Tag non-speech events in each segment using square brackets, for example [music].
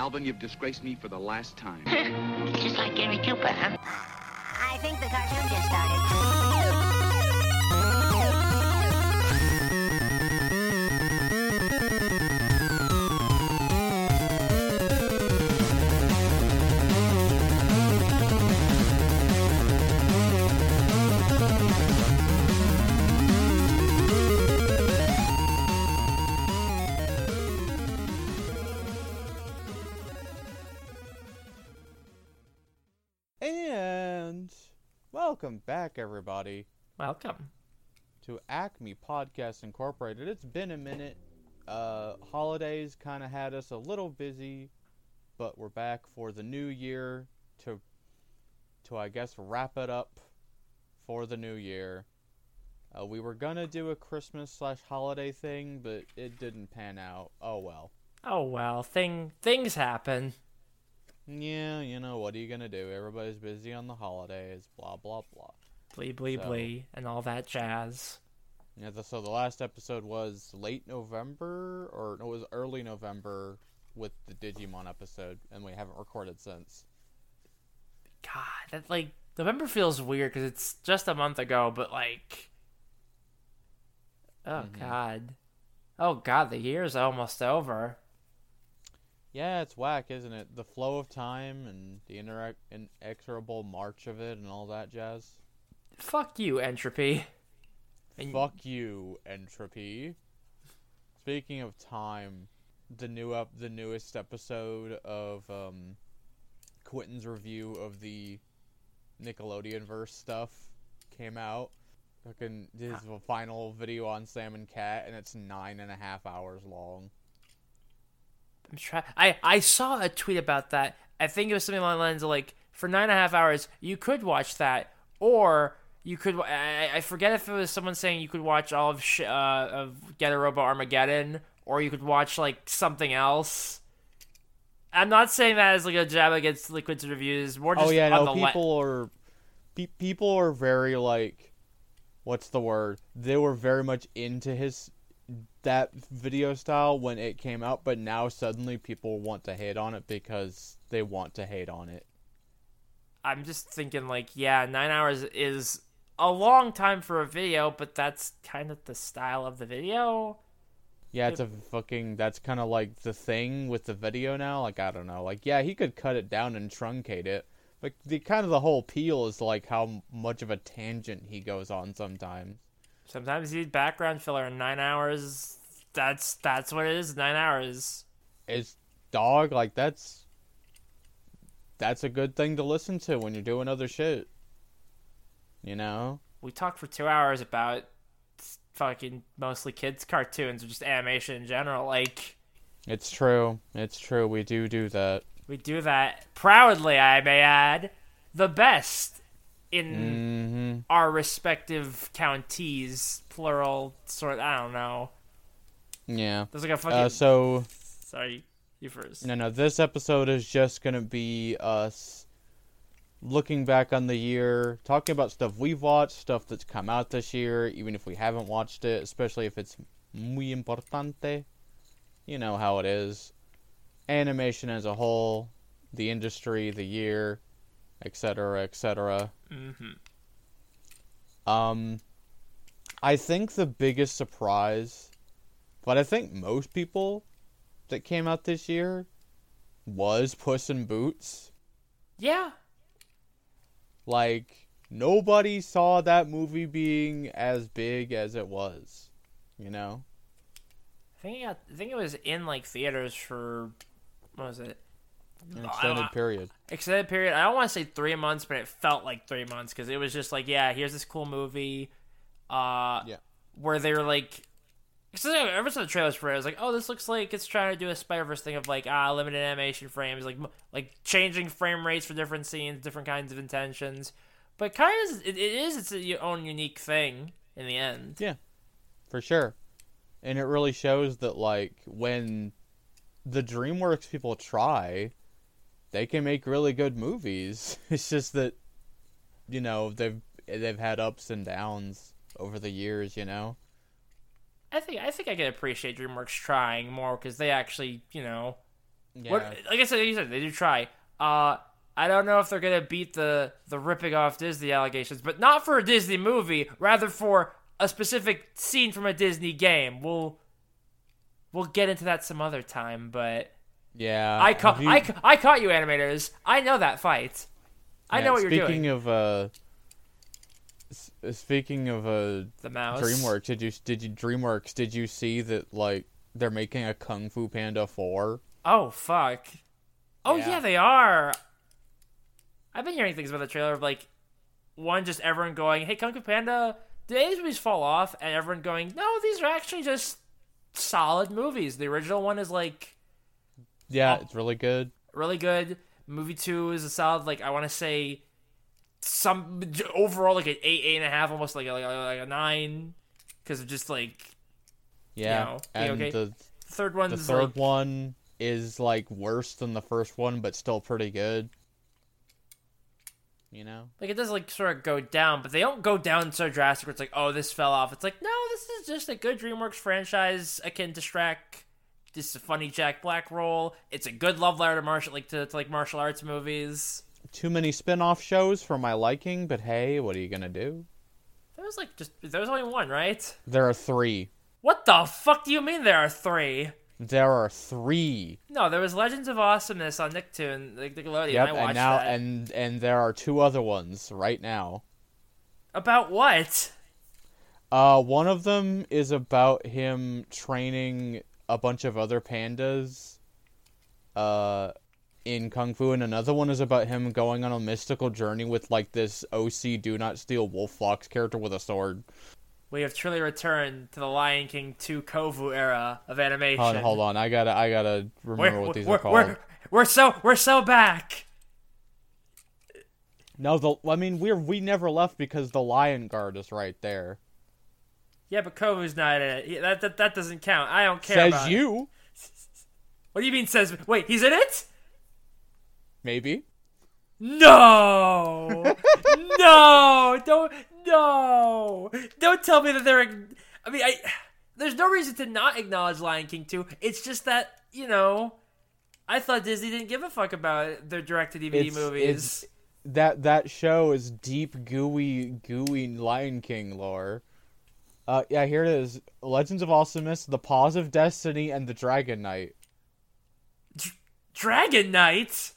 Alvin, you've disgraced me for the last time. [laughs] Just like Gary Cooper, huh? I think the cartoon just started. Welcome back, everybody, Welcome. to Acme Podcast Incorporated. It's been a minute. Uh, holidays kind of had us a little busy, but we're back for the new year to, to I guess wrap it up for the new year. Uh, we were gonna do a Christmas slash holiday thing, but it didn't pan out. Oh well. Oh well, thing things happen. Yeah, you know what are you gonna do? Everybody's busy on the holidays. Blah blah blah. Blee blee So- blee and all that jazz. Yeah, the, so the last episode was late November, or no, it was early November with the Digimon episode, and we haven't recorded since. God, that like November feels weird because it's just a month ago, but like, oh Mhm. God, oh God, the year's almost over. Yeah, it's whack, isn't it? The flow of time and the interac- inexorable march of it and all that jazz. Fuck you, entropy. And- Fuck you, entropy. Speaking of time, the new up the newest episode of um Quinton's review of the Nickelodeon verse stuff came out. Fucking his final video on Sam and Cat, and it's nine and a half hours long. I'm try- I I saw a tweet about that. I think it was something along the lines of like, for nine and a half hours, you could watch that, or you could. I, I forget if it was someone saying you could watch all of sh- uh, of Getter Robo Armageddon, or you could watch like something else. I'm not saying that as like a jab against Liquid's reviews. More just oh yeah, no, the le- people are pe- people are very like, what's the word? They were very much into his that video style when it came out, but now suddenly people want to hate on it because they want to hate on it. I'm just thinking like, yeah, nine hours is a long time for a video, but that's kind of the style of the video. Yeah, it's a fucking. That's kind of like the thing with the video now. Like I don't know. Like yeah, he could cut it down and truncate it, but the kind of the whole peel is like how much of a tangent he goes on sometimes. Sometimes you need background filler in nine hours. That's that's what it is. Nine hours. It's dog like that's that's a good thing to listen to when you're doing other shit. You know? We talked for two hours about fucking mostly kids cartoons or just animation in general. Like It's true. It's true. We do do that. we do that proudly, I may add, the best in Mhm. our respective counties, plural sort. I don't know. Yeah. There's like a fucking. Uh, so Sorry, you first. No, no. This episode is just gonna be us looking back on the year, talking about stuff we've watched, stuff that's come out this year, even if we haven't watched it, especially if it's muy importante. You know how it is. Animation as a whole, the industry, the year, etc., etc. Mm-hmm. Um, I think the biggest surprise, but I think most people that came out this year was Puss in Boots. Yeah, Like nobody saw that movie being as big as it was. You know? I think it got, I think it was in like theaters for what was it? An extended period. extended period. I don't want to say three months, but it felt like three months because it was just like, yeah, here's this cool movie, uh, Yeah. where they were like, because ever since the trailers for it, I was like, oh, this looks like it's trying to do a Spider Verse thing of like ah, limited animation frames, like like changing frame rates for different scenes, different kinds of intentions. But kind of, it, it is its own unique thing in the end. Yeah. For sure. And it really shows that like when the DreamWorks people try, they can make really good movies. [laughs] It's just that you know, they've they've had ups and downs over the years, you know. I think I think I can appreciate DreamWorks trying more because they actually, you know, Yeah. What, like I said, you said, they do try. Uh, I don't know if they're gonna beat the the ripping off Disney allegations, but not for a Disney movie, rather for a specific scene from a Disney game. We'll we'll get into that some other time, but Yeah. I caught you- I, ca- I caught you animators. I know that fight. I know what you're speaking doing. of uh, s- speaking of uh, the mouse. DreamWorks, did you did you DreamWorks? Did you see that like they're making a Kung Fu Panda four? Oh fuck. Oh yeah. Yeah. they are. I've been hearing things about the trailer of like one just everyone going, "Hey, Kung Fu Panda, did these movies fall off?" And everyone going, "No, these are actually just solid movies. The original one is like Yeah, Oh. it's really good. really good. Movie two is a solid like I want to say some overall like an eight, eight and a half, almost like a, like a, like a nine, because of just like Yeah, know, and okay. the the third one. the third like, one is like worse than the first one, but still pretty good. You know? Like it does like sort of go down, but they don't go down so drastic where it's like, oh, this fell off. It's like, no, this is just a good DreamWorks franchise akin to Shrek. This is a funny Jack Black role. It's a good love letter to martial like to, to like martial arts movies. Too many spin-off shows for my liking, but hey, what are you gonna do? There was like just there was only one, right? There are three. What the fuck do you mean there are three? There are three. No, there was Legends of Awesomeness on Nicktoon, like Nickelodeon. Yep, I watched and now that. and and there are two other ones right now. About what? Uh, one of them is about him training a bunch of other pandas, uh, in kung fu, and another one is about him going on a mystical journey with like this OC Do Not Steal Wolf Fox character with a sword. We have truly returned to the Lion King 2 Kovu era of animation. Hold on, hold on, I gotta, I gotta remember We're, what these we're, are called. we're, we're so we're so back. No, the, I mean we're we never left because the Lion Guard is right there. Yeah, but Kovu's not in it. That, that that doesn't count. I don't care. Says about it. you, [laughs] What do you mean says? Wait, he's in it? maybe. No, [laughs] no, don't, no, don't tell me that they're. I mean, I. There's no reason to not acknowledge Lion King 2. It's just that you know, I thought Disney didn't give a fuck about their direct-to-DVD It's- movies. it's- that that show is deep, gooey, gooey Lion King lore. Uh, yeah, here it is: Legends of Awesomeness, The Paws of Destiny, and the Dragon Knight. Dragon Knight.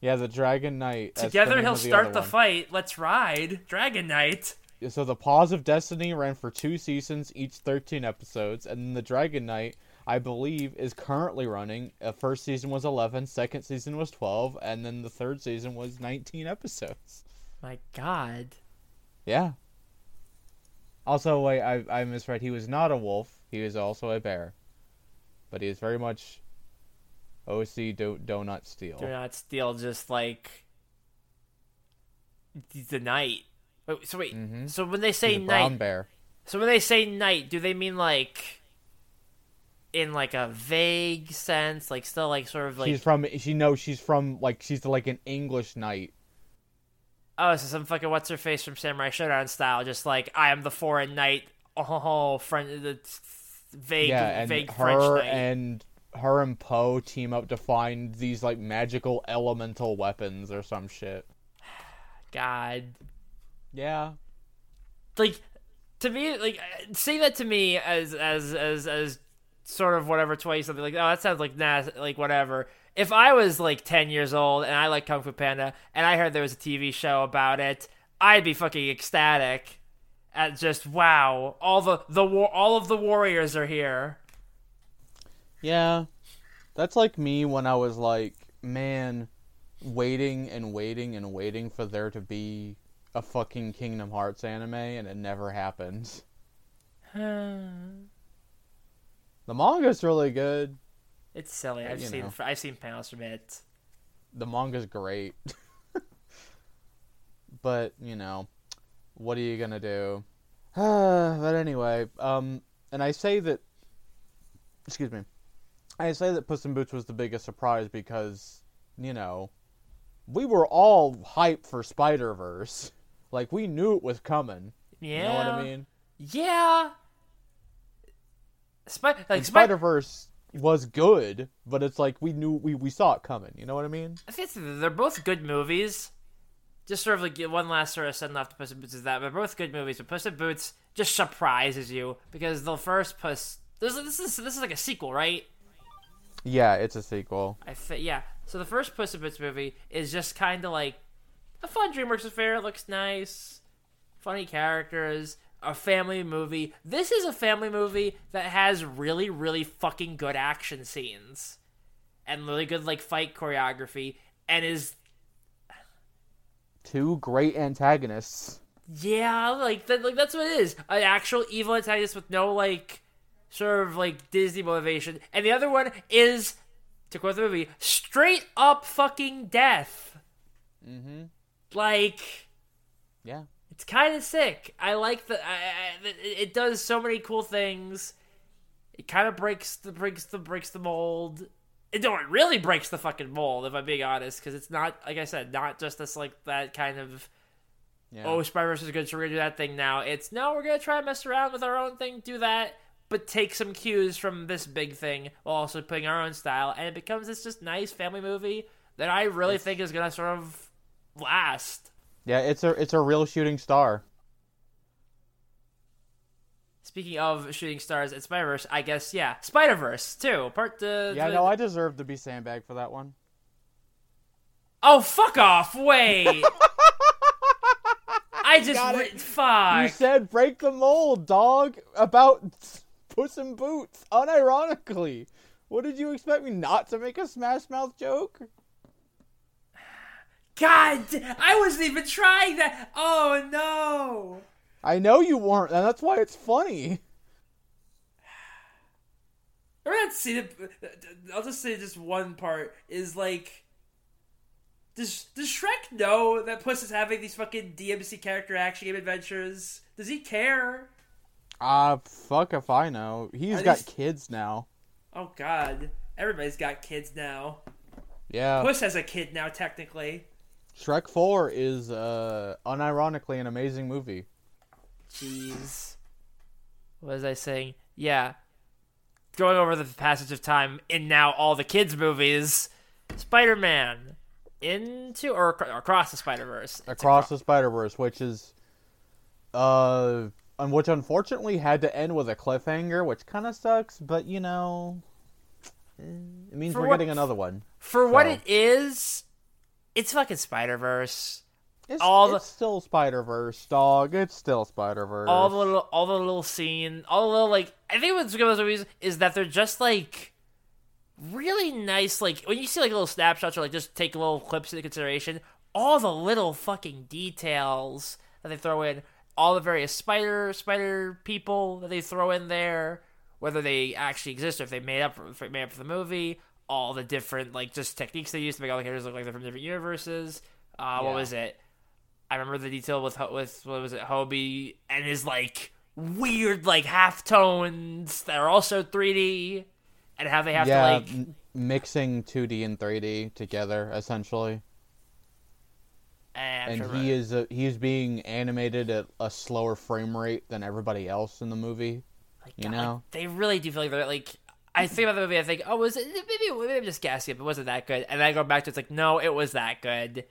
Yeah, the Dragon Knight. Together he'll the start the one. fight. Let's ride. Dragon Knight. So the Paws of Destiny ran for two seasons, each thirteen episodes, and then the Dragon Knight, I believe, is currently running. Uh, first season was eleven, second season was twelve, and then the third season was nineteen episodes. My God. Yeah. Also, wait, I I misread. He was not a wolf. He was also a bear. But he is very much OC do do not steal. Do not steal. Just like the night. Wait, so wait. Mhm. So when they say night, bear. so when they say night, do they mean like in like a vague sense, like still like sort of like she's from she knows she's from like she's like an English knight. Oh, so some fucking what's her face from Samurai Shodown style, just like I am the foreign knight. Oh, friend, the vague, yeah, and vague French her knight. and her and Po team up to find these like magical elemental weapons or some shit. [sighs] God, Yeah. like to me like say that to me as as as as sort of whatever twice something like oh that sounds like nah like whatever if i was like 10 years old and i like kung fu panda and i heard there was a tv show about it i'd be fucking ecstatic at just wow all the the war all of the warriors are here Yeah. That's like me when I was like, man, waiting and waiting and waiting for there to be a fucking Kingdom Hearts anime and it never happens. [sighs] The manga's really good. It's silly i've seen know. i've seen panels from it The manga's great. [laughs] but, you know, what are you gonna do? [sighs] but anyway, um, and I say that, excuse me, I say that Puss in Boots was the biggest surprise because, you know, we were all hyped for Spider Verse. Like we knew it was coming. yeah You know what I mean? yeah Spi- like Spider Verse was good, but it's like we knew we, we saw it coming. You know what I mean? I think they're both good movies. Just sort of like one last sort of send off to Puss in Boots is that they're both good movies, but Puss in Boots just surprises you because the first Puss this, this is this is like a sequel, right? Yeah, it's a sequel. I thi- yeah. So the first Puss in Boots movie is just kind of like a fun DreamWorks affair. It looks nice, funny characters, a family movie. This is a family movie that has really, really fucking good action scenes and really good like fight choreography, and is Two great antagonists. yeah, like that. Like that's what it is. An actual evil antagonist with no like sort of like Disney motivation, and the other one is to quote the movie, straight up fucking death. Mm-hmm. Like Yeah. It's kind of sick. I like the. I, I, it does so many cool things. It kind of breaks the breaks the breaks the mold. It don't it really breaks the fucking mold if I'm being honest, because it's not like I said, not just this like that kind of Yeah. oh Spider Verse is good, so we're gonna do that thing now. It's no, we're gonna try and mess around with our own thing, do that, but take some cues from this big thing while also putting our own style, and it becomes this just nice family movie that I really think is gonna sort of last. Yeah, it's a it's a real shooting star. Speaking of shooting stars at Spider Verse, I guess yeah, Spider Verse too. Part uh, Yeah, the- no, I deserve to be sandbagged for that one. Oh fuck off! Wait, [laughs] I just re- fuck. You said break the mold, dog. About Puss in Boots, unironically. What did you expect me not to make a Smash Mouth joke? God, I wasn't even trying that. Oh no. I know you weren't, and that's why it's funny. Remember that it. I'll just say just one part is like. Does Does Shrek know that Puss is having these fucking DMC character action game adventures? Does he care? Ah, fuck if I know. He's At got least- kids now. Oh God, everybody's got kids now. Yeah. Puss has a kid now, technically. Shrek 4 is, uh, unironically an amazing movie. Jeez. What was I saying? Yeah. Going over the passage of time in now all the kids' movies, Spider Man into or ac- across the Spider Verse. Across the Spider Verse, which is, uh, and which unfortunately had to end with a cliffhanger, which kind of sucks, but you know, it means For we're what- getting another one. For what it is, it's fucking Spider Verse. It's, All the- it's still Spider Verse, dog. It's still Spider Verse. All the little, all the little scene, all the little like. I think what's good about those movies is that they're just like really nice. Like when you see like little snapshots or like just take little clips into consideration, all the little fucking details that they throw in, all the various spider spider people that they throw in there, whether they actually exist or if they made up for, made up for the movie, all the different like just techniques they use to make all the characters look like they're from different universes. Uh, What was it? I remember the detail with with what was it Hobie and his like weird like half tones that are also 3D and how they have yeah, to like m- mixing 2D and 3D together essentially. and, and he is uh, he's being animated at a slower frame rate than everybody else in the movie. like, you God, know? like, they really do feel like they're like I think about the movie I think oh was it maybe maybe I'm just gassing it but wasn't that good and then I go back to it's like no it was that good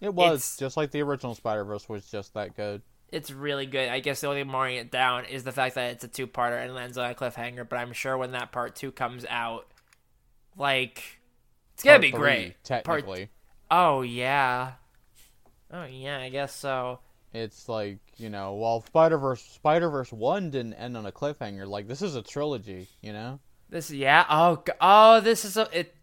It was It's- just like the original Spider Verse was just that good. it's really good I guess the only thing marring it down is the fact that it's a two parter and lands on a cliffhanger but I'm sure when that part two comes out like it's gonna Part be three, great Part- technically. Oh yeah. Oh yeah, I guess so. It's like you know, while Spider Verse Spider Verse one didn't end on a cliffhanger, like this is a trilogy, you know. This yeah. Oh oh, this is a it.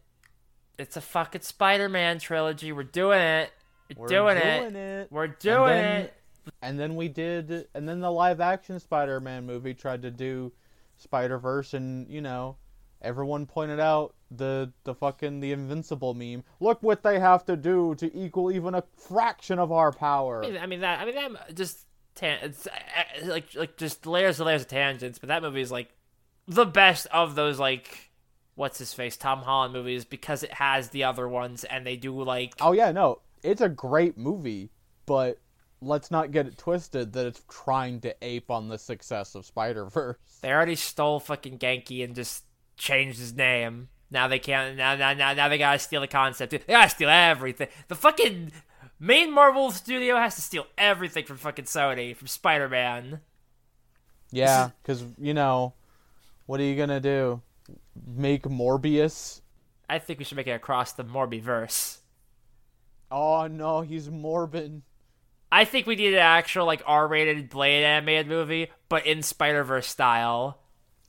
It's a fucking Spider-Man trilogy. We're doing it. We're, We're doing, doing it. it. We're doing then- it. And then we did, and then the live action Spider Man movie tried to do Spider Verse, and you know, everyone pointed out the the fucking the Invincible meme. Look what they have to do to equal even a fraction of our power. I mean, I mean that. I mean that. Just tan- it's, uh, like like just layers and layers of tangents. But that movie is like the best of those like what's his face Tom Holland movies because it has the other ones and they do like Oh yeah, no, it's a great movie, but let's not get it twisted that it's trying to ape on the success of Spider Verse. they already stole fucking Ganke and just changed his name. Now they can't. Now, now, now, now they gotta steal the concept. They gotta steal everything. The fucking main Marvel studio has to steal everything from fucking Sony, from Spider Man. Yeah, [laughs] because you know, what are you gonna do? Make Morbius? I think we should make it across the Morbiverse. Oh no, he's Morbin. I think we need an actual like R-rated Blade animated movie, but in Spider Verse style.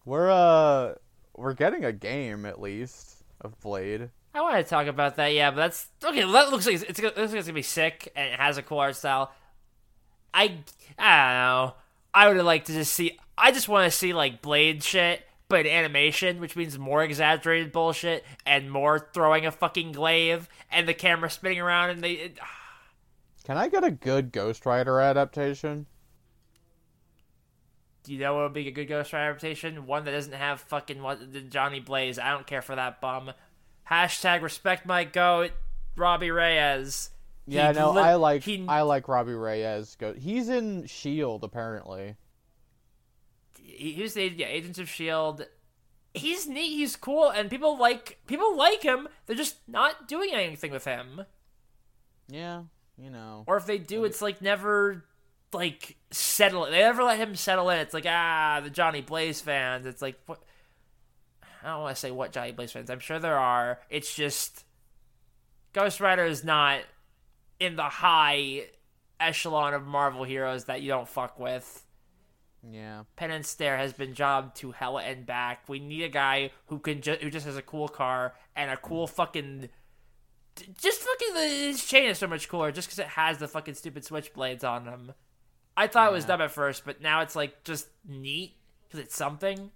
We're uh, we're getting a game at least of Blade. I want to talk about that, yeah, but that's okay. That looks like it's, it's, it looks like it's gonna be sick, and it has a cool art style. I I don't know. I would have liked to just see. I just want to see like Blade shit, but animation, which means more exaggerated bullshit and more throwing a fucking glaive and the camera spinning around, and they. It, [sighs] Can I get a good Ghost Rider adaptation? you know what would be a good Ghost Rider adaptation? One that doesn't have fucking what the Johnny Blaze. I don't care for that bum. Hashtag respect my goat, Robbie Reyes. He Yeah, no, li- I like he- I like Robbie Reyes. Go, he's in Shield apparently. He- He's the yeah, Agents of Shield. He's neat. He's cool, and people like people like him. They're just not doing anything with him. Yeah, you know. Or if they do, it's like never like settle. They never let him settle in. It's like ah, the Johnny Blaze fans. It's like what? I don't want to say what Johnny Blaze fans. I'm sure there are. It's just Ghost Rider is not in the high echelon of Marvel heroes that you don't fuck with. Yeah. Penance Stare has been jobbed to hell and back. We need a guy who can ju- who just has a cool car and a cool fucking. Just fucking his chain is so much cooler just because it has the fucking stupid switchblades on them. I thought it was dumb at first, but now it's like just neat because it's something.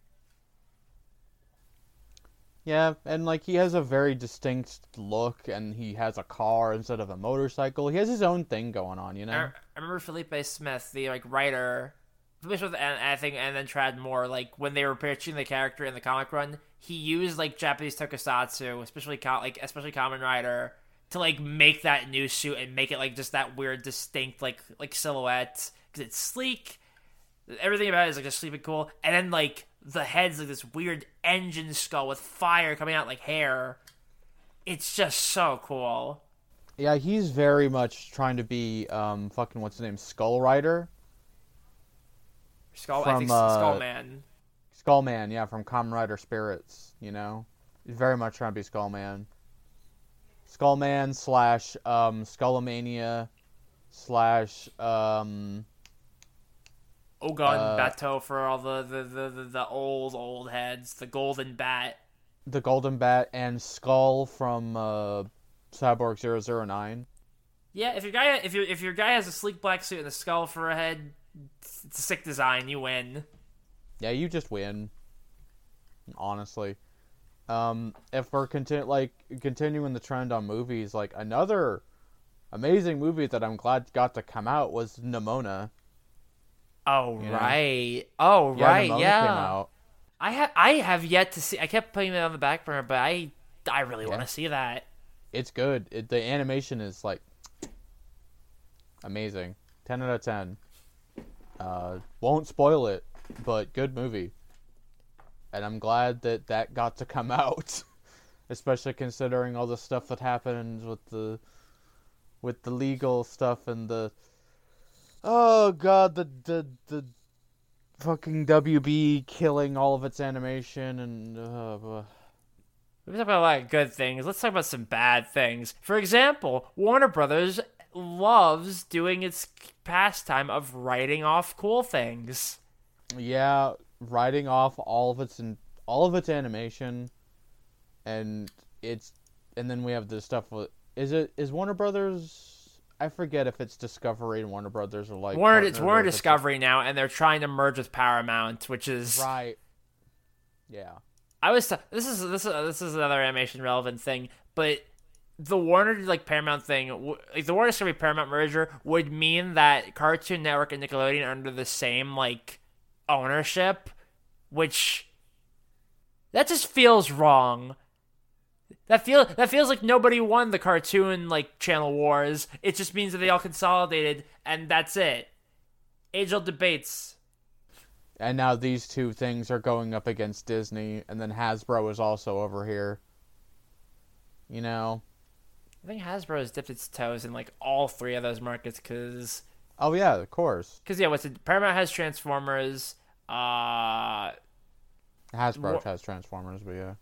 Yeah, and like he has a very distinct look, and he has a car instead of a motorcycle. He has his own thing going on, you know. I remember Felipe Smith, the like writer, Smith, and I think, and then Tradd Moore, like when they were pitching the character in the comic run, he used like Japanese tokusatsu, especially like especially Kamen Rider, to like make that new suit and make it like just that weird, distinct like like silhouette because it's sleek. Everything about it is like just sleek and cool, and then like the head's like this weird engine skull with fire coming out like hair. It's just so cool. Yeah, he's very much trying to be um fucking what's his name, Skull Rider, Skull, I think uh, Skullman. Skullman. Yeah, from Kamen Rider Spirits. You know, he's very much trying to be Skullman. Skullman slash um Skullomania slash um Ogun Uh, Bateau for all the the, the, the the old old heads, the golden bat. the Golden Bat and Skull from uh Cyborg 009. Yeah, if your guy if your if your guy has a sleek black suit and a skull for a head, it's it's a sick design. You win. Yeah, you just win. Honestly, um, if we're continu- like continuing the trend on movies, like another amazing movie that I'm glad got to come out was Nimona. Oh You know? right. Oh Yeah, right. Nimona Yeah. I have I have yet to see. I kept putting it on the back burner, but I I really Yeah. want to see that. It's good. It, the animation is like amazing. Ten out of ten. Uh, won't spoil it, but good movie. And I'm glad that that got to come [laughs] out, especially considering all the stuff that happens with the with the legal stuff and the oh god the the the fucking WB killing all of its animation and uh, We talk about a lot of good things. Let's talk about some bad things. For example, Warner Brothers loves doing its pastime of writing off cool things. Yeah, writing off all of its in, all of its animation, and it's and then we have the stuff with is it is Warner Brothers? I forget if it's Discovery and Warner Brothers are like Warner, it's Warner or if it's- Discovery now, and they're trying to merge with Paramount, which is right? Yeah, I was this is this is this is another animation relevant thing, but the Warner like Paramount thing, like the Warner Discovery Paramount merger would mean that Cartoon Network and Nickelodeon are under the same like ownership, which that just feels wrong. That feel that feels like nobody won the cartoon like channel wars. It just means that they all consolidated and that's it. Age old debates. And now these two things are going up against Disney, and then Hasbro is also over here. You know? I think Hasbro has dipped its toes in like all three of those markets because Oh yeah, of course. because yeah, what's it? Paramount has Transformers. Uh, Hasbro has Transformers, but yeah.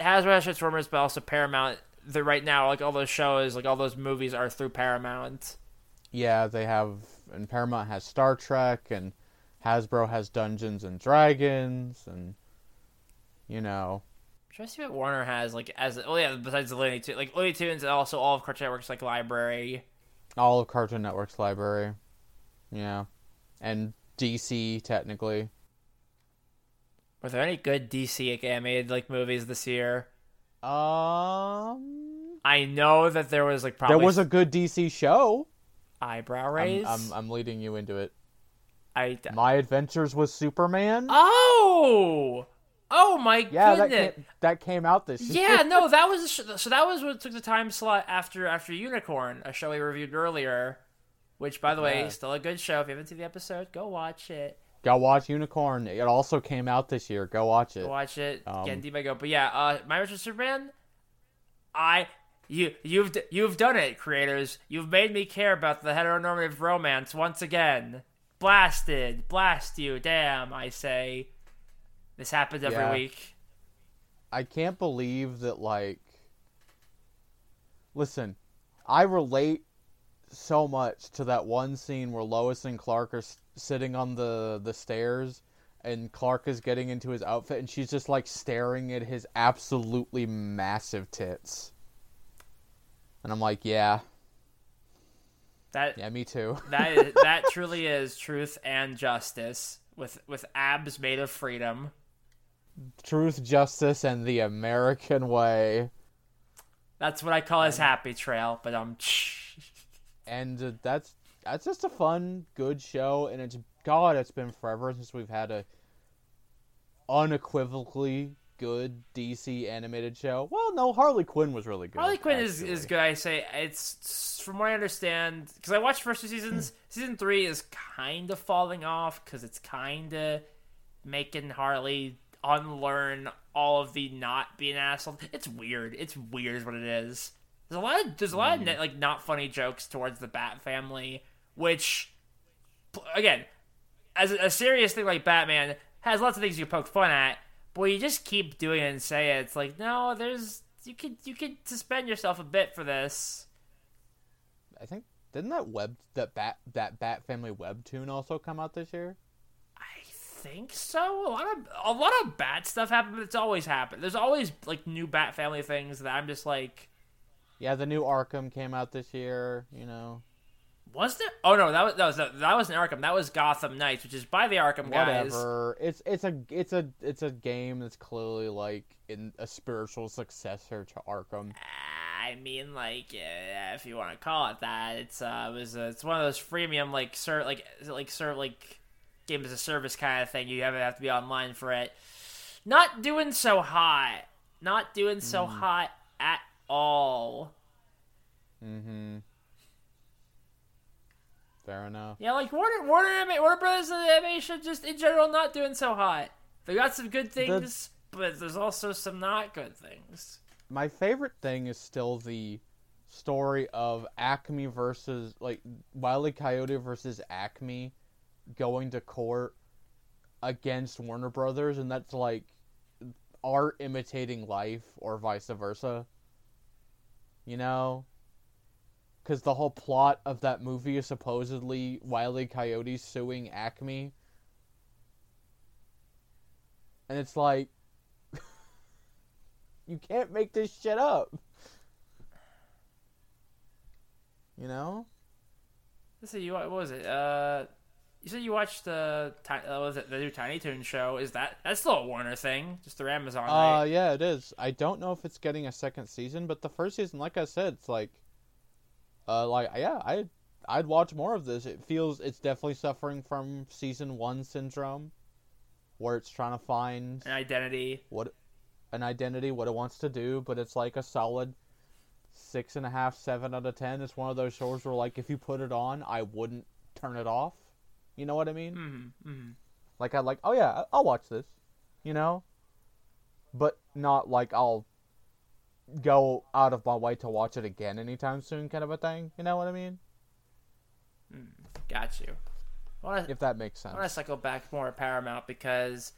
Hasbro has Transformers, but also Paramount. The right now, like all those shows, like all those movies are through Paramount. Yeah, they have, and Paramount has Star Trek, and Hasbro has Dungeons and Dragons, and you know, trying to see what Warner has like as oh yeah, besides the Looney Tunes, like Looney Tunes, and also all of Cartoon Network's like library. all of Cartoon Network's library. Yeah, and DC technically. Were there any good DC animated like movies this year? Um, I know that there was like probably there was a good DC show. eyebrow I'm, raise. I'm, I'm leading you into it. I My Adventures with Superman. oh oh my yeah, that goodness. came, that came out this year. Yeah, no, [laughs] that was sh- so that was what took the time slot after after Unicorn, a show we reviewed earlier. Which, by the way, Yeah. still a good show. If you haven't seen the episode, go watch it. Go watch Unicorn. It also came out this year. Go watch it. Go watch it. Um, Again, D by go. But yeah, uh, My Richard Superman. I you you've you've done it, creators. You've made me care about the heteronormative romance once again. Blasted, blast you, damn! I say. This happens every Yeah. week. I can't believe that like Listen, I relate so much to that one scene where Lois and Clark are s- sitting on the the stairs and Clark is getting into his outfit and she's just like staring at his absolutely massive tits. And I'm like, yeah, That yeah, me too. [laughs] that is that truly is truth and justice with with abs made of freedom. Truth, justice, and the American way. That's what I call his happy trail. But um, [laughs] and uh, that's that's just a fun, good show. And it's God, it's been forever since we've had a unequivocally good DC animated show. Well, no, Harley Quinn was really good. Harley Quinn is, actually. is good. I say it's from what I understand because I watched the first two seasons. Season three is kind of falling off because it's kind of making Harley unlearn all of the not being an asshole. It's weird. It's weird, is what it is. There's a lot of there's a lot of mm. net, like not funny jokes towards the Bat family, which again, as a, serious thing like Batman has lots of things you can poke fun at, but you just keep doing it and say it, it's like no, there's you could you could suspend yourself a bit for this. I think didn't that web that bat that Bat Family webtoon also come out this year? I think so. A lot of a lot of bad stuff happened, but it's always happened. There's always like new Bat family things that I'm just like, Yeah, the new Arkham came out this year. You know, was there? Oh no, that was that was that was an Arkham. That was Gotham Knights, which is by the Arkham guys. whatever. It's it's a it's a it's a game that's clearly like in a spiritual successor to Arkham. I mean, like, uh, if you want to call it that, it's uh, it was uh, it's one of those freemium like sir like like sir like game as a service kind of thing. You have have to be online for it. Not doing so hot. Not doing so hot at all. Mm-hmm. Fair enough. Yeah, like Warner Warner Anima- Warner Brothers Animation just in general not doing so hot. They got some good things, but there's also some not good things. My favorite thing is still the story of Acme versus like Wile E. Coyote versus Acme going to court against Warner Brothers, and that's like art imitating life or vice versa. You know? Because the whole plot of that movie is supposedly Wiley. Coyote suing Acme. And it's like, [laughs] you can't make this shit up. You know? Let's see, what was it? Uh, you said you watched the uh, was it the new Tiny Toon show? Is that that's still a Warner thing? Just through Amazon, Uh, right? yeah, it is. I don't know if it's getting a second season, but the first season, like I said, it's like, uh, like yeah, I I'd watch more of this. It feels it's definitely suffering from season one syndrome, where it's trying to find An identity. what an identity, what it wants to do, but it's like a solid six and a half, seven out of ten. It's one of those shows where like if you put it on, I wouldn't turn it off. You know what I mean? Mm-hmm, mm-hmm. Like I'd like, oh yeah, I- I'll watch this, you know. But not like I'll go out of my way to watch it again anytime soon, kind of a thing. You know what I mean? Got you. Want to If that makes sense. I want to cycle back more Paramount because,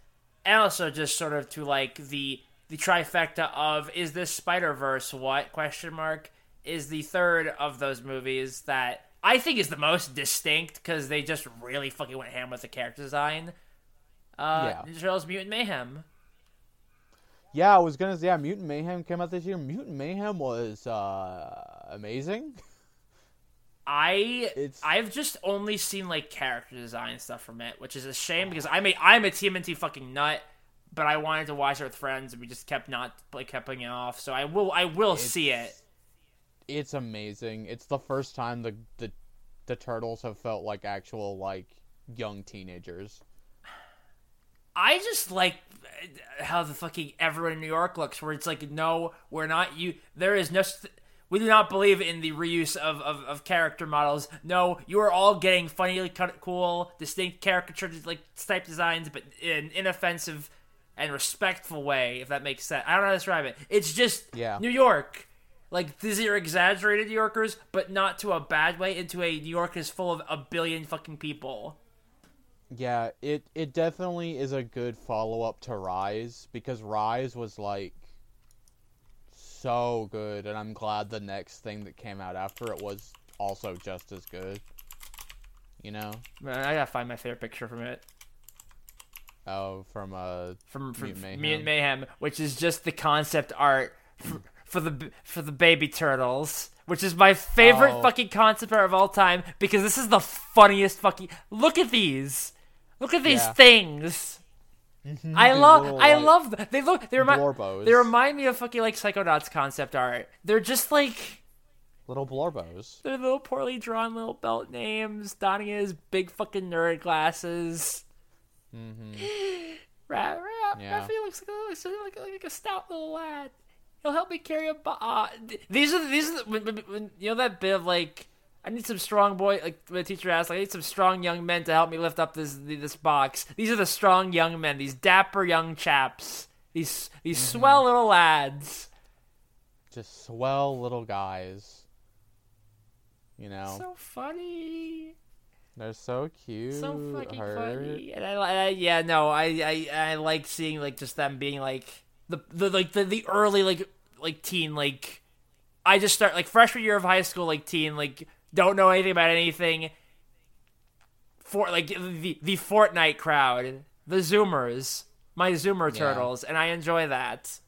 and also just sort of to like the the trifecta of is this Spider Verse what question mark is the third of those movies that I think is the most distinct because they just really fucking went ham with the character design. Uh, Yeah. Ninja Turtles Mutant Mayhem. Yeah, I was gonna say, yeah, Mutant Mayhem came out this year. Mutant Mayhem was uh, amazing. I It's- I've just only seen like character design stuff from it, which is a shame because I'm a I'm a TMNT fucking nut, but I wanted to watch it with friends and we just kept not like kept putting it off. So I will I will see it. It's amazing. It's the first time the the the turtles have felt like actual like young teenagers. I just like how the fucking everyone in New York looks, where it's like, no, we're not you. There is no. St- we do not believe in the reuse of, of, of character models. No, you are all getting funny, cut- cool, distinct caricature like type designs, but in an inoffensive and respectful way, if that makes sense. I don't know how to describe it. It's just Yeah. New York. Like these are exaggerated New Yorkers, but not to a bad way. Into a New York is full of a billion fucking people. Yeah, it it definitely is a good follow up to Rise because Rise was like so good, and I'm glad the next thing that came out after it was also just as good. You know, Man, I gotta find my favorite picture from it. oh, from uh, from, from Mutant Mayhem. Mutant Mayhem, which is just the concept art for, the for the baby turtles, which is my favorite Oh. fucking concept art of all time because this is the funniest fucking. Look at these, look at these Yeah. things. Mm-hmm. I love, little, I like, love them. They look, they remind, blorbos. they remind me of fucking like Psychonauts concept art. They're just like little blorbos. they're little poorly drawn little belt names. Donnie has big fucking nerd glasses. Mm-hmm. [gasps] Ra- Ra- Yeah. Raphael looks like a, looks like, like a stout little lad. He'll help me carry a. Bo- uh, th- these are these are the, when, when, when, you know that bit of like I need some strong boy like the teacher asked like I need some strong young men to help me lift up this this box. These are the strong young men. These dapper young chaps. These these swell little lads. Just swell little guys. You know, So funny. they're so cute. so fucking funny. And I, I yeah, no, I, I I like seeing like just them being like the the like the, the early like like teen like I just start like freshman year of high school like teen like don't know anything about anything. For like the the Fortnite crowd, the Zoomers, my Zoomer Yeah. turtles, and I enjoy that.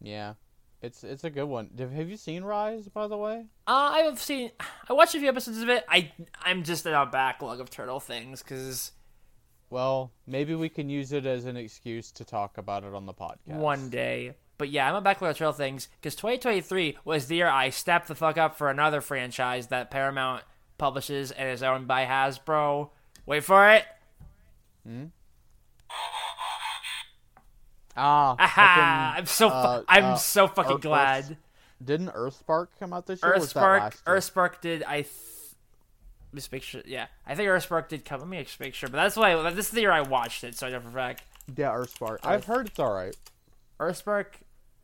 Yeah, it's it's a good one. Have have you seen Rise, by the way? Uh, I've seen, I watched a few episodes of it. I I'm just in a backlog of turtle things because Well, maybe we can use it as an excuse to talk about it on the podcast. one day. But yeah, I'm a backlog of trail things because 2023 was the year I stepped the fuck up for another franchise that Paramount publishes and is owned by Hasbro. Wait for it. Ah, Aha! fucking- I'm so fu- uh, I'm uh, so fucking Earth- glad. Didn't Earthspark come out this year? or was that Earthspark? Earthspark did I. Th- let me just make sure. Yeah, I think Earthspark did come. Let me just make sure. But that's why this is the year I watched it, so I know for a fact. Yeah, Earthspark. I've heard it's all right. Earthspark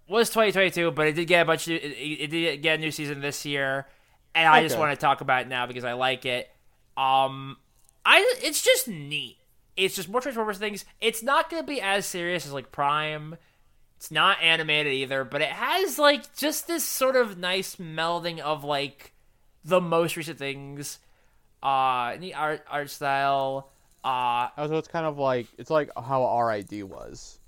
was 2022, but it did get a bunch. Of, it, it did get a new season this year, and I just want to talk about it now because I like it. Um, I it's just neat. It's just more Transformers things. It's not going to be as serious as like Prime. It's not animated either, but it has like just this sort of nice melding of like the most recent things. Uh, neat art art style. Uh, Oh, so it's kind of like it's like how RID was.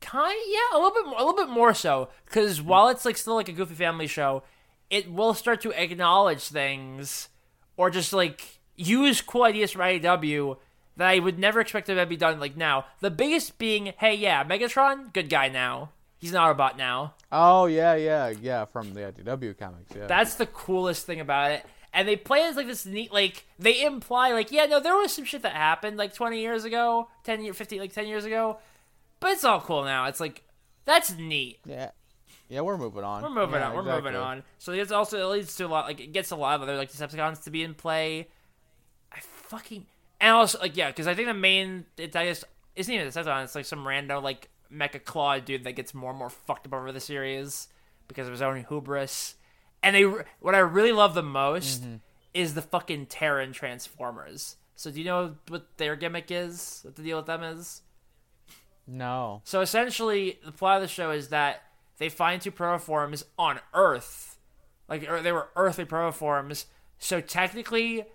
kind yeah a little bit more, a little bit more so because while it's like still like a goofy family show it will start to acknowledge things or just like use cool ideas from IDW that I would never expect to be done like now the biggest being hey yeah Megatron good guy now he's an Autobot now Oh yeah, yeah, yeah, from the IDW comics. Yeah. that's the coolest thing about it. And they play it as like this neat, like they imply, like yeah, no, there was some shit that happened like 20 years ago, 10 year, 15, like 10 years ago, but it's all cool now. It's like that's neat. yeah. Yeah, we're moving on. We're moving Yeah, on. We're exactly. moving on. So it's also it leads to a lot. Like it gets a lot of other like Decepticons to be in play. I fucking and also like yeah, because I think the main guess isn't even the Decepticon. It's like some random like Mecha Claw dude that gets more and more fucked up over the series because of his own hubris. And they what I really love the most mm-hmm. is the fucking Terran Transformers. So do you know what their gimmick is? What the deal with them is? No. So essentially, the plot of the show is that they find two protoforms on Earth, like or they were earthly protoforms. So technically,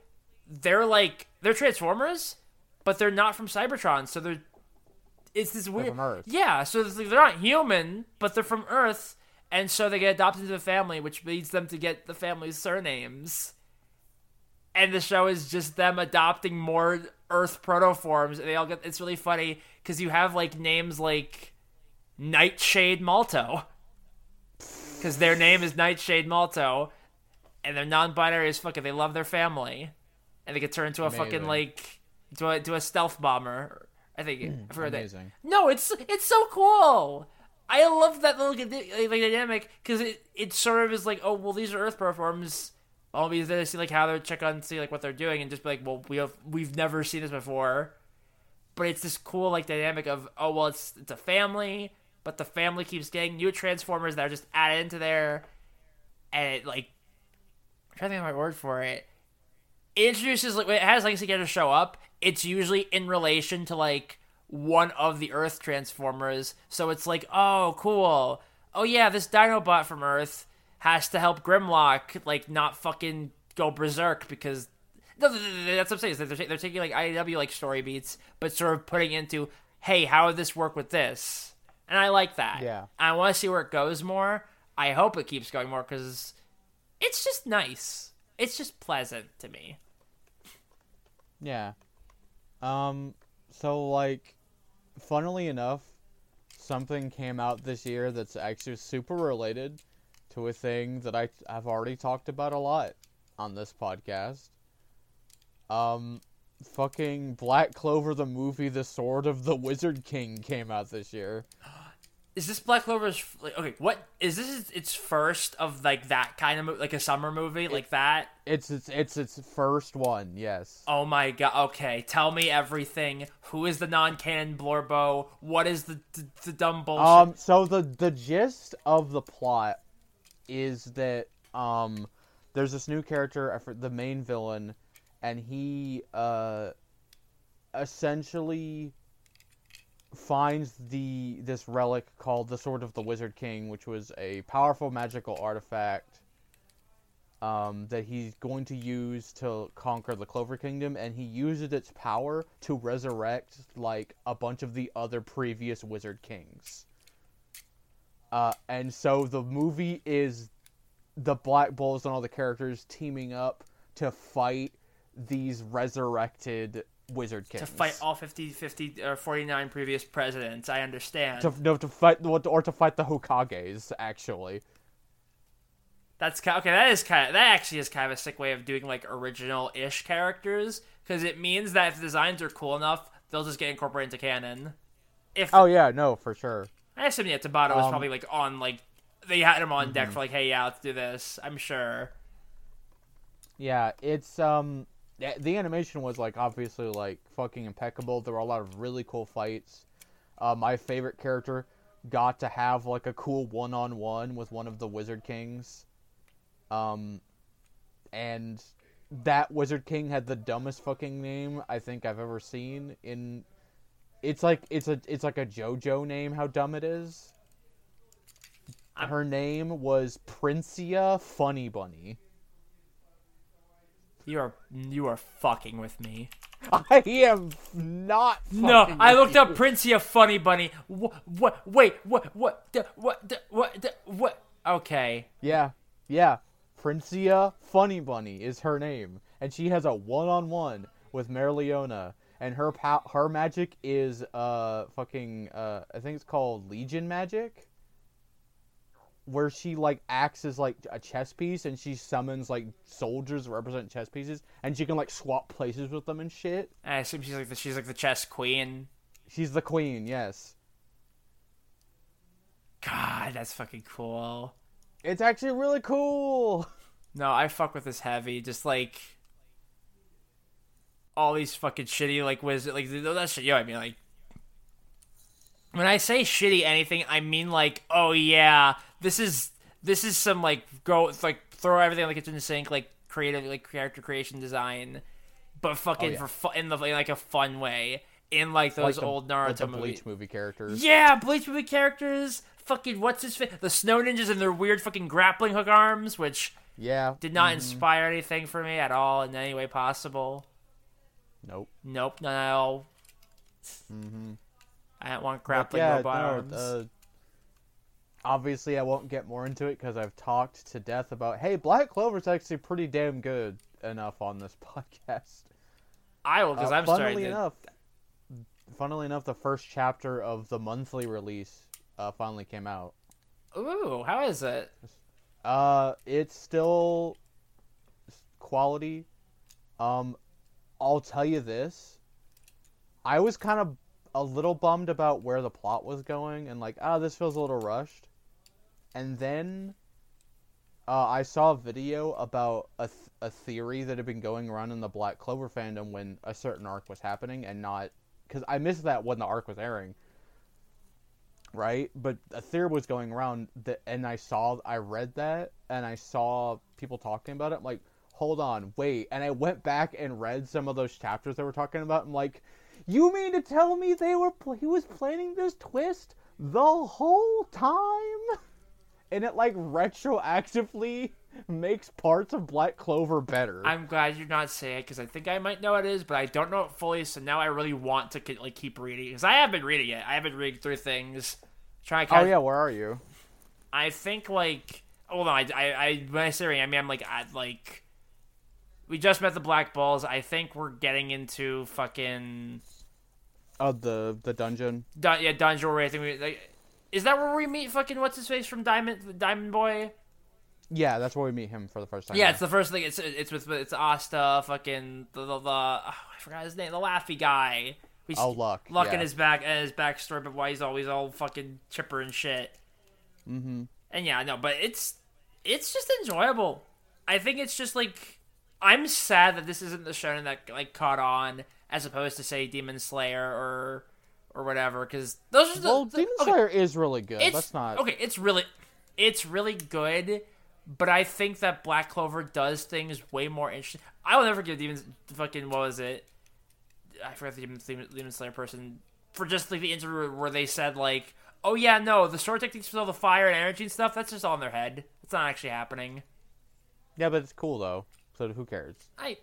they're like they're Transformers, but they're not from Cybertron. So they're it's this weird. from Earth. Yeah, so it's like they're not human, but they're from Earth, and so they get adopted into the family, which leads them to get the family's surnames. And the show is just them adopting more Earth protoforms, and they all get. It's really funny because you have like names like Nightshade Malto, because their name is Nightshade Malto, and they're non-binary as fuck. and They love their family, and they get turned into a fucking like to a to a stealth bomber. I think I forgot that. amazing. No, it's it's so cool. I love that little like, like, dynamic because it it sort of is like, oh well, these are Earth proforms. I'll be there see like how they're check on see like what they're doing and just be like, well, we have we've never seen this before. But it's this cool like dynamic of oh well, it's it's a family, but the family keeps getting new transformers that are just added into there, and it like I'm trying to think of my word for it. It introduces like when it has legacy characters show up. It's usually in relation to like one of the Earth Transformers. So it's like, oh, cool. Oh yeah, this Dinobot from Earth has to help Grimlock like not fucking go berserk because no, th- th- th- that's what I'm saying. They're, they're taking like IDW like story beats, but sort of putting into, hey, how would this work with this? And I like that. Yeah. I want to see where it goes more. I hope it keeps going more because it's just nice. It's just pleasant to me. Yeah. Um. So like, funnily enough, something came out this year that's actually super related to a thing that I have already talked about a lot on this podcast. Um, fucking Black Clover the movie, The Sword of the Wizard King came out this year. [gasps] [gasps] [gasps] Is this Black Clover's like okay? What is this? Its first of like that kind of mo- like a summer movie like that? It's its it's its first one, yes. Oh my god! Okay, tell me everything. Who is the non-canon Blorbo? What is the the, the dumb bullshit? Um, so the the gist of the plot is that um, there's this new character, for- the main villain, and he uh, essentially finds the this relic called the Sword of the Wizard King, which was a powerful magical artifact um, that he's going to use to conquer the Clover Kingdom, and he uses its power to resurrect like a bunch of the other previous Wizard Kings. Uh, and so the movie is the Black Bulls and all the characters teaming up to fight these resurrected Wizard Kings. to fight all 50, 50 or 49 previous presidents. I understand. to no to fight or to fight the Hokages actually. That's ki- okay. That is kind of that actually is kind of a sick way of doing like original-ish characters because it means that if the designs are cool enough, they'll just get incorporated into canon. If Oh yeah, no, for sure. I assume yeah, Tabata was Um, mm-hmm. probably like on like they had him on deck for like, hey, yeah, let's do this. I'm sure. Yeah, it's um the- animation was like obviously like fucking impeccable. There were a lot of really cool fights. Uh, my favorite character got to have like a cool one-on-one with one of the Wizard Kings. Um and that Wizard King had the dumbest fucking name I think I've ever seen in it's like it's a it's like a JoJo name how dumb it is. Her name was Princia Funny Bunny. You are you are fucking with me. I am not. No, I looked up you. Princia Funny Bunny. What? What? Wait. What? What? What? What? What? Okay. Yeah, yeah. Princia Funny Bunny is her name, and she has a one-on-one with Merleona, and her pow- her magic is uh fucking uh I think it's called Legion magic, where she like acts as like a chess piece, and she summons like soldiers that represent chess pieces, and she can like swap places with them and shit. I assume she's like the she's like the chess queen. She's the queen, yes. God, that's fucking cool. It's actually really cool. No, I fuck with this heavy. Just like all these fucking shitty like was like that shit. You know what I mean? Like when I say shitty anything, I mean like oh yeah, this is this is some like go like throw everything like it's in the sink like creative like character creation design, but fucking Oh, yeah. for fun in the in like a fun way in like those Like the- old like the Naruto movies. Bleach movie characters. Yeah, Bleach movie characters. Fucking what's his face? The Snow Ninjas and their weird fucking grappling hook arms, which Yeah. did not mhm. inspire anything for me at all in any way possible. Nope. Nope, all. Mm-hmm. I don't want grappling yeah, robot no, uh, obviously, I won't get more into it because I've talked to death about. Hey, Black Clover's actually pretty damn good enough on this [laughs] podcast. I will because Uh, I'm funnily starting to. enough, funnily enough, the first chapter of the monthly release uh, finally came out. Ooh, how is it? Uh, it's still quality. Um, I'll tell you this. I was kind of a little bummed about where the plot was going and like, ah, this feels a little rushed. And then uh, I saw a video about a, th- a theory that had been going around in the Black Clover fandom when a certain arc was happening and not because I missed that when the arc was airing right? But a theory was going around that, and I saw, I read that, and I saw people talking about it. I'm like, hold on, wait, and I went back and read some of those chapters they were talking about. I'm like, you mean to tell me they were pl- he was planning this twist the whole time? And it like retroactively makes parts of Black Clover better. I'm glad you're not saying it because I think I might know what it is, but I don't know it fully. So now I really want to like keep reading because I have been reading it. I have been reading through things, trying to. oh yeah, where are you? I think like hold on. I, I, I when I say reading, I mean I'm like at like we just met the Black Bulls. I think we're getting into fucking Oh, the the dungeon. dun- yeah dungeon where I think we like. Is that where we meet fucking what's his face from Diamond Diamond Boy? Yeah, that's where we meet him for the first time. Yeah, it's the first thing. It's it's with it's Asta, fucking the the, the oh, I forgot his name, the Laffy guy. He's Oh, Luck, Luck yeah. in his back and his backstory, but why he's always all fucking chipper and shit. mm-hmm. And yeah, no, but it's it's just enjoyable. I think it's just like I'm sad that this isn't the shonen that like caught on as opposed to say Demon Slayer or or whatever because those are the, Well, the- Demon okay, Slayer is really good. it's Let's not. okay. It's really it's really good, but I think that Black Clover does things way more interesting. I will never give Demon fucking what was it? I forgot the Demon, Demon, Demon Slayer person for just like the interview where they said like, "Oh yeah, no, the sword techniques with all the fire and energy and stuff. That's just all in their head. It's not actually happening." Yeah, but it's cool though. So who cares? I.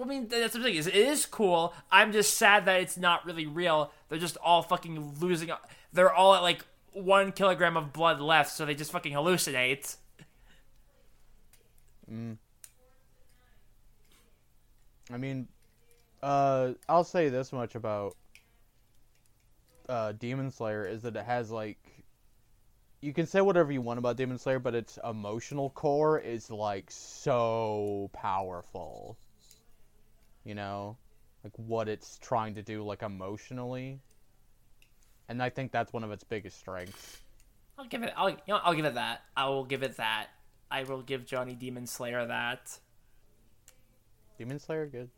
Well, I mean, that's the thing. Is it is cool. I'm just sad that it's not really real. They're just all fucking losing. They're all at like one kilogram of blood left, so they just fucking hallucinate. I mean, uh, I'll say this much about uh, Demon Slayer is that it has like, you can say whatever you want about Demon Slayer, but its emotional core is like so powerful. You know, like what it's trying to do, like emotionally, and I think that's one of its biggest strengths. I'll give it. I'll you know, I'll give it that. I will give it that. I will give Johnny Demon Slayer that. Demon Slayer, good.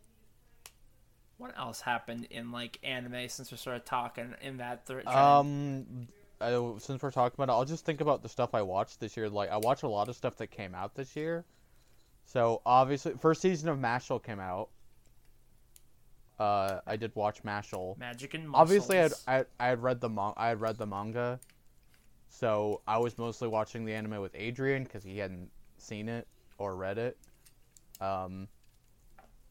What else happened in like anime since we started talking in that third? Um, I, since we're talking about it, I'll just think about the stuff I watched this year. Like, I watched a lot of stuff that came out this year. So obviously, first season of Mashle came out. Uh, I did watch Mashle. Magic and Obviously, I'd. I I had read the mon- I had read the manga, so I was mostly watching the anime with Adrian because he hadn't seen it or read it. Um,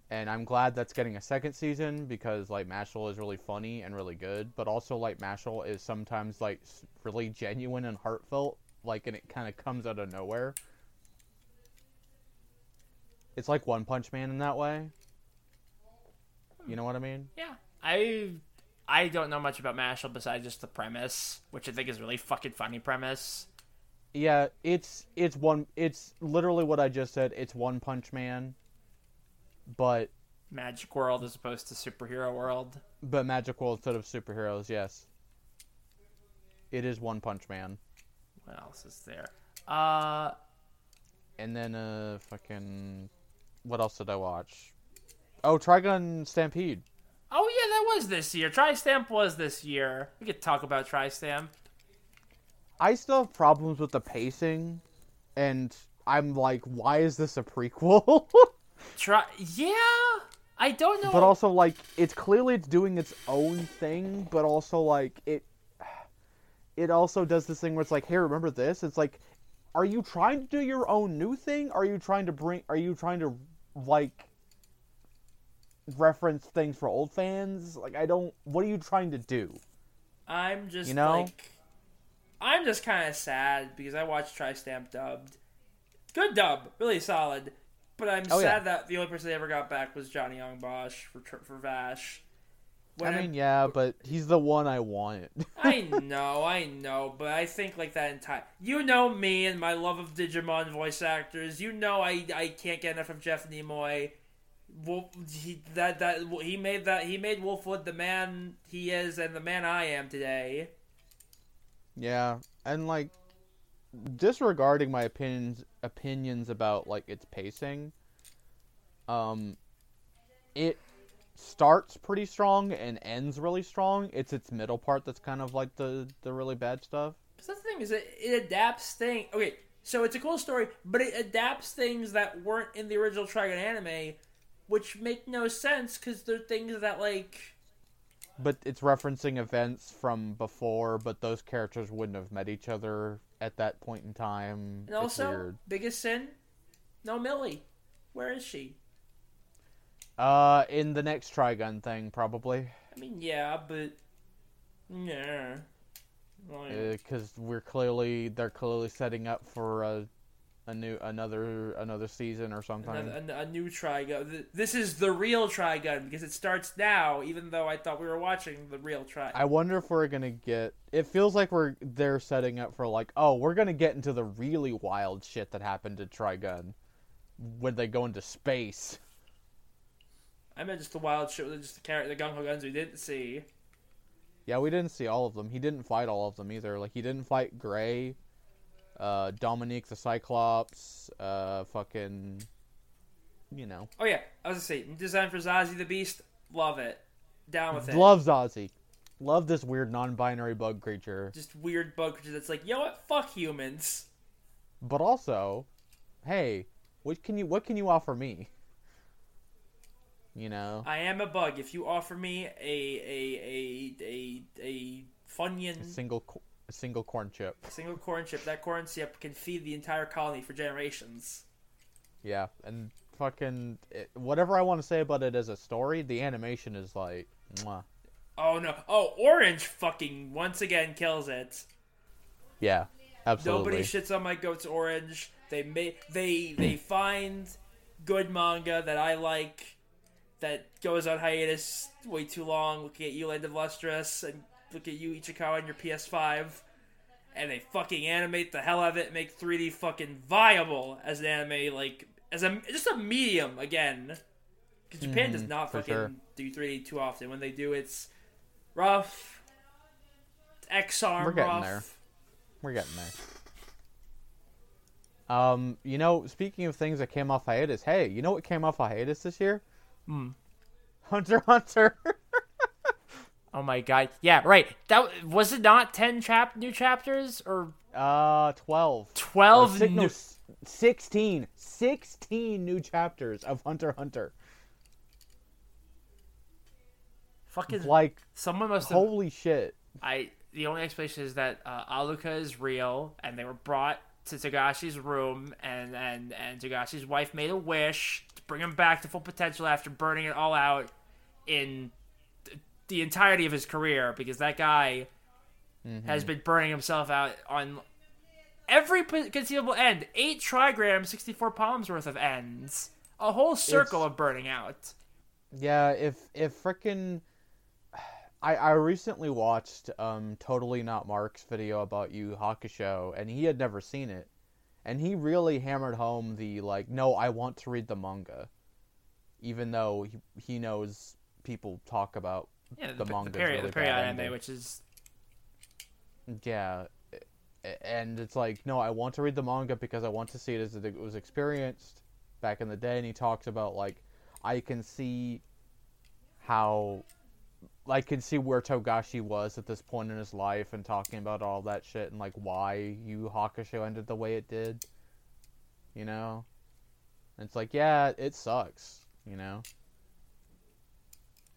and I'm glad that's getting a second season because like Mashle is really funny and really good, but also like Mashle is sometimes like really genuine and heartfelt, like and it kind of comes out of nowhere. It's like One Punch Man in that way. You know what I mean? Yeah, I I don't know much about Mashle besides just the premise, which I think is a really fucking funny premise. Yeah, it's it's one it's literally what I just said. It's One Punch Man, but Magic World as opposed to superhero world. but Magic World instead of superheroes. Yes, it is One Punch Man, What else is there? Uh, and then uh fucking what else did I watch? Oh, Trigun Stampede. Oh yeah, that was this year. Tri-Stamp was this year. We could talk about Tri-Stamp. I still have problems with the pacing, and I'm like, why is this a prequel? [laughs] Try. Yeah. I don't know. but also like it's clearly it's doing its own thing but also like it it also does this thing where it's like hey remember this it's like are you trying to do your own new thing are you trying to bring are you trying to like reference things for old fans like i don't what are you trying to do I'm just You know? like I'm just kind of sad because I watched Tri-Stamp dubbed. Good dub, really solid. But I'm Oh, sad yeah. that the only person they ever got back was Johnny Young Bosch for for Vash. When i mean yeah but he's the one i wanted [laughs] I know, I know, but I think like that entire. You know me and my love of Digimon voice actors. You know I I can't get enough of Jeff Nimoy. Wolf, he that that he made that he made Wolfwood the man he is and the man I am today. Yeah, and like disregarding my opinions opinions about like its pacing, um, it starts pretty strong and ends really strong. It's its middle part that's kind of like the the really bad stuff. Because that's the thing is it, it adapts things. Okay, so it's a cool story, but it adapts things that weren't in the original Trigun anime, which make no sense because they're things that like But it's referencing events from before, but those characters wouldn't have met each other at that point in time. And also, biggest sin, no Milly. Where is she? Uh, in the next Trigun thing, probably. I mean, yeah, but yeah, Like, because we're clearly they're clearly setting up for a a new another another season or something. another, a, a new Trigun. Th- This is the real Trigun because it starts now. Even though I thought we were watching the real Trigun. I wonder if we're gonna get. It feels like we're they're setting up for like, oh, we're gonna get into the really wild shit that happened to Trigun when they go into space. I meant just the wild shit with just the character, the gung ho guns we didn't see. Yeah, we didn't see all of them. He didn't fight all of them either. Like he didn't fight Gray, uh, Dominique the Cyclops, uh, fucking, you know, Oh yeah, I was gonna say design for Zazie the Beast. Love it. Down with it. love Zazie, love this weird non-binary bug creature. just weird bug creature that's like, you know what? Fuck humans. but also, hey, what can you what can you offer me? You know, I am a bug. If you offer me a a a a a funyun a single a single corn chip. single corn chip, that corn chip can feed the entire colony for generations. Yeah, and fucking it, whatever I want to say about it as a story, the animation is like, mwah. Oh no! Oh, orange fucking once again kills it. yeah, absolutely. Nobody shits on my goat's orange. They may they they find good manga that I like that goes on hiatus way too long. Looking at you, Land of Lustrous, and look at you, Ichikawa, on your PS5, and they fucking animate the hell out of it, and make 3D fucking viable as an anime, like as a just a medium again. Because Japan does Mhm, not fucking sure. do 3D too often. When they do, it's rough. Ex-Arm We're getting rough. there. We're getting there. Um, you know, speaking of things that came off hiatus, hey, you know what came off hiatus this year? Hmm. Hunter Hunter. [laughs] Oh my god! Yeah, right. That was it. Not ten chap new chapters or uh, twelve. twelve Or si- no, new. 16. 16 new chapters of Hunter Hunter. Fucking Like, someone must have. holy shit. I the only explanation is that uh, Alluka is real, and they were brought to Togashi's room, and and and Togashi's wife made a wish to bring him back to full potential after burning it all out in the entirety of his career, because that guy has been burning himself out on every conceivable end. Eight trigrams, sixty-four palms worth of ends, a whole circle It's- of burning out. Yeah, if if frickin' I I recently watched um totally not Mark's video about Yu Hakusho and he had never seen it. And he really hammered home the like no, I want to read the manga. Even though he, he knows people talk about Yeah, the, the, manga's the period, really the period anime, which is Yeah. And it's like, no, I want to read the manga because I want to see it as it was experienced back in the day. And he talks about, like, I can see how I can see where Togashi was at this point in his life and talking about all that shit and like why Yu Hakusho ended the way it did. You know? And it's like, yeah, it sucks, you know?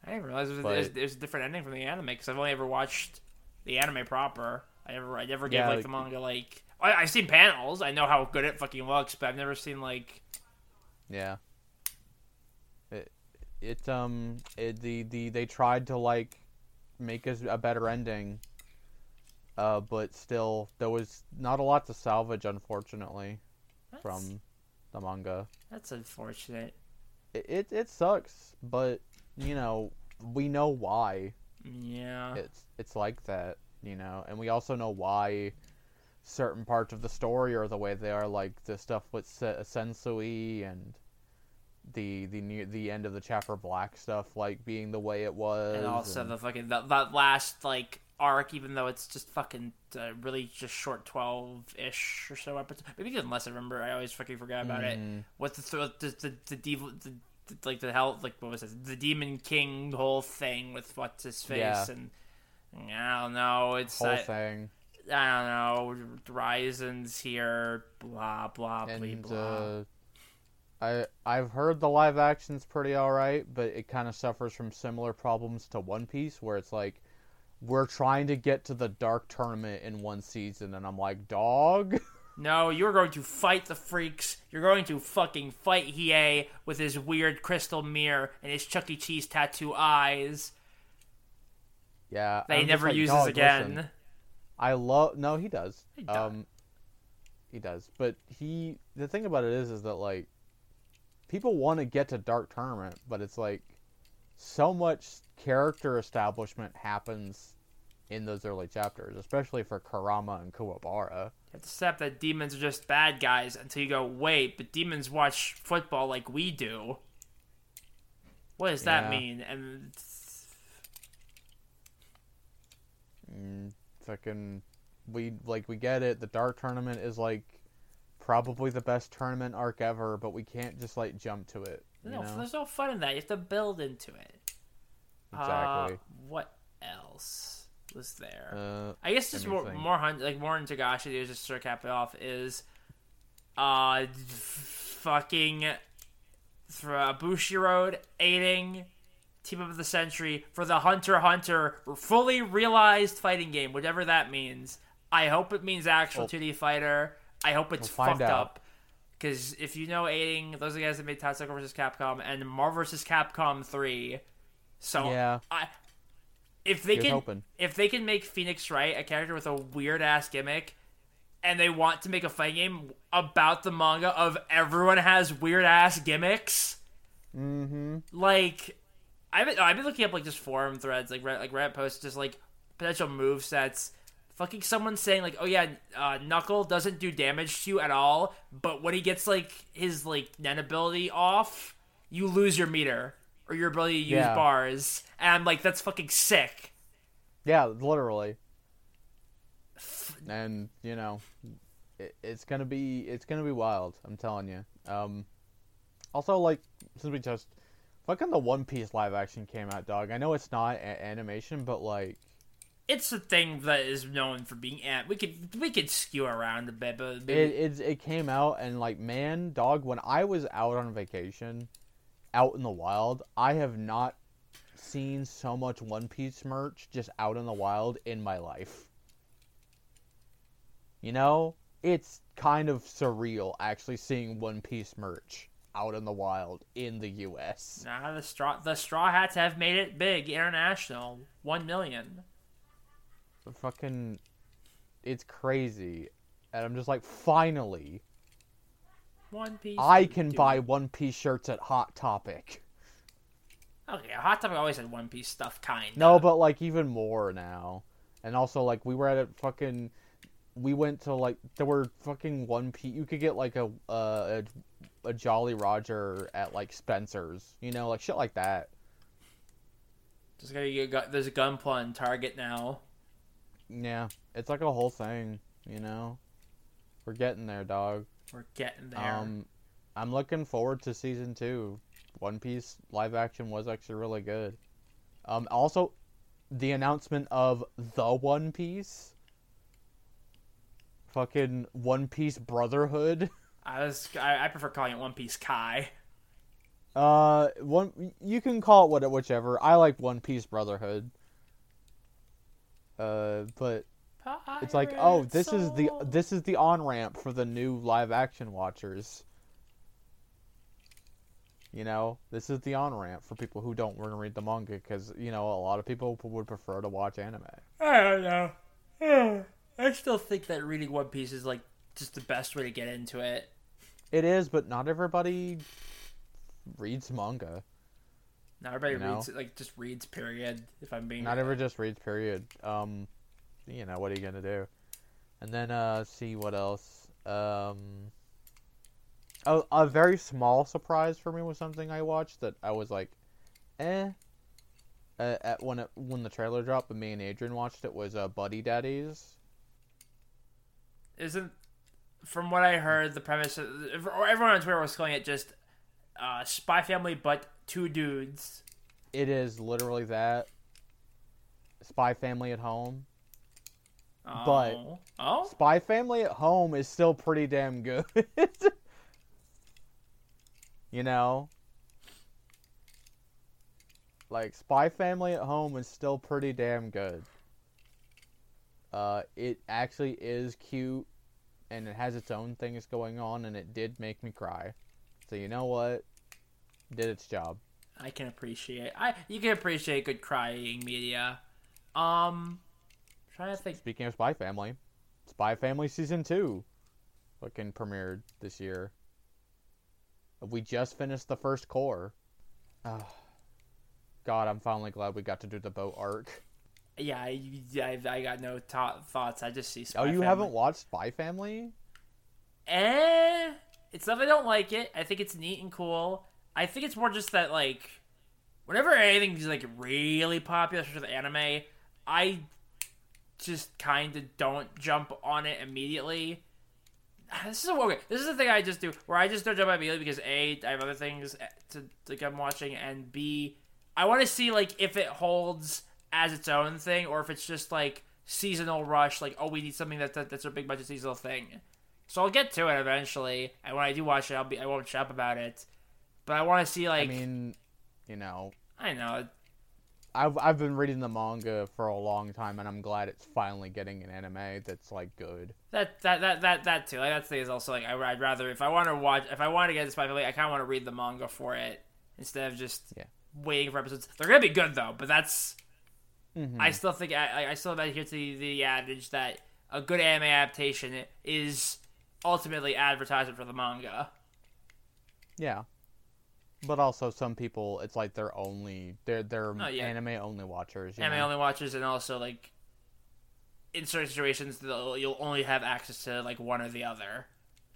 I didn't realize there's, there's, there's a different ending from the anime because I've only ever watched the anime proper. I never I never gave Yeah, like like- the manga like I, I've seen panels. I know how good it fucking looks, but I've never seen like Yeah. It it um it, the the they tried to like make us a better ending. Uh, but still, there was not a lot to salvage, unfortunately, that's, from the manga. that's unfortunate. It, it it sucks, but you know we know why Yeah. it's it's like that, you know, and we also know why certain parts of the story are the way they are, like the stuff with Se- Sensui and the the near the end of the chapter black stuff, like being the way it was, and also and- the fucking that, that last like arc, even though it's just fucking uh, really just short twelve ish or so episodes, maybe even less. I remember. I always fucking forgot about it. Mhm. What's the th- the the the, the like the hell like what was it? The Demon King whole thing with what's his face Yeah. and I don't know. It's whole I, thing. I don't know. Raizen's here. Blah blah blah and blah. uh, I I've heard the live action's pretty all right, but it kind of suffers from similar problems to One Piece, where it's like we're trying to get to the Dark Tournament in one season, and I'm like, dog. [laughs] No, you're going to fight the freaks. You're going to fucking fight Hiei with his weird crystal mirror and his Chuck E. Cheese tattoo eyes. yeah, That I'm he never like, uses again. listen, I love. No, he does. He does. Um, he does. But he. The thing about it is, is that like, people want to get to Dark Tournament, but it's like, so much character establishment happens in those early chapters, especially for Kurama and Kuwabara. Have to accept that demons are just bad guys until you go, wait, but demons watch football like we do. What does that Yeah. mean? And Mm, fucking, we like we get it. The Dark Tournament is like probably the best tournament arc ever, but we can't just like jump to it. No, know? there's no fun in that. You have to build into it. Exactly. Uh, what else was there? Uh, I guess just more, more hun- like more in Togashi to just sort of cap it off is, uh, fucking for Bushi Road Eighting Team of the Century for the Hunter Hunter fully realized fighting game, whatever that means. I hope it means actual Well- 2D fighter. I hope it's We'll fucked out. up. Because if you know Eighting, those are the guys that made Tatsunoko vs. Capcom and Marvel vs. Capcom 3. So Yeah. I if they Here's can hoping. if they can make Phoenix Wright a character with a weird ass gimmick, and they want to make a fighting game about the manga of everyone has weird ass gimmicks, mm-hmm. like I've been, I've been looking up like just forum threads, like like Reddit posts, just like potential move sets. Fucking someone saying like, oh yeah, uh, Knuckle doesn't do damage to you at all, but when he gets like his like Nen ability off, you lose your meter or your ability to use Yeah. bars, and I'm like, that's fucking sick. Yeah, literally. And you know, it, it's gonna be it's gonna be wild. I'm telling you. Um, also, like since we just fucking the One Piece live action came out, dog. I know it's not a- animation, but like, it's a thing that is known for being ant. We could we could skew around a bit, but it it, it came out and like, man, dog. When I was out on vacation, out in the wild, I have not seen so much One Piece merch just out in the wild in my life. You know, it's kind of surreal actually seeing One Piece merch out in the wild in the U.S. nah, the straw the straw hats have made it big international. One million. Fucking, it's crazy, and I'm just like, finally, One piece. I can buy One Piece shirts at Hot Topic. Okay, Hot Topic always had One Piece stuff, kind. No, but like even more now. And also like we were at a fucking we went to like there were fucking one piece you could get like a uh, a a Jolly Roger at like Spencer's, you know, like shit like that. just gotta get, there's a gunpla in Target now. Yeah, it's like a whole thing, you know. We're getting there, dog. We're getting there. Um I'm looking forward to season 2 One Piece live action was actually really good. Um, also, the announcement of the One Piece, fucking One Piece Brotherhood. [laughs] I was I, I prefer calling it One Piece Kai. Uh, one you can call it what whichever. I like One Piece Brotherhood. Uh, but it's like, oh, this is the this is the on ramp for the new live action watchers. You know, this is the on ramp for people who don't want to read the manga because you know a lot of people would prefer to watch anime. I don't know. [sighs] I still think that reading One Piece is like just the best way to get into it. It is, but not everybody reads manga. Not everybody You know? reads like just reads. Period. If I'm being Not everybody just reads. Period. Um, you know what are you gonna do? And then uh, see what else. Um, a a very small surprise for me was something I watched that I was like, eh. Uh, at when it when the trailer dropped, and me and Adrian watched it was uh, Buddy Daddies. isn't from what I heard the premise or everyone on Twitter was calling it just uh, Spy Family but two dudes. It is literally that. Spy Family at Home. But- Oh. oh, Spy Family at Home is still pretty damn good. [laughs] you know? Like Spy Family at Home is still pretty damn good. Uh it actually is cute and it has its own things going on and it did make me cry. So you know what? Did its job. I can appreciate. I you can appreciate good crying media. Um, trying to think. Speaking of Spy Family, Spy Family season two, fucking premiered this year. We just finished the first cour. Oh, God, I'm finally glad we got to do the boat arc. Yeah, I, I, I got no ta thoughts. I just see. Spy Family. oh, you Family. haven't watched Spy Family? Eh, it's not that I don't like it. I think it's neat and cool. I think it's more just that like, whenever anything's like really popular, especially the anime, I just kind of don't jump on it immediately. Ah, this is okay. This is the thing I just do, where I just don't jump on it immediately because a I have other things eh, to like I'm watching, and b I want to see like if it holds as its own thing or if it's just like seasonal rush. Like oh, we need something that, that that's a big budget seasonal thing. So I'll get to it eventually, and when I do watch it, I'll be I won't shut up about it. But I want to see like I mean, you know, I know I've I've been reading the manga for a long time, and I'm glad it's finally getting an anime that's like good. that that that that that too. Like that thing is also like I, I'd rather if I want to watch if I want to get this Spy Family, I kind of want to read the manga for it instead of just Yeah. waiting for episodes. They're gonna be good though, but that's Mhm. I still think I, I still adhere to the, the adage that a good anime adaptation is ultimately advertisement for the manga. Yeah. But also, some people, it's like they're only they're they're Oh, yeah. anime only watchers. Anime know? only watchers, and also like in certain situations, you'll only have access to like one or the other.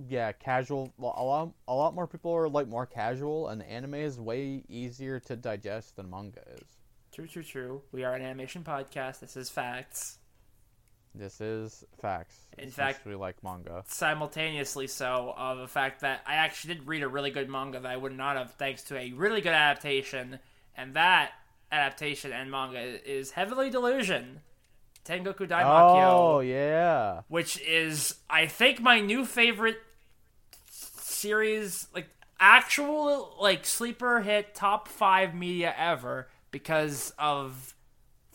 yeah, casual. well, A lot, a lot more people are like more casual, and anime is way easier to digest than manga is. True, true, true. We are an animation podcast. This is facts. This is facts. In fact- we like manga. simultaneously so of the fact that I actually did read a really good manga that I would not have thanks to a really good adaptation, and that adaptation and manga is Heavenly Delusion, Tengoku Daimakyo, Oh yeah, which is I think my new favorite series, like actual like sleeper hit top five media ever because of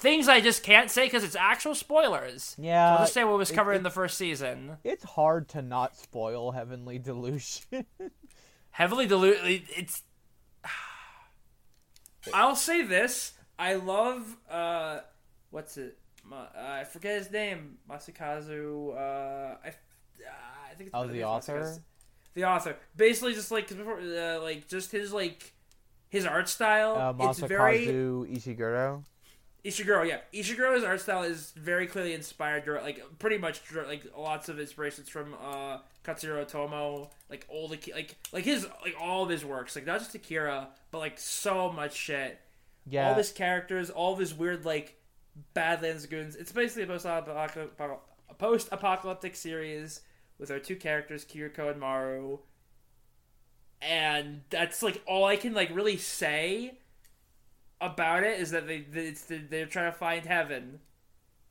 things I just can't say because it's actual spoilers. Yeah, so I'll just say what was covered it- in the first season. it's hard to not spoil Heavenly Delusion. [laughs] heavily diluted. It's. [sighs] I'll say this: I love uh, what's it? Uh, I forget his name. Masakazu. Uh, I, uh, I think it's. Oh, the it's author? Masakazu. The author, basically, just like 'cause before, uh, like just his like his art style. uh, it's very Masakazu Ishiguro. Ishiguro, yeah. Ishiguro's art style is very clearly inspired, like pretty much like lots of inspirations from uh, Katsuhiro Otomo, like all the like like his like all of his works, like not just Akira, but like so much shit. Yeah, All his characters, all of his weird like Badlands goons. It's basically a post-apocalyptic, a post-apocalyptic series with our two characters, Kiriko and Maru. and that's like all I can like really say about it is that they that it's they're trying to find heaven.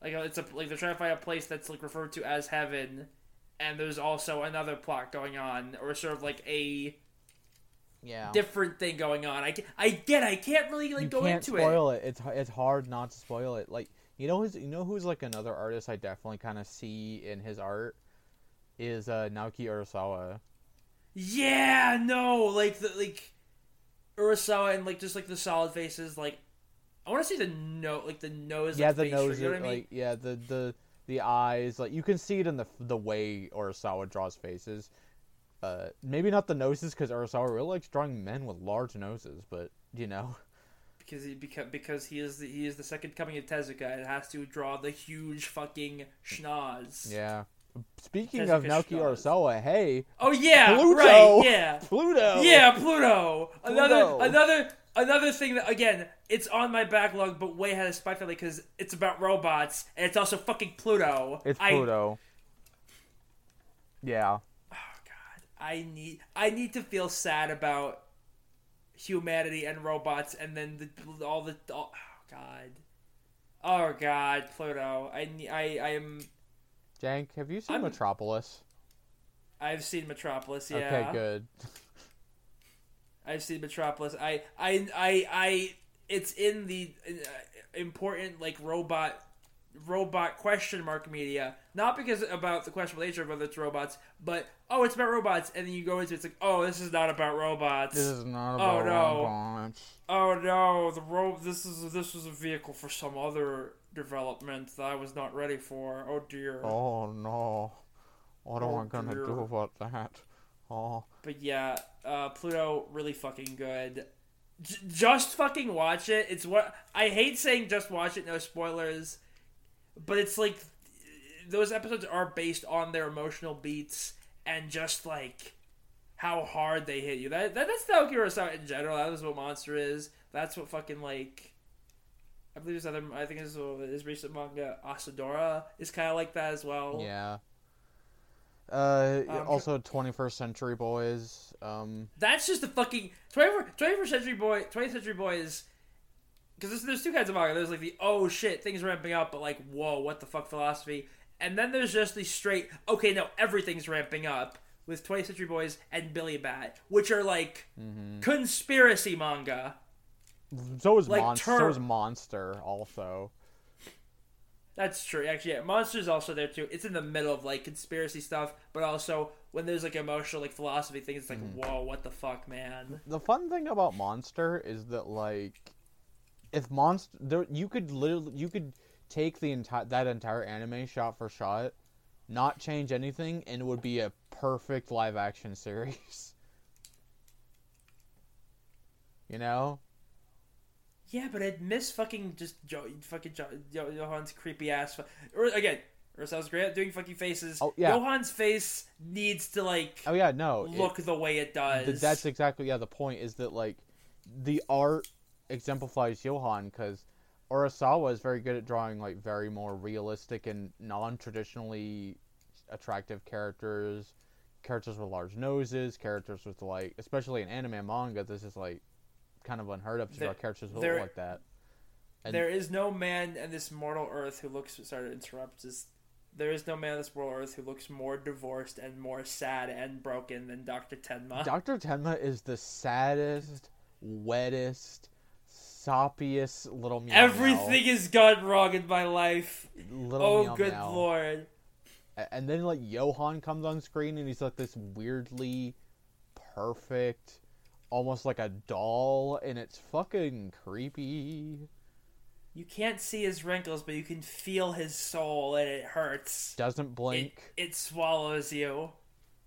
Like it's a like they're trying to find a place that's like referred to as heaven, and there's also another plot going on, or sort of like a Yeah. different thing going on. I, I get I can't really like you go into it. spoil it. It's it's hard not to spoil it. Like you know who's you know who's like another artist I definitely kind of see in his art is uh Naoki Urasawa. Yeah, no, like the like Urasawa and like just like the solid faces. Like I want to see the no, like the nose. yeah, like, the face, nose, you know I mean? like yeah, the the the eyes, like you can see it in the the way Urasawa draws faces. Uh, maybe not the noses because Urasawa really likes drawing men with large noses, but you know, because he because because he is the, he is the second coming of Tezuka and has to draw the huge fucking schnoz. yeah. Speaking Tezuka of Naoki. Urasawa, hey, Oh yeah, Pluto! right, yeah. Pluto. Yeah, Pluto. Another Pluto. another another thing that again, it's on my backlog, but way ahead of Spy Family because it's about robots and it's also fucking Pluto. It's I- Pluto. Yeah. Oh god, I need I need to feel sad about humanity and robots, and then the, all the all, oh god, oh god, Pluto. I I I am Jank, have you seen I'm- Metropolis? I've seen Metropolis. Yeah, Okay, good. I've seen Metropolis. I I I I. It's in the uh, important like robot robot question mark media not because about the questionable nature of whether it's robots but oh it's about robots and then you go into it, it's like oh this is not about robots This is not Oh, about no. robots. oh no the ro- this is this was a vehicle for some other development that I was not ready for oh dear Oh no. What am Oh, I gonna dear. do about that? Oh. but yeah uh, Pluto really fucking good J- just fucking watch it it's what I hate saying just watch it no spoilers but it's like those episodes are based on their emotional beats and just like how hard they hit you. That, that that's Naoki Urasawa in general. That is what Monster is. That's what fucking like. I believe his other. I think his his recent manga Asadora is kind of like that as well. Yeah. Uh, Um, also 21st Century Boys. Um, That's just a fucking 21st, 21st century boy. 20th century boys. Because there's, there's two kinds of manga. There's like the oh shit things ramping up, but like whoa what the fuck philosophy. And then there's just the straight okay no everything's ramping up with 20th century boys and Billy Bat, which are like conspiracy manga. So is Like Monster. So is Monster also. That's true. Actually, yeah, Monster's also there too. It's in the middle of like conspiracy stuff, but also when there's like emotional like philosophy things, it's like mm-hmm. whoa what the fuck man. The fun thing about Monster is that like, if Monster, there you could literally you could take the entire that entire anime shot for shot, not change anything, and it would be a perfect live action [laughs] series. You know? Yeah, but I'd miss fucking just jo- fucking jo- Yo- Johan's creepy ass. Fu- or again, Ursa's great at doing fucking faces. Oh, yeah. Johan's face needs to like Oh yeah, no. it- look the way it does. Th- that's exactly yeah. The point is that like the art exemplifies Johan because Urasawa is very good at drawing like very more realistic and non-traditionally attractive characters, characters with large noses, characters with like, especially in anime and manga, this is like kind of unheard of to There- draw characters who there- look like that. and- there is no man in this mortal earth who looks. Sorry to interrupt. Just there is no man on this mortal earth who looks more divorced and more sad and broken than Doctor Tenma. Dr. Tenma is the saddest, wettest, soppiest little meow Everything has gone wrong in my life. Little Oh, meow good meow. lord. And then like Johan comes on screen and he's like this weirdly perfect, almost like a doll, and it's fucking creepy. You can't see his wrinkles, but you can feel his soul, and it hurts. Doesn't blink. it swallows you.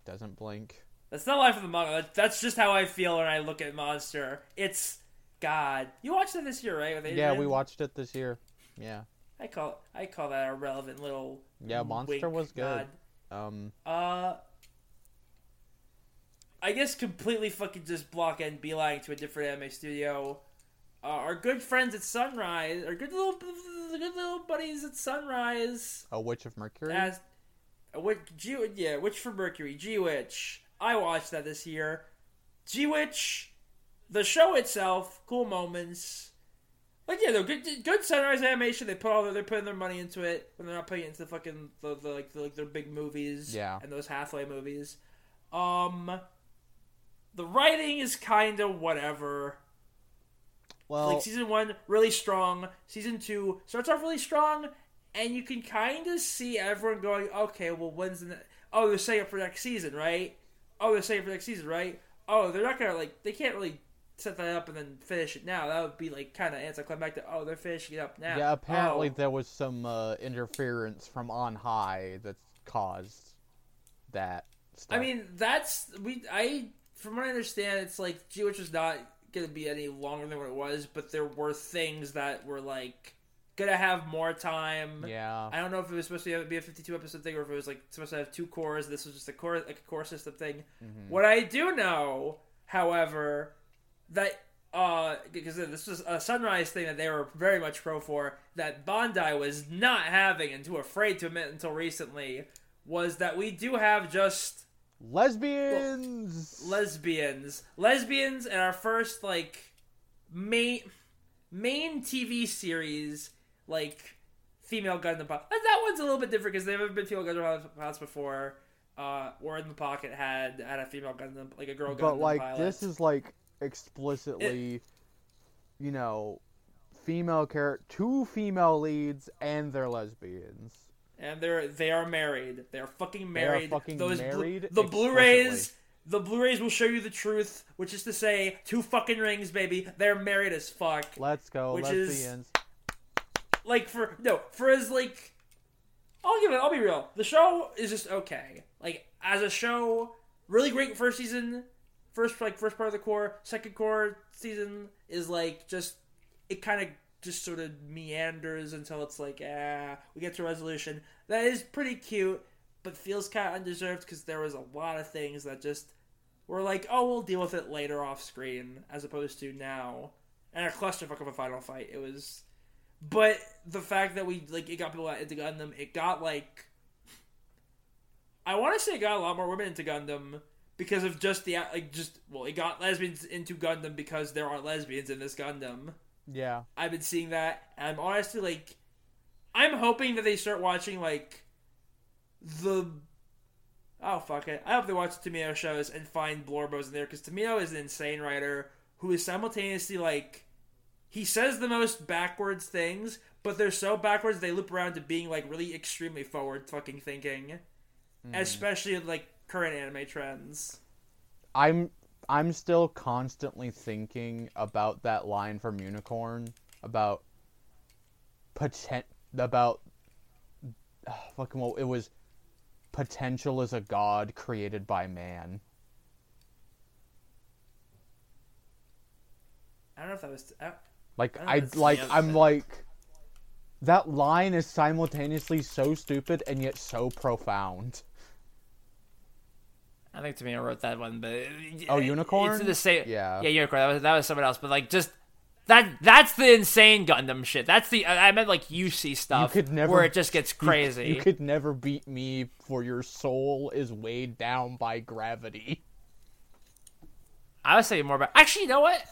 Doesn't blink. That's not life of the manga. That's just how I feel when I look at Monster. It's God. You watched it this year, right? Yeah, we watched it this year. Yeah, I call I call that a relevant little. Yeah, Monster wink was good. nod. um, Uh, I guess completely fucking just block and be lying to a different anime studio. Uh, our good friends at Sunrise, our good little, good little buddies at Sunrise. a Witch of Mercury. As uh, what G yeah, Witch for Mercury, G Witch. I watched that this year. G Witch, the show itself, cool moments. Like yeah, though good good Sunrise animation. They put all their, they're putting their money into it, and they're not putting it into the fucking the, the like the, like their big movies. Yeah. and those halfway movies. Um, the writing is kind of whatever. Well, like season one really strong. Season two starts off really strong, and you can kind of see everyone going, okay, well when's the ne- oh they're saying it for next season, right? Oh they're saying it for next season, right? Oh they're not gonna like they can't really set that up and then finish it now. That would be like kind of anticlimactic. Oh they're finishing it up now. yeah, apparently Oh. there was some uh, interference from on high that caused that. Stuff. I mean, that's we. I from what I understand, it's like G Witch was not gonna be any longer than what it was, but there were things that were like gonna have more time. yeah, I don't know if it was supposed to be a 52 episode thing or if it was like supposed to have two cours. This was just a cour, like a core system thing. What I do know, however, that uh, because this was a Sunrise thing that they were very much pro for, that Bandai was not having and too afraid to admit until recently, was that we do have just lesbians. lesbians, lesbians, and our first like main main TV series like female Gundam pilot. That that one's a little bit different because they've never been female Gundam pilots before. Uh, War in the Pocket had had a female Gundam, like a girl Gundam but like pilot. this is like explicitly, you know, female character, two female leads, and they're lesbians. And they're they are married. They are fucking are married. fucking Those blu- married the Blu-rays. The Blu-rays will show you the truth, which is to say, two fucking rings, baby. They're married as fuck. Let's go Which is- lesbians. like for no for as like I'll give it I'll be real. The show is just okay. Like as a show, really great first season. First like first part of the cour, second cour season is like just it kind of just sort of meanders until it's like ah we get to resolution. That is pretty cute, but feels kind of undeserved because there was a lot of things that just were like oh we'll deal with it later off screen as opposed to now. And a clusterfuck of a final fight. It was but the fact that we like it got people into Gundam, it got like I want to say it got a lot more women into Gundam because of just the like just well, it got lesbians into Gundam because there are lesbians in this Gundam. Yeah, I've been seeing that, and I'm honestly like, I'm hoping that they start watching like the. Oh fuck it! I hope they watch the Tomino shows and find Blorbos in there because Tomino is an insane writer who is simultaneously like, he says the most backwards things, but they're so backwards they loop around to being like really extremely forward fucking thinking, mm-hmm. especially in like current anime trends. I'm I'm still constantly thinking about that line from Unicorn about potent about uh, [sighs] fucking well it was potential is a god created by man. I don't know if that was. I, Like I, I like I'm thing. like that line is simultaneously so stupid and yet so profound. I think Tomino wrote that one, but Oh, Unicorn? It's the same. Yeah. yeah, Unicorn. That was that was someone else, but like just that that's the insane Gundam shit. That's the I meant like UC stuff could never- where it just gets You- crazy. You, could never beat me for your soul is weighed down by gravity. I was saying more about. Actually, you know what?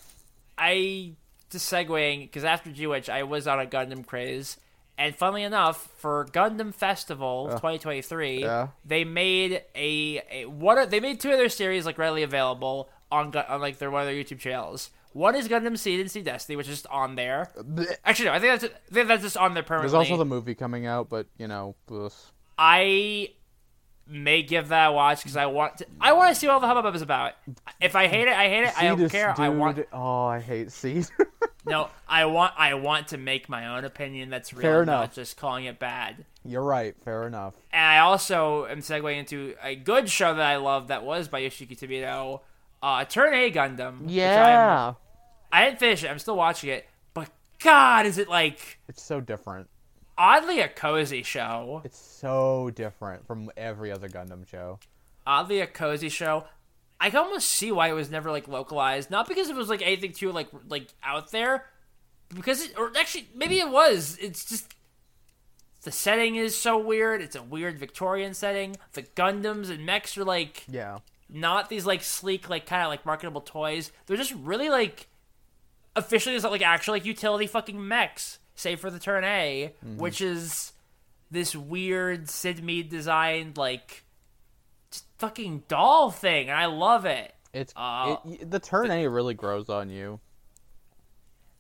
I just segueing because after G Witch, I was on a Gundam craze, and funnily enough, for Gundam Festival 2023, Yeah. they made a, a what are, they made two other series like readily available on on like their one of their YouTube channels. One is Gundam Seed and Seed Destiny, which is just on there. Uh, Actually, no, I think that's I think that's just on there permanently. There's also the movie coming out, but you know, ugh. I may give that a watch because I want to. I want to see what all the hubbub is about. If I hate it, I hate it. I don't Seed care. I want Oh, I hate Seed. [laughs] no. I want. I want to make my own opinion. That's real, Fair not just calling it bad. You're right. Fair enough. And I also am segueing into a good show that I love that was by Yoshiki Tomino, uh, Turn A Gundam. which I'm- I didn't finish it. I'm still watching it, but God, is it like it's so different. oddly a cozy show? It's so different from every other Gundam show. oddly a cozy show. I can almost see why it was never like localized, not because it was like anything too like like out there, because it, or actually maybe it was. It's just the setting is so weird. It's a weird Victorian setting. The Gundams and mechs are like Yeah. not these like sleek, like kind of like marketable toys. They're just really like officially is like actual like utility fucking mechs, save for the turn A, mm-hmm. which is this weird Syd Mead designed like just fucking doll thing, and I love it. It's Uh, it, the turn A really grows on you.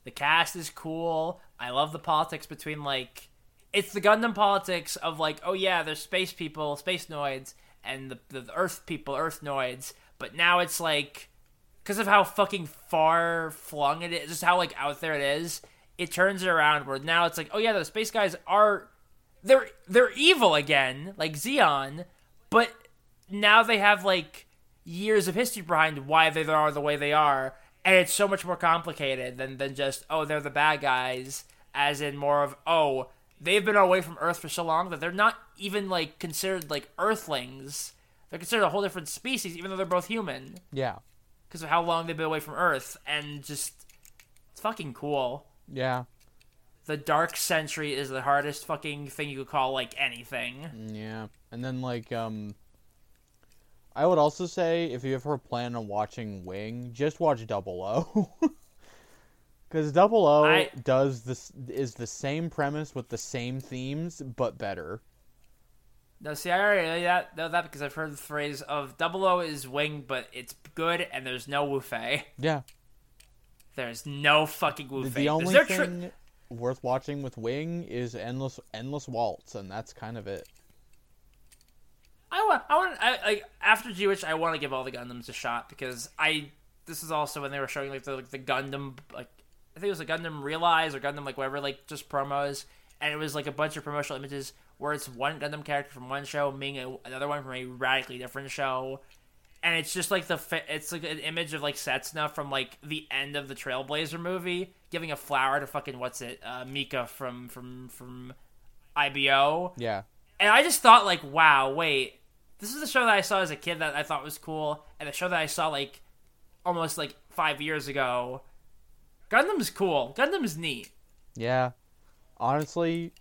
The cast is cool. I love the politics between like it's the Gundam politics of like, oh yeah, there's space people, space noids, and the the Earth people, Earth noids. But now it's like because of how fucking far flung it is, just how like out there it is. It turns it around where now it's like, oh yeah, the space guys are they're they're evil again, like Zeon, but now they have like years of history behind why they are the way they are, and it's so much more complicated than than just oh they're the bad guys, as in more of oh they've been away from Earth for so long that they're not even like considered like Earthlings. They're considered a whole different species, even though they're both human, Yeah, because of how long they've been away from Earth, and just it's fucking cool. yeah, The Dark Century is the hardest fucking thing you could call like anything. yeah. And then like um, I would also say if you ever plan on watching Wing, just watch Double O. [laughs] Because Double O I- does this is the same premise with the same themes but better. No, see, I already know that, know that because I've heard the phrase of Double O is wing, but it's good and there's no Wufei. Yeah, There's no fucking Wu the, Fei. the only There's no tr- thing worth watching with Wing is endless endless waltz, and that's kind of it. I want, I want, I, like after G Witch, I want to give all the Gundams a shot because I. This is also when they were showing like the like the Gundam like I think it was a Gundam Realize or Gundam like whatever like just promos, and it was like a bunch of promotional images where it's one Gundam character from one show meeting a, another one from a radically different show, and it's just like the it's like an image of like Setsuna from like the end of the Trailblazer movie giving a flower to fucking what's it uh, Mika from from from IBO, Yeah, and I just thought like, wow, wait, this is the show that I saw as a kid that I thought was cool, and the show that I saw like almost like five years ago. Gundam's cool. Gundam's neat. yeah. Honestly,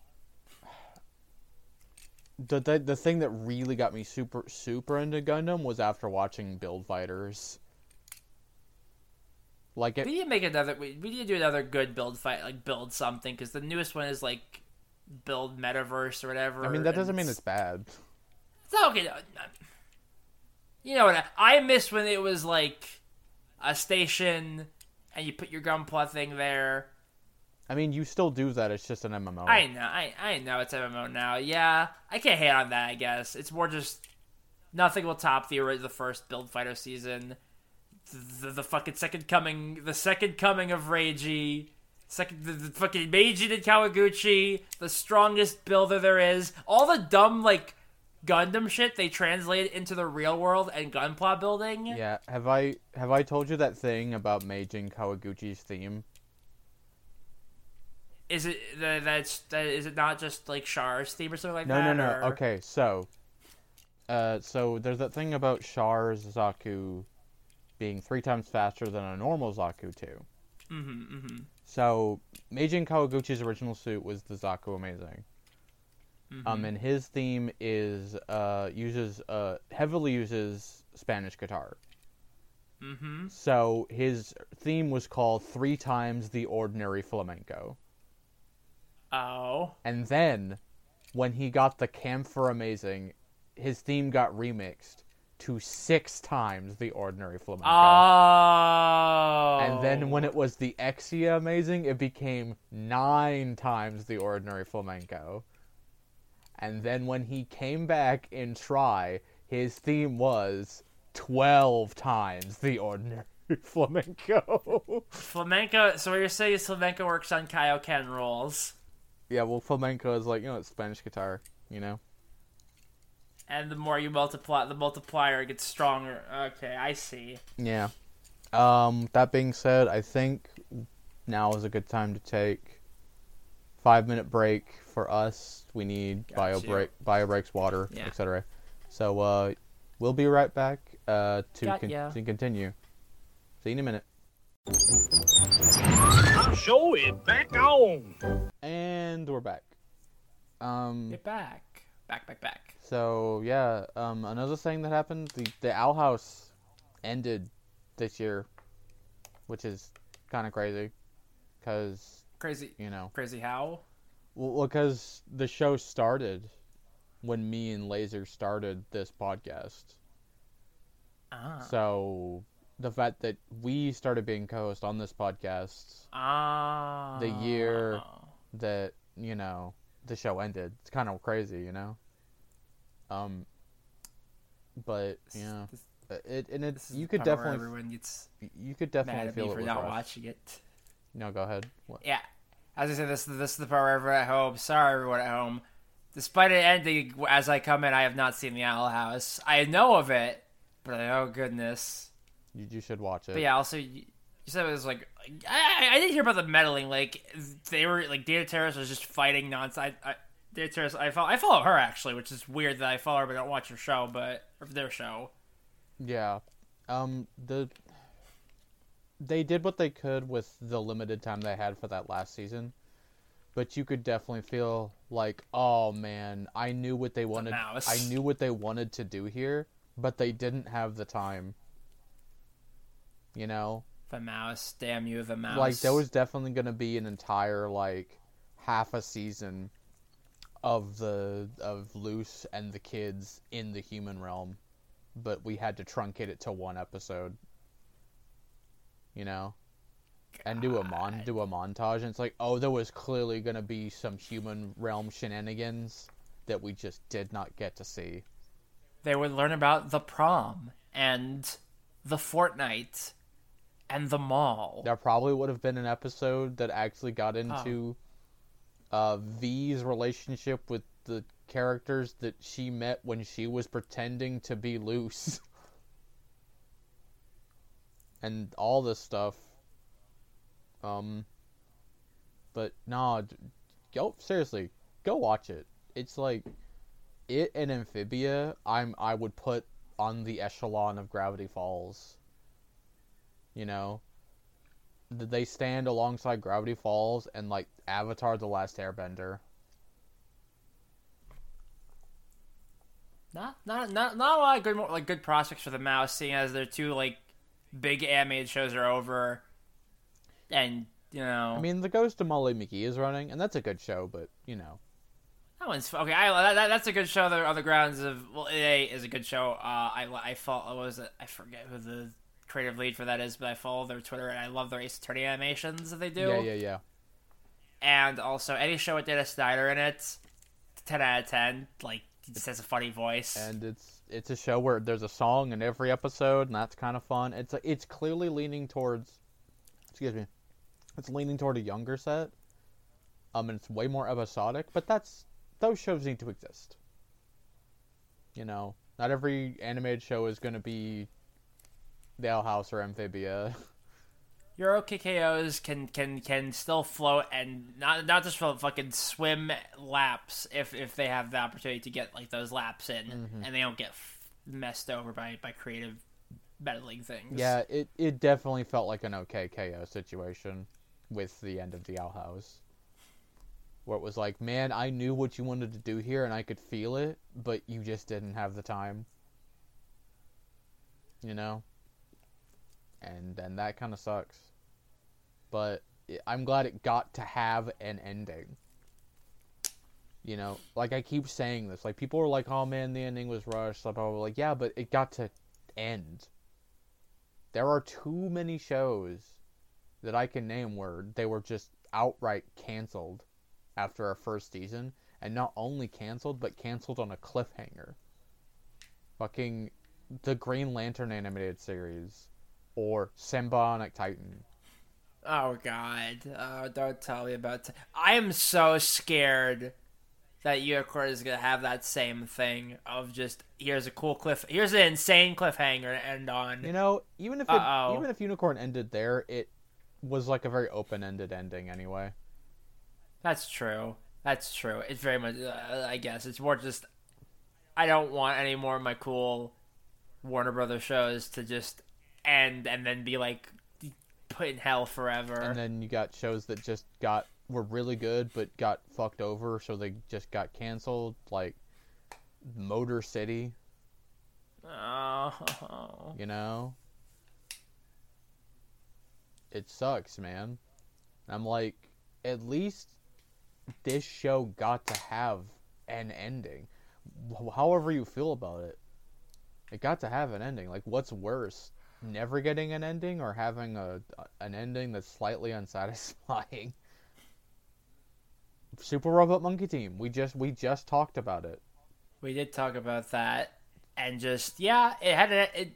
the, the the thing that really got me super super into Gundam was after watching Build Fighters. Like it, We need to make another. We, we need to do another good build fight, like build something, because the newest one is like build metaverse or whatever. I mean, that doesn't mean it's- it's bad. It's okay. You know what? I, miss when it was like a station, and you put your gunpla thing there. I mean, you still do that. It's just an MMO. I know, I I know it's MMO now. Yeah, I can't hate on that. I guess it's more just nothing will top the the first Build Fighter season. The, the fucking second coming, the second coming of Reiji. Second, the, the fucking Meijin Kawaguchi, the strongest builder there is. All the dumb like Gundam shit they translate into the real world and gunpla building. Yeah, have I have I told you that thing about Meijin Kawaguchi's theme? Is it that that's that is it not just like Char's theme or something like No, that? no, no. no. Okay, so, uh, so there's that thing about Char's Zaku being three times faster than a normal Zaku too. Mm-hmm, mm-hmm. So Meijin Kawaguchi's original suit was the Zaku Amazing. Mm-hmm. Um, and his theme is uh uses uh heavily uses Spanish guitar. Mm-hmm. So his theme was called three times the ordinary flamenco. Oh. And then, when he got the Kampfer Amazing, his theme got remixed to six times the ordinary flamenco. Oh. and then when it was the Exia Amazing, it became nine times the ordinary flamenco. And then when he came back in Try, his theme was 12 times the ordinary [laughs] flamenco. flamenco. So what you're saying is flamenco works on Kaioken rules, yeah, well, flamenco is like, you know, it's Spanish guitar, you know? and the more you multiply, the multiplier gets stronger. Okay, I see. Yeah. Um, that being said, I think now is a good time to take five minute break for us. We need bio Gotcha. break, bio breaks, water, Yeah. etc. So uh, we'll be right back uh, to Got con- ya. to continue. See you in a minute. Show it back on. And we're back. Um, Get back. back, back, back. So yeah, um, another thing that happened, the the Owl House ended this year, which is kind of crazy, because Crazy, you know, crazy how? Well, because the show started when me and Laser started this podcast. Ah, So the fact that we started being co-host on this podcast, ah, the year- that you know the show ended, it's kind of crazy, you know. Um, but yeah, this- it and it's you could definitely everyone gets you could mad definitely at feel it for not watching it. No, go ahead. What? Yeah, as I said, this this is the part where everyone at home. Sorry, everyone at home. Despite it ending as I come in, I have not seen the Owl House. I know of it, but oh goodness. You, you should watch it. But yeah, also you you said it was like I, I didn't hear about the meddling. Like they were like Dana Terrace was just fighting nonsense. I, I, Dana Terrace, I follow I follow her actually, which is weird that I follow her but I don't watch her show, but their show. Yeah. Um the they did what they could with the limited time they had for that last season. But you could definitely feel like, oh man, I knew what they wanted. I knew what they wanted to do here, but they didn't have the time. You know? The mouse, damn you, the mouse. Like there was definitely going to be an entire like half a season of the of Luz and the kids in the human realm, but we had to truncate it to one episode. You know, and do a mon do a montage, and it's like, oh, there was clearly going to be some human realm shenanigans that we just did not get to see. they would learn about the prom and the fortnight and the mall. There probably would have been an episode that actually got into uh, Vee's relationship with the characters that she met when she was pretending to be Luz. [laughs] and all this stuff. Um, but nah, go seriously, go watch it. It's like it and Amphibia. I'm I would put on the echelon of Gravity Falls. You know, Th- they stand alongside Gravity Falls and like Avatar: The Last Airbender. Not not not not a lot of good like good prospects for the mouse, seeing as they're two like big animated shows are over, and you know I mean, The Ghost of Molly McGee is running, and that's a good show, but you know, that one's okay. I that, that's a good show. There, on the grounds of well, A is a good show. Uh, I I follow was it? I forget who the creative lead for that is, but I follow their Twitter and I love their Ace Attorney animations that they do. yeah, yeah, yeah. And also any show with Dana Snyder in it, ten out of ten. Like he just has a funny voice. and it's it's a show where there's a song in every episode, and that's kind of fun. It's it's clearly leaning towards, excuse me, it's leaning toward a younger set. Um, and it's way more episodic, but that's those shows need to exist. You know, not every animated show is going to be the Owl House or Amphibia. [laughs] Euro KKOs can can can still float and not not just fucking swim laps if if they have the opportunity to get like those laps in Mm-hmm. and they don't get f- messed over by by creative meddling things. yeah, it it definitely felt like an okay KO situation with the end of the Owl House. Where it was like, man, I knew what you wanted to do here and I could feel it, but you just didn't have the time. You know? And and that kind of sucks. But I'm glad it got to have an ending. You know, like I keep saying this, like people are like, "Oh man, the ending was rushed." Blah blah blah. Like, yeah, but it got to end. There are too many shows that I can name where they were just outright canceled after a first season, and not only canceled, but canceled on a cliffhanger. Fucking the Green Lantern animated series, or Sym-Bionic Titan. Oh god. Oh, don't tell me about. T- I am so scared that Unicorn is gonna have that same thing of just here's a cool cliff, here's an insane cliffhanger to end on. You know, even if it, even if Unicorn ended there, it was like a very open-ended ending anyway. That's true. That's true. It's very much. Uh, I guess it's more just. I don't want any more of my cool Warner Brothers shows to just end and then be like put in hell forever. And then you got shows that just got were really good but got fucked over, so they just got canceled. Like Motor City, Oh. you know? It sucks, man. I'm like, at least this show got to have an ending. However you feel about it, it got to have an ending. Like, what's worse, never getting an ending or having a an ending that's slightly unsatisfying? [laughs] Super Robot Monkey Team. We just we just talked about it. We did talk about that, and just yeah, it had a, it.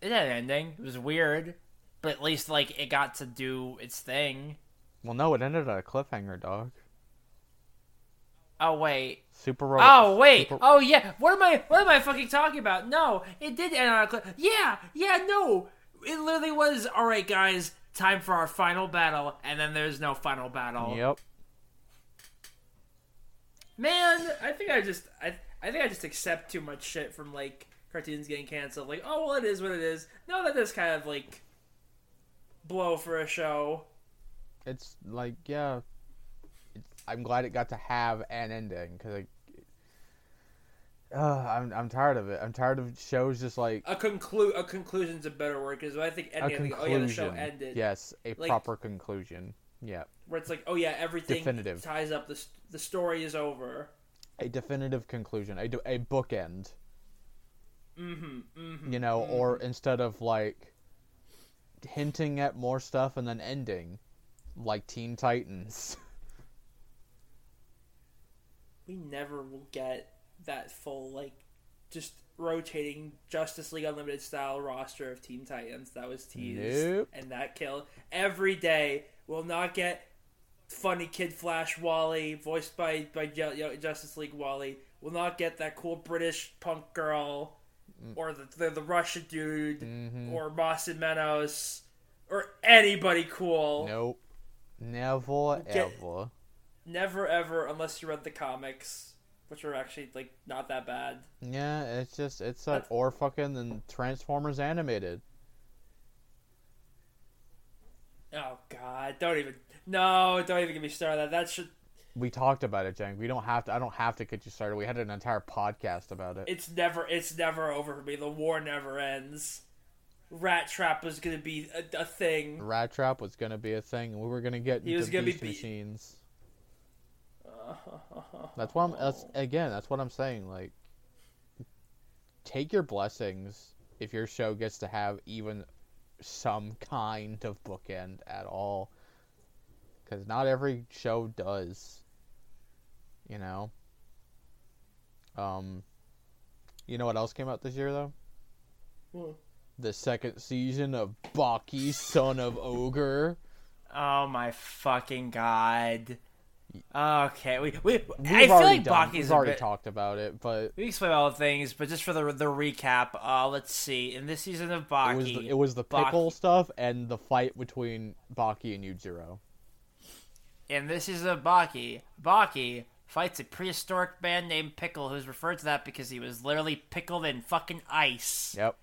It had an ending. It was weird, but at least like it got to do its thing. Well, no, it ended at a cliffhanger, dog. Oh wait. Super Robot. Oh wait. Super- Oh yeah. What am I? What am I fucking talking about? No, it did end on a cliff. Yeah. Yeah. No. It literally was. All right, guys. Time for our final battle, and then there's no final battle. Yep. Man, I think I just I I think I just accept too much shit from like cartoons getting canceled. Like, oh well, it is what it is. No, that is kind of like blow for a show. It's like yeah. I'm glad it got to have an ending because. Uh, I'm I'm tired of it. I'm tired of shows just like A conclu a conclusion's a better word because I think ending. I think, conclusion. oh yeah, the show ended. Yes, a Like- proper conclusion. Yeah, Where it's like, oh yeah, everything Definitive. ties up. The the story is over. a definitive conclusion. A, a bookend. Mm-hmm. Mm-hmm. You know, or instead of like hinting at more stuff and then ending, like Teen Titans. [laughs] we never will get that full like just rotating Justice League Unlimited style roster of Teen Titans that was teased Nope. and that killed every day. We'll not get funny kid Flash Wally voiced by by Ju- Justice League Wally. We'll not get that cool British punk girl mm. or the the, the Russian dude mm-hmm. or Boston Menos or anybody cool. Nope. Never Get- ever. Never ever unless you read the comics, which are actually like not that bad. Yeah, it's just it's like That's- or fucking the Transformers animated. Oh God! Don't even. No, don't even get me started. That that should. We talked about it, Jenk. We don't have to. I don't have to get you started. We had an entire podcast about it. It's never. It's never over for me. The war never ends. Rat Trap was gonna be a, a thing. Rat Trap was gonna be a thing, we were gonna get He into was gonna be- Machines. That's what I'm. That's again. That's what I'm saying. Like, take your blessings if your show gets to have even some kind of bookend at all, because not every show does. You know. Um. You know what else came out this year though? What? The second season of Baki, Son of Ogre. Oh my fucking god. Okay, we we. We've I feel already like done, Baki's already bit- talked about it, but We explain all the things, but just for the the recap, uh, let's see. In this season of Baki, it was the, it was the Baki- pickle stuff and the fight between Baki and Yujiro. In this is a Baki. Baki fights a prehistoric man named Pickle, who's referred to that because he was literally pickled in fucking ice. Yep.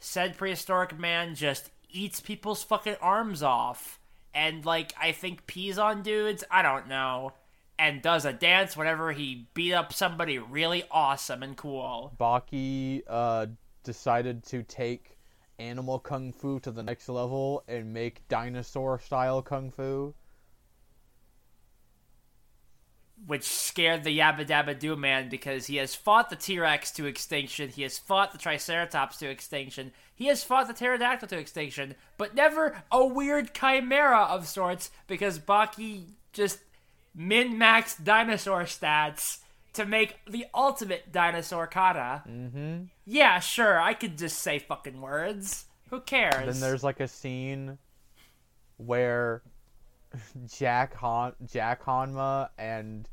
Said prehistoric man just eats people's fucking arms off, and like I think pees on dudes. I don't know, and does a dance whenever he beat up somebody really awesome and cool. Baki uh, decided to take animal kung fu to the next level and make dinosaur style kung fu. which scared the Yabba Dabba Doo man because he has fought the T Rex to extinction, he has fought the Triceratops to extinction, he has fought the Pterodactyl to extinction, but never a weird chimera of sorts because Baki just min maxed dinosaur stats to make the ultimate dinosaur kata. Mm-hmm. Yeah, sure, I could just say fucking words. Who cares? Then there's like a scene where [laughs] Jack Han Jack Hanma and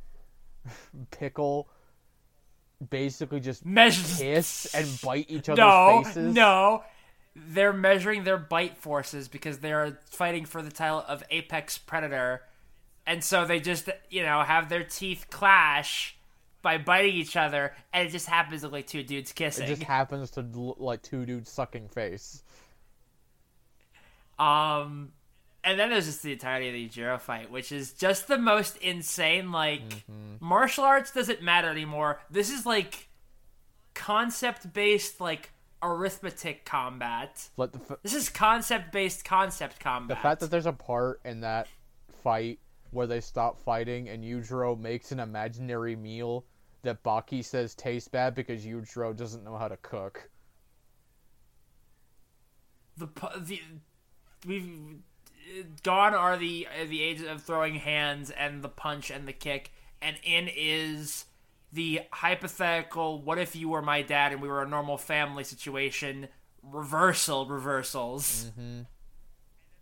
[laughs] Pickle basically just measures kiss and bite each [laughs] other's no, faces. No, they're measuring their bite forces because they are fighting for the title of Apex Predator, and so they just you know have their teeth clash by biting each other, and it just happens to like two dudes kissing. It just happens to look like two dudes sucking face. Um, and then there's just the entirety of the Jiro fight, which is just the most insane. Like Mm-hmm. martial arts doesn't matter anymore. This is like concept based like arithmetic combat. F- This is concept based concept combat. the fact that there's a part in that fight where they stop fighting and Yujiro makes an imaginary meal that Baki says tastes bad because Yujiro doesn't know how to cook. the the we've gone are the the age of throwing hands and the punch and the kick, and in is the hypothetical what if you were my dad and we were a normal family situation reversal reversals. Mm-hmm.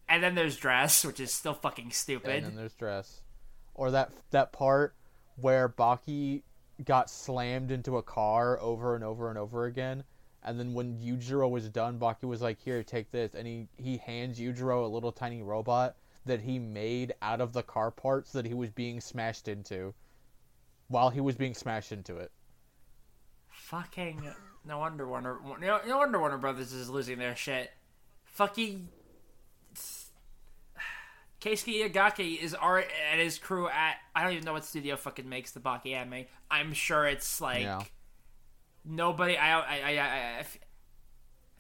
And then there's dress, which is still fucking stupid. And then there's dress. Or that that part where Baki got slammed into a car over and over and over again. And then when Yujiro was done, Baki was like, "Here, take this," and he he hands Yujiro a little tiny robot that he made out of the car parts that he was being smashed into, while he was being smashed into it. Fucking no wonder Warner no, no wonder Warner Brothers is losing their shit. Fucking Keisuke Itagaki is art and his crew at I don't even know what studio fucking makes the Baki anime. I'm sure it's like Yeah. nobody. I,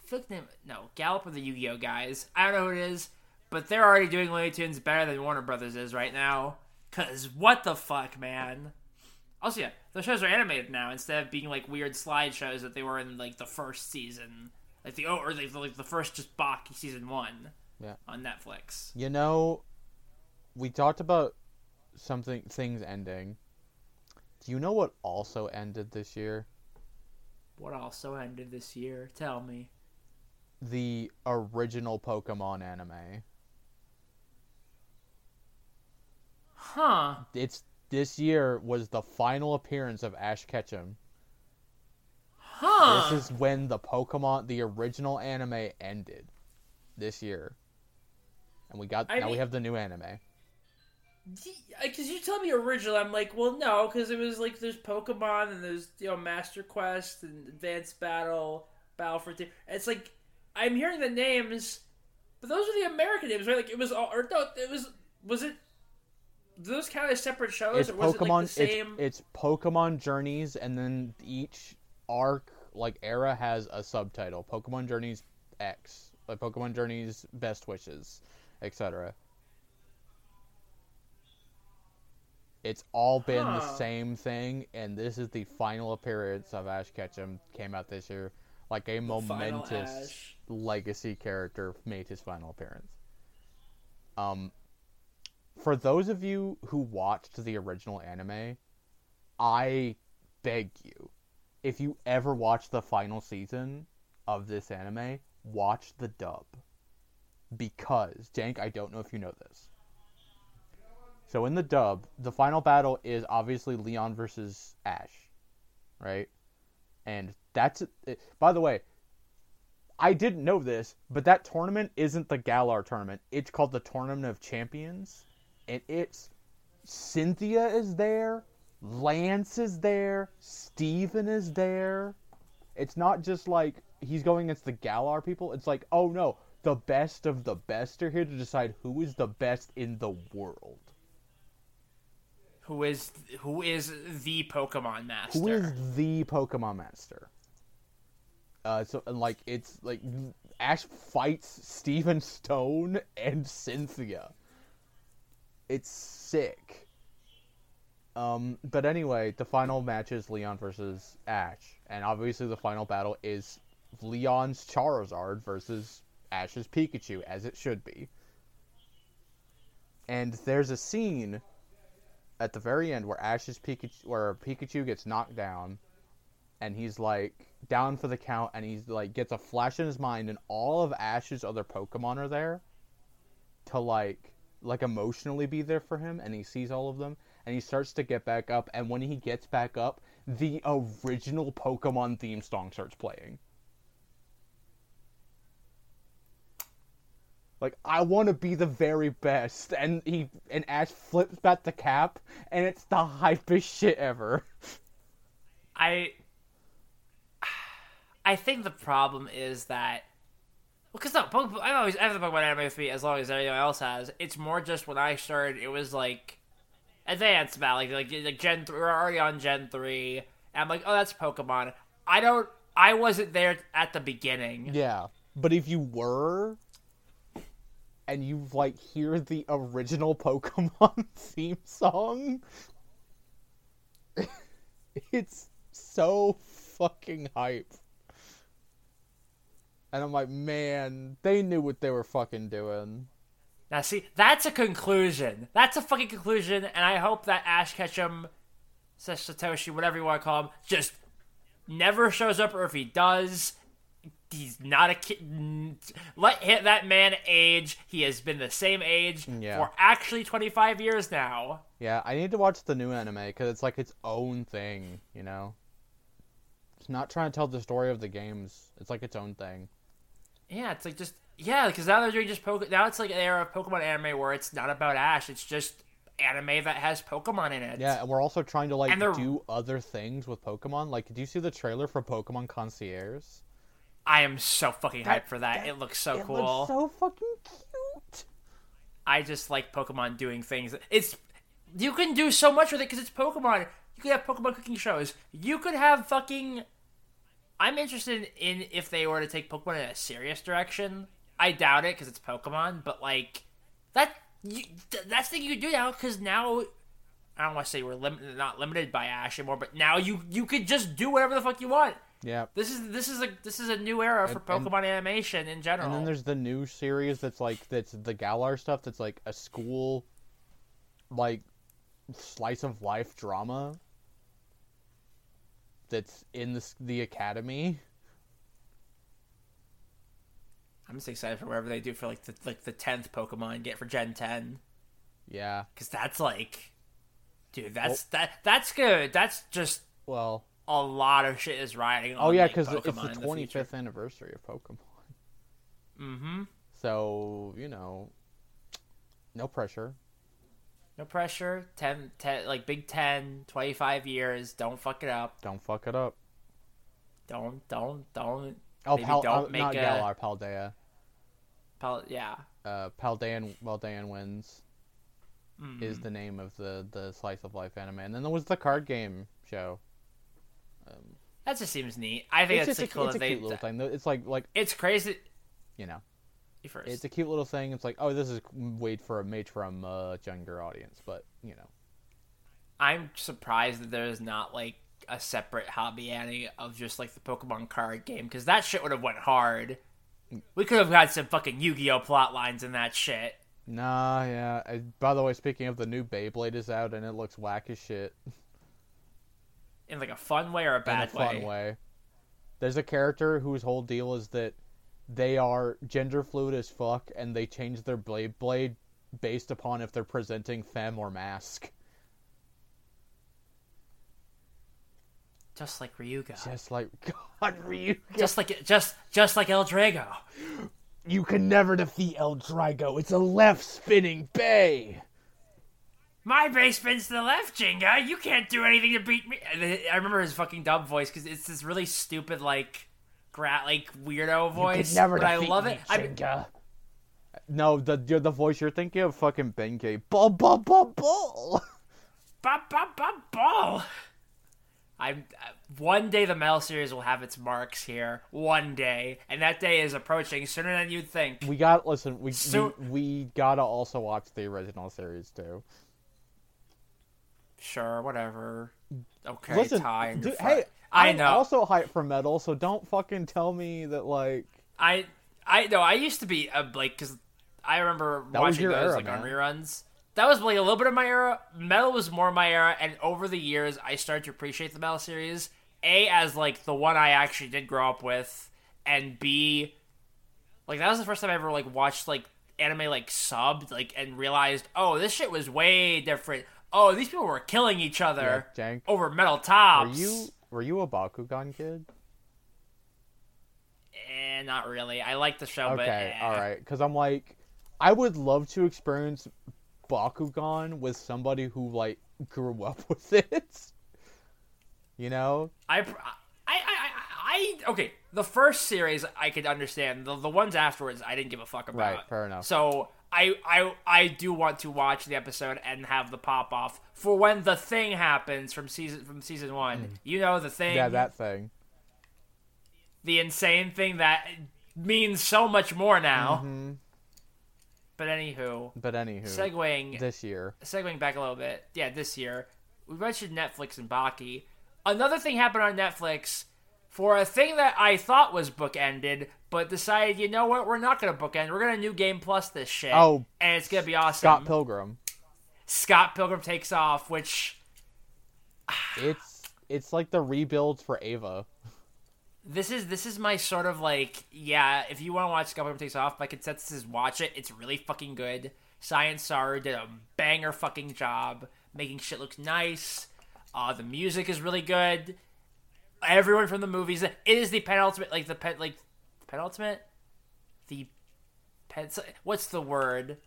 feel like name no Gallop or the Yu Gi Oh guys. I don't know who it is, but they're already doing Looney Tunes better than Warner Brothers is right now. Cause what the fuck, man. Also, yeah, the shows are animated now instead of being like weird slideshows that they were in like the first season, like the oh, or like the, like the first just Baki season one. Yeah. On Netflix. You know, we talked about something things ending. Do you know what also ended this year? What also ended this year? Tell me. The original Pokemon anime. Huh? It's this year was the final appearance of Ash Ketchum. Huh? This is when the Pokemon, the original anime, ended. This year, and we got I now we have the new anime. Because uh, you tell me original, I'm like, well, no, because it was like there's Pokemon and there's you know Master Quest and Advanced Battle, Battle for. It's like I'm hearing the names, but those are the American names, right? Like it was all or no, it was was it those kind of separate shows It's or was Pokemon. it like the same? It's, it's Pokemon Journeys, and then each arc, like era, has a subtitle. Pokemon Journeys X, like Pokemon Journeys Best Wishes, etc. It's all been the same thing, and this is the final appearance of Ash Ketchum. Came out this year, like a Final momentous legacy character made his final appearance. Um, for those of you who watched the original anime, I beg you, if you ever watch the final season of this anime, watch the dub. Because, Jank, I don't know if you know this. So in the dub, the final battle is obviously Leon versus Ash, right? And that's it. By the way, I didn't know this, but that tournament isn't the Galar tournament. It's called the Tournament of Champions, and it's Cynthia is there, Lance is there, Steven is there. It's not just like he's going against the Galar people. It's like, oh no, the best of the best are here to decide who is the best in the world. who is who is the Pokemon Master? Who is the Pokemon Master? Uh, so and like it's like Ash fights Steven Stone and Cynthia. It's sick. Um, but anyway, the final match is Leon versus Ash, and obviously the final battle is Leon's Charizard versus Ash's Pikachu, as it should be. And there's a scene at the very end where Ash's Pikachu, where Pikachu gets knocked down, and he's like down for the count, and he's like gets a flash in his mind, and all of Ash's other Pokemon are there to like like emotionally be there for him, and he sees all of them, and he starts to get back up, and when he gets back up, the original Pokemon theme song starts playing. Like I want to be the very best, and he and Ash flips back the cap, and it's the hypest shit ever. I [sighs] I think the problem is that because no, Pokemon, I've always I have the Pokemon anime with me as long as anyone else has. It's more just when I started, it was like advanced battle, like like, like Gen three. We're already on Gen three. And I'm like, oh, that's Pokemon. I don't. I wasn't there at the beginning. Yeah, but if you were, and you like hear the original [laughs] Pokemon theme song, [laughs] it's so fucking hype. And I'm like, man, they knew what they were fucking doing. Now, see, that's a conclusion. That's a fucking conclusion, and I hope that Ash Ketchum, Satoshi, whatever you want to call him, just never shows up, or if he does, he's not a kid. Let hit that man age. He has been the same age Yeah. for actually 25 years now. Yeah, I need to watch the new anime because it's like its own thing, you know? It's not trying to tell the story of the games, it's like its own thing. Yeah, it's like just yeah, because now they're doing just Pokemon. Now it's like an era of Pokemon anime where it's not about Ash. It's just anime that has Pokemon in it. Yeah, and we're also trying to like do other things with Pokemon. Like, do you see the trailer for Pokemon Concierge? I am so fucking hyped for that. It looks so it cool. looks so fucking cute. I just like Pokemon doing things. It's you can do so much with it because it's Pokemon. You could have Pokemon cooking shows. You could have fucking. I'm interested in if they were to take Pokemon in a serious direction. I doubt it because it's Pokemon, but like that. You, th- that's the thing you could do now because now. I don't want to say we're lim- not limited by Ash anymore, but now you you could just do whatever the fuck you want. Yeah. This is this is a this is a new era for And- and- Pokemon animation in general. And then there's the new series that's like that's the Galar stuff that's like a school like slice of life drama that's in the the academy. I'm just excited for whatever they do for like the like the tenth Pokemon get for Gen Ten, Yeah. because that's like, dude, that's that that's good. That's just Well, a lot of shit is riding. on oh yeah, like, because it's the 25th anniversary of Pokemon. Mm-hmm. So you know, no pressure. No pressure. 10, 10, like Big 10, 25 years. Don't fuck it up. Don't fuck it up. Don't don't don't. Oh, Pal- don't uh, make not a- Galar, Paldea. Pal- yeah. Uh, Paldean, Paldean Winds Mm. is the name of the the slice of life anime, and then there was the card game show. Um, That just seems neat. I think it's just a, cool it's a that they. cute little thing. It's like like It's crazy. you know, You First. it's a cute little thing. It's like oh, this is made for a made for a younger audience, but you know, I'm surprised that there's not like a separate hobby anime of just like the Pokemon card game because that shit would have went hard. Mm. We could have had some fucking Yu-Gi-Oh plot lines in that shit. nah, yeah. I, by the way, speaking of the new Beyblade is out and it looks whack as shit. In like a fun way or a in bad a fun way. There's a character whose whole deal is that they are gender fluid as fuck, and they change their blade blade based upon if they're presenting femme or mask. Just like Ryuga. Just like [laughs] God, Ryuga. Just like just just like L-Drago. You can never defeat L-Drago. It's a left spinning bay. My base spins to the left, Ginga. You can't do anything to beat me. I remember his fucking dumb voice because it's this really stupid, like, gra- like weirdo voice. never but I love it. I mean, No, the the the voice you're thinking of, fucking Benkei. Bull, bull, bull, bull. ba ba ba ball. I'm uh, one day the Metal series will have its marks here. One day, and that day is approaching sooner than you'd think. We got listen. We, So- we we gotta also watch the original series too. Sure, whatever. Okay, Listen, Ty, and dude, your fu- hey, I I'm know. also hyped for metal, so don't fucking tell me that like I I know I used to be a, like because I remember That watching those era, like on man. reruns. That was like a little bit of my era. Metal was more my era, and over the years, I started to appreciate the Metal series. A as like the one I actually did grow up with, and B like that was the first time I ever like watched like anime like subbed like and realized oh this shit was way different. Oh these people were killing each other Yeah, over metal Were tops. you were you a Bakugan kid? Eh, not really. I like the show, but Okay, eh. all right. Because I'm like, I would love to experience Bakugan with somebody who like grew up [laughs] with it. You know? I, I, I, I, I, okay. The first series I could understand. The, the ones afterwards, I didn't give a fuck about. Right, fair enough. So I, I, I do want to watch the episode and have the pop off for when the thing happens from season from season one. You know the thing. Mm. Yeah, that thing. the insane thing that means so much more now. Mhm. But anywho, But anywho, segueing this year. segueing back a little bit, yeah, this year we mentioned Netflix and Baki. Another thing happened on Netflix for a thing that I thought was bookended, but decided, you know what, we're not gonna bookend. We're gonna new Game Plus this shit. Oh, and it's gonna be awesome. Scott Pilgrim. Scott Pilgrim takes off, which [sighs] It's it's like the rebuild for Eva. this is this is my sort of like yeah. If you want to watch Scott Pilgrim takes off, my consensus is watch it. It's really fucking good. Science Saru did a banger fucking job making shit look nice. Uh, the music is really good. Everyone from the movies. It is the penultimate, like the pen, like penultimate. The pen. What's the word?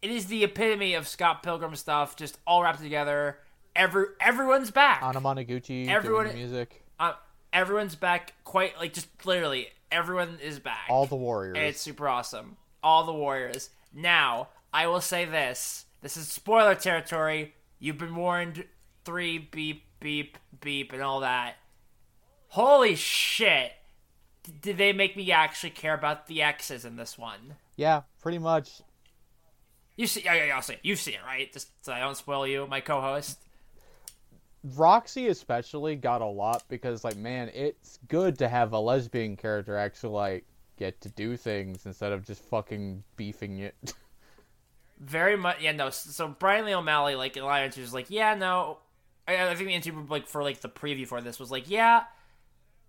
It is the epitome of Scott Pilgrim stuff, just all wrapped together. Every everyone's back. Anna Monoguchi Everyone- music. Uh, everyone's back. Quite like just literally everyone is back. All the warriors. And it's super awesome. All the warriors. Now, I will say this. This is spoiler territory. You've been warned. Three, beep, beep, beep, and all that. Holy shit. Did they make me actually care about the X's in this one? yeah, pretty much. You see, yeah, yeah, I'll say, you've seen it, right? Just so I don't spoil you, my co-host. Roxy especially got a lot because like man, it's good to have a lesbian character actually like get to do things instead of just fucking beefing it. [laughs] very much yeah no so brian lee o'malley like in a lot of interviews was like yeah no I, I think the interview like for like the preview for this was like yeah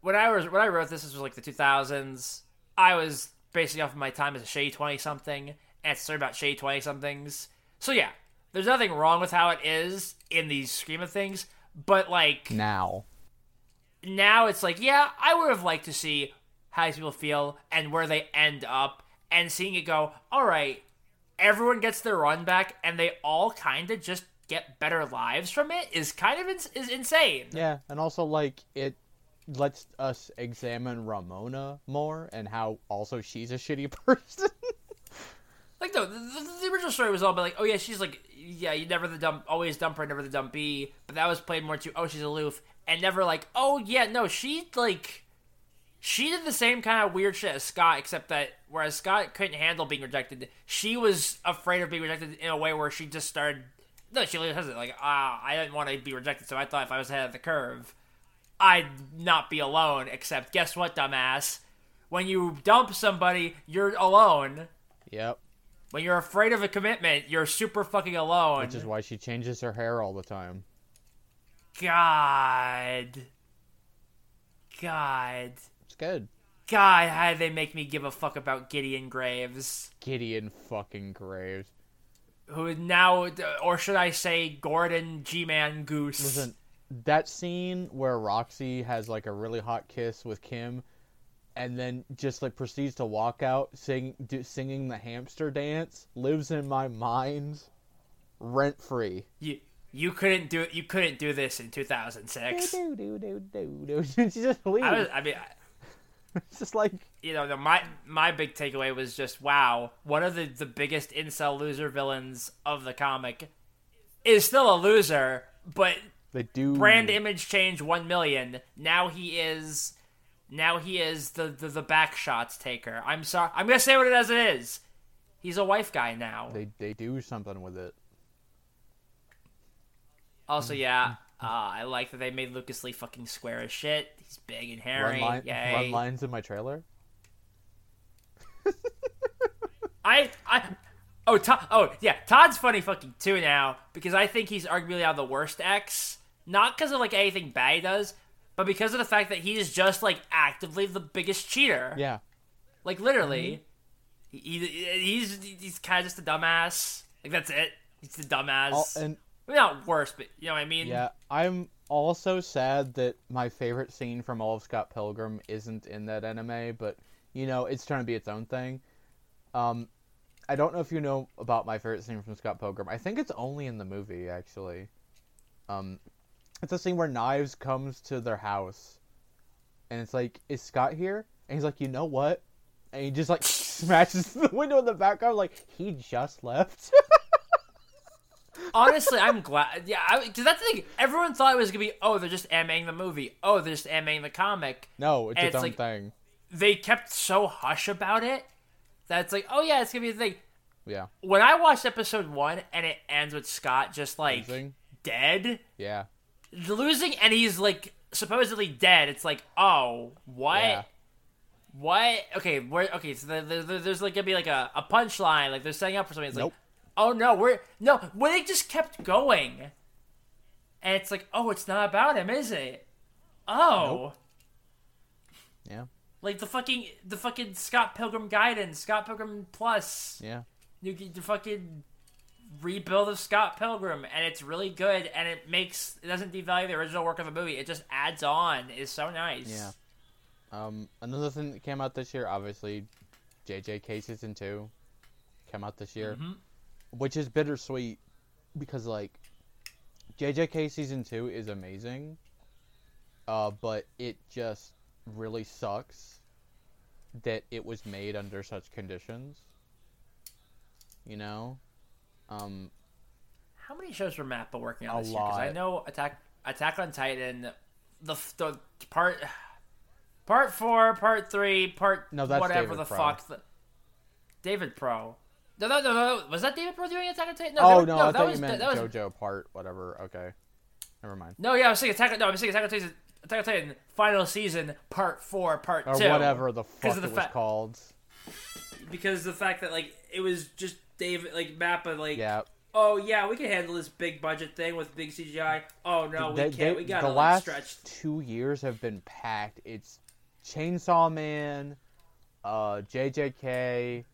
when i was when i wrote this this was like the 2000s i was basing off of my time as a shady 20 something and it's a story about shady 20 somethings so yeah there's nothing wrong with how it is in the scheme of things but like now. now it's like, yeah, I would have liked to see how these people feel and where they end up, and seeing it go, all right, everyone gets their run back, and they all kind of just get better lives from it is kind of ins- is insane. Yeah, and also like it lets us examine Ramona more and how also she's a shitty [laughs] person. Like no, the, the, the original story was all about like, oh yeah, she's like, yeah, you never the dumb, always dump her, never the dump B. But that was played more to, oh, she's aloof, and never like, oh yeah, no, she like, she did the same kind of weird shit as Scott, except that whereas Scott couldn't handle being rejected, she was afraid of being rejected in a way where she just started. No, she literally says it like, ah, I didn't want to be rejected, so I thought if I was ahead of the curve, I'd not be alone. Except, guess what, dumbass? When you dump somebody, you're alone. yep. When you're afraid of a commitment, you're super fucking alone. Which is why she changes her hair all the time. God. God. It's good. God, how did they make me give a fuck about Gideon Graves? Gideon fucking Graves. Who now, or should I say, Gordon G Man Goose? Listen, that scene where Roxy has like a really hot kiss with Kim, and then just like proceeds to walk out sing, do, singing the hamster dance lives in my mind, rent free. You, you couldn't do it. You couldn't do this in 2006. Do, do, do, do, do. [laughs] She just leaves. I was, I mean, [laughs] It's just like you know, the, my my big takeaway was just wow, one of the the biggest incel loser villains of the comic is still a loser, but they do brand image change 1 million. Now he is now he is the the, the back shots taker. I'm sorry. I'm to say what it as it is. He's a wife guy now. They they do something with it. Also, yeah, uh, I like that they made Lucas Lee fucking square as shit. He's big and hairy. Run, Yay. run lines in my trailer. I I oh Todd, oh yeah Todd's funny fucking too now because I think he's arguably now the worst X not because of like anything bad he does but because of the fact that he is just like actively the biggest cheater Yeah, like literally he, he's he's kind of just a dumbass like that's it he's the dumbass All, and not worse but you know what I mean yeah, I'm also sad that my favorite scene from all of Scott Pilgrim isn't in that anime, but you know it's trying to be its own thing. Um, I don't know if you know about my favorite scene from Scott Pilgrim. I think it's only in the movie actually. Um, it's a scene where Knives comes to their house, and it's like, "Is Scott here?" And he's like, "You know what?" And he just like [laughs] smashes the window in the background, like he just left. [laughs] honestly, I'm glad. Yeah, because that's the thing. Everyone thought it was gonna be, oh, they're just animating the movie. Oh, they're just animating the comic. No, it's And its it's own like- thing. They kept so hush about it that it's like, oh yeah, it's gonna be a thing. Yeah. When I watched episode one and it ends with Scott just like Losing? dead, Yeah. losing, and he's like supposedly dead. It's like, oh, what? Yeah. What? Okay, where? Okay, so there, there, there's like gonna be like a, a punchline, like they're setting up for something. It's Nope. like, oh no, we're no, when they just kept going, and it's like, oh, it's not about him, is it? Oh, Yeah. like the fucking the fucking Scott Pilgrim guidance, Scott Pilgrim Plus, Yeah. you get the fucking rebuild of Scott Pilgrim, and it's really good, and it makes it doesn't devalue the original work of the movie. It just adds on. It's so nice. Yeah. Um, another thing that came out this year, obviously, JJK season two came out this year, Mhm. Which is bittersweet because like JJK season two is amazing, uh, but it just really sucks that it was made under such conditions. You know, um, How many shows were Mappa working on this year? Because I know Attack Attack on Titan, the the part part four, part three, part No, that's whatever David the Pro. fuck. The, David Pro. No, no, no, no, was that David Pro doing Attack on Titan? No, oh that, no, no, I that thought was, you meant that was, JoJo part whatever. Okay, never mind. No, yeah, I was saying Attack. No, I was saying Attack on Titan. Attack on Titan final season, part four, part Or two, whatever the fuck of it the was fa- called. because the fact that like it was just David like Mappa like Yeah, oh yeah we can handle this big budget thing with big CGI. Oh no, we They- can't. they- we gotta the like last stretch. two years have been packed. It's Chainsaw Man, uh, JJK,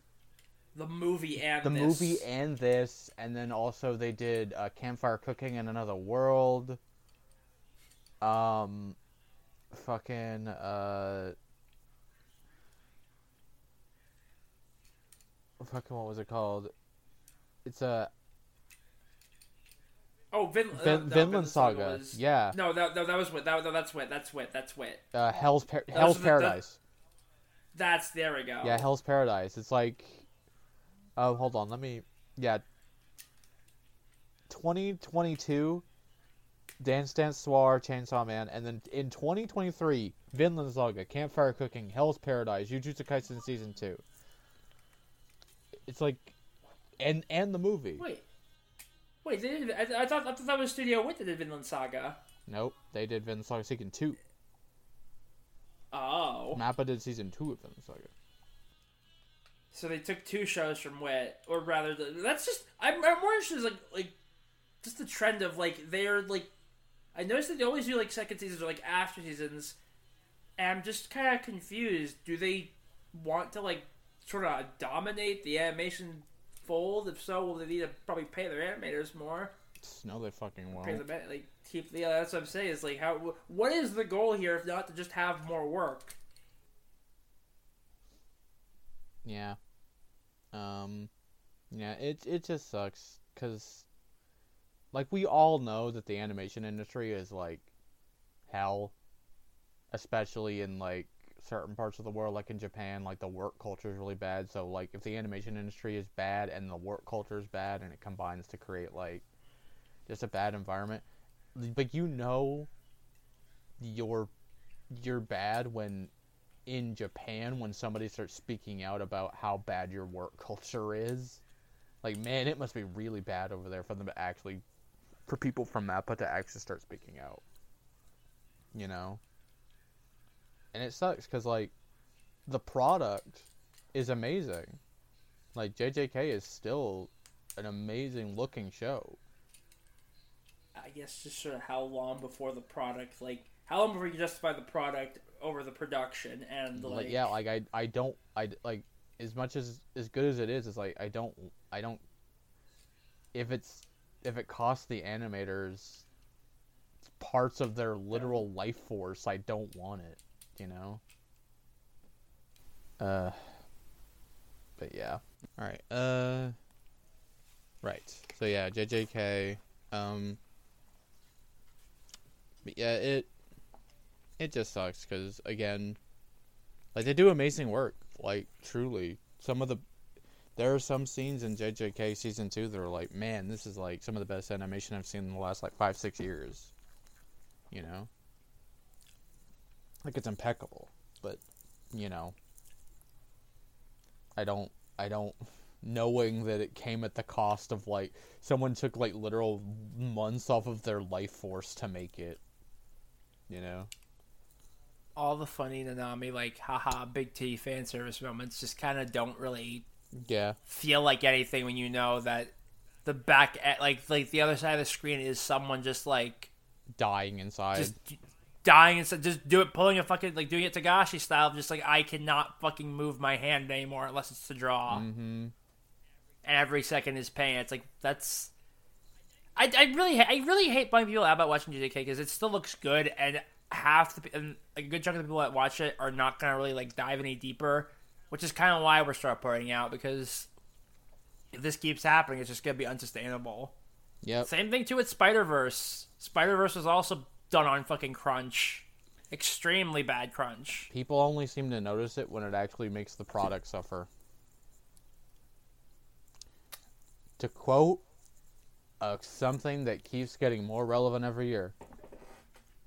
The movie and the this. movie, and this, and then also they did uh, Campfire Cooking in Another World. Um, fucking uh, fucking what was it called? It's a Oh, Vin- Vin- uh, no, Vinland Saga. was- Yeah, No, that, no, that was Wit. That, no, that's Wit. That's Wit. That's Wit. uh, Hell's Par- Hell's the- the- Paradise. That's there we go. Yeah, Hell's Paradise. It's like, oh, hold on, let me, yeah, 2022, Dance Dance Danseur, Chainsaw Man, and then in 2023, Vinland Saga, Campfire Cooking, Hell's Paradise, Jujutsu Kaisen Season 2. It's like, and and the movie. Wait, wait. They did, I, I thought I thought that was Studio Wit that did Vinland Saga. Nope, they did Vinland Saga Season 2. Oh, Mappa did Season 2 of Vinland Saga. So they took two shows from Wit, or rather, the, that's just. I'm, I'm more interested in like like just the trend of like they're like. I noticed that they always do like second seasons or like after seasons, and I'm just kind of confused. Do they want to like sort of dominate the animation fold? If so, will they need to probably pay their animators more? No, they fucking pay won't. the like keep the. Yeah, that's what I'm saying. Is like how what is the goal here if not to just have more work? Yeah. Um yeah, it it just sucks cuz like we all know that the animation industry is like hell especially in like certain parts of the world like in Japan like the work culture is really bad. So like if the animation industry is bad and the work culture is bad and it combines to create like just a bad environment but you know you're you're bad when in Japan when somebody starts speaking out about how bad your work [laughs] culture is. Like, man, it must be really bad over there for them to actually, for people from Mappa to actually start speaking out. You know? And it sucks because, like, the product is amazing. Like, JJK is still an amazing looking show. I guess just sort of how long before the product, like how long before you justify the product over the production and like, like, yeah like i i don't i like as much as as good as it is it's like i don't i don't if it's if it costs the animators parts of their literal life force i don't want it you know? Uh but yeah. All right uh right so yeah jjk um but yeah it it just sucks because again like they do amazing work like truly some of the there are some scenes in JJK season two that are like, man, this is like some of the best animation I've seen in the last like five six years. You know, like it's impeccable, but you know, I don't, I don't, knowing that it came at the cost of like someone took like literal months off of their life force to make it. You know. All the funny Nanami like haha big T fan service moments just kind of don't really Yeah. feel like anything when you know that the back at like like the other side of the screen is someone just like Dying inside. just dying and just do it pulling a fucking like doing it Togashi style just like I cannot fucking move my hand anymore unless it's to draw mm-hmm. and every second is pain it's like that's I, I really I really hate buying people out about watching JJK because it still looks good and half the and a good chunk of the people that watch it are not gonna really like dive any deeper which is kind of why we're start putting out because if this keeps happening it's just gonna be unsustainable Yeah. same thing too with Spider Verse. Spider Verse was also done on fucking crunch, extremely bad crunch. People only seem to notice it when it actually makes the product suffer. To quote uh, something that keeps getting more relevant every year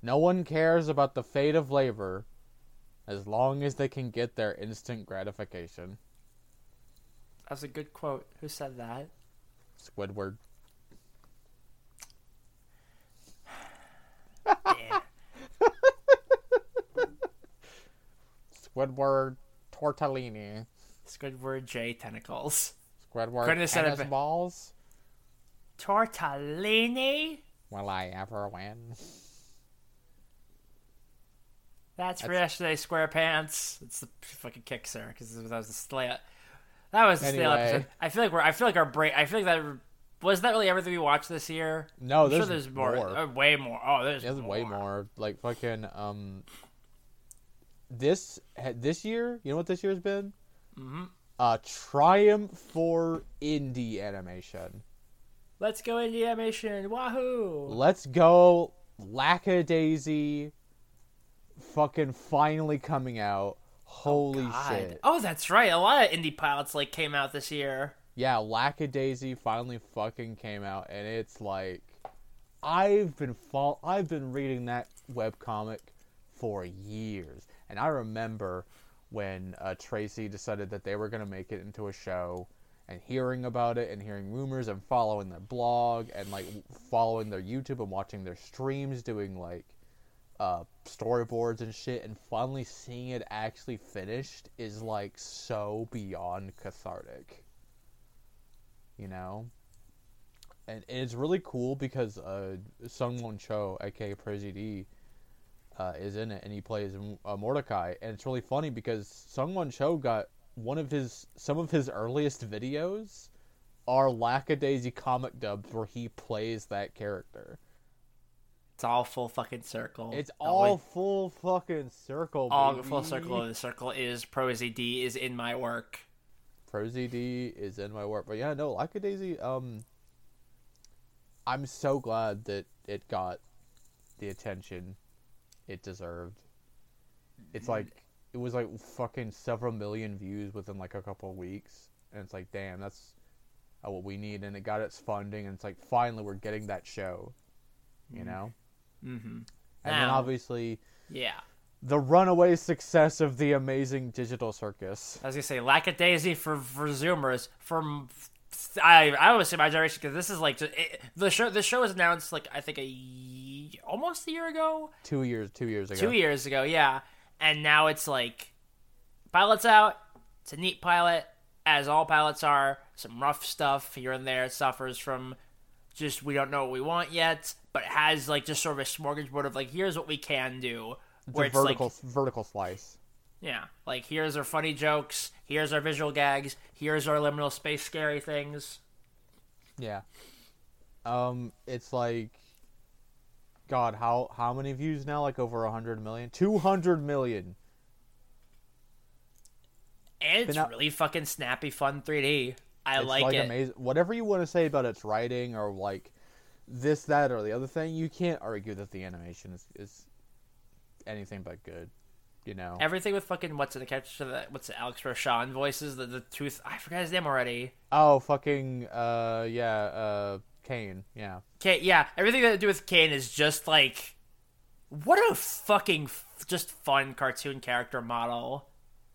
No one cares about the fate of labor as long as they can get their instant gratification. That's a good quote. Who said that? Squidward. [laughs] Yeah. Squidward tortellini. Squidward J tentacles. Squidward Couldn't have said tennis be- balls. Tortellini. Will I ever win? That's for That's- yesterday, SquarePants. It's the fucking kickser because that was the stale. That was the Anyway. episode. I feel like we're. I feel like our break. I feel like that was that really everything we watched this year. No, I'm there's, sure there's more. more. uh, way more. Oh, there's, There's way more. Like fucking um. This this year, you know what this year's been? hmm A triumph for indie animation. Let's go indie animation. Wahoo! Let's go, Lackadaisy. Fucking finally coming out. Holy God. shit! Oh, that's right. A lot of indie pilots like came out this year. Yeah, Lackadaisy finally fucking came out, and it's like, I've been fol- I've been reading that webcomic for years, and I remember when uh, Tracy decided that they were gonna make it into a show, and hearing about it, and hearing rumors, and following their blog, and like following their YouTube and watching their streams, doing like uh, storyboards and shit, and finally seeing it actually finished is like so beyond cathartic you know. And it's really cool because uh, Sungwon Cho, aka ProZD, uh, is in it, and he plays uh, Mordecai. And it's really funny because Sungwon Cho got one of his some of his earliest videos are Lackadaisy comic dubs where he plays that character. It's all full fucking circle. It's all full fucking circle. all baby. full circle. The circle is ProZD is in my work. ProZD is in my work. But yeah, no, Lackadaisy, um I'm so glad that it got the attention it deserved. It's like it was like fucking several million views within like a couple of weeks. And it's like, damn, that's uh, what we need. And it got its funding, and it's like, finally, we're getting that show. You know? Mm-hmm. And then obviously, Yeah. the runaway success of the amazing digital circus. I was gonna say lackadaisy for for Zoomers from. I I would say my generation because this is like just, it, the show. The show was announced like I think a almost a year ago, Two years, two years ago. two years ago, yeah. And now it's like pilot's out. It's a neat pilot, as all pilots are. Some rough stuff here and there. It suffers from just we don't know what we want yet, but it has like just sort of a smorgasbord of like here's what we can do. It's Where a it's like vertical vertical slice. yeah, like here's our funny jokes, here's our visual gags, here's our liminal space scary things. Yeah. Um, it's like, God, how how many views now? Like over a hundred million, two hundred million. And it's really fucking snappy, fun 3D. I it's like, like it. amazing. Whatever you want to say about its writing or like this, that, or the other thing, you can't argue that the animation is is anything but good. you know. Everything with fucking what's in the character that what's it, Alex Rosen voices the the tooth. I forgot his name already. Oh, fucking, uh, yeah, uh, Caine, yeah. Caine, yeah, everything that to do with Caine is just like, what a fucking f- just fun cartoon character model.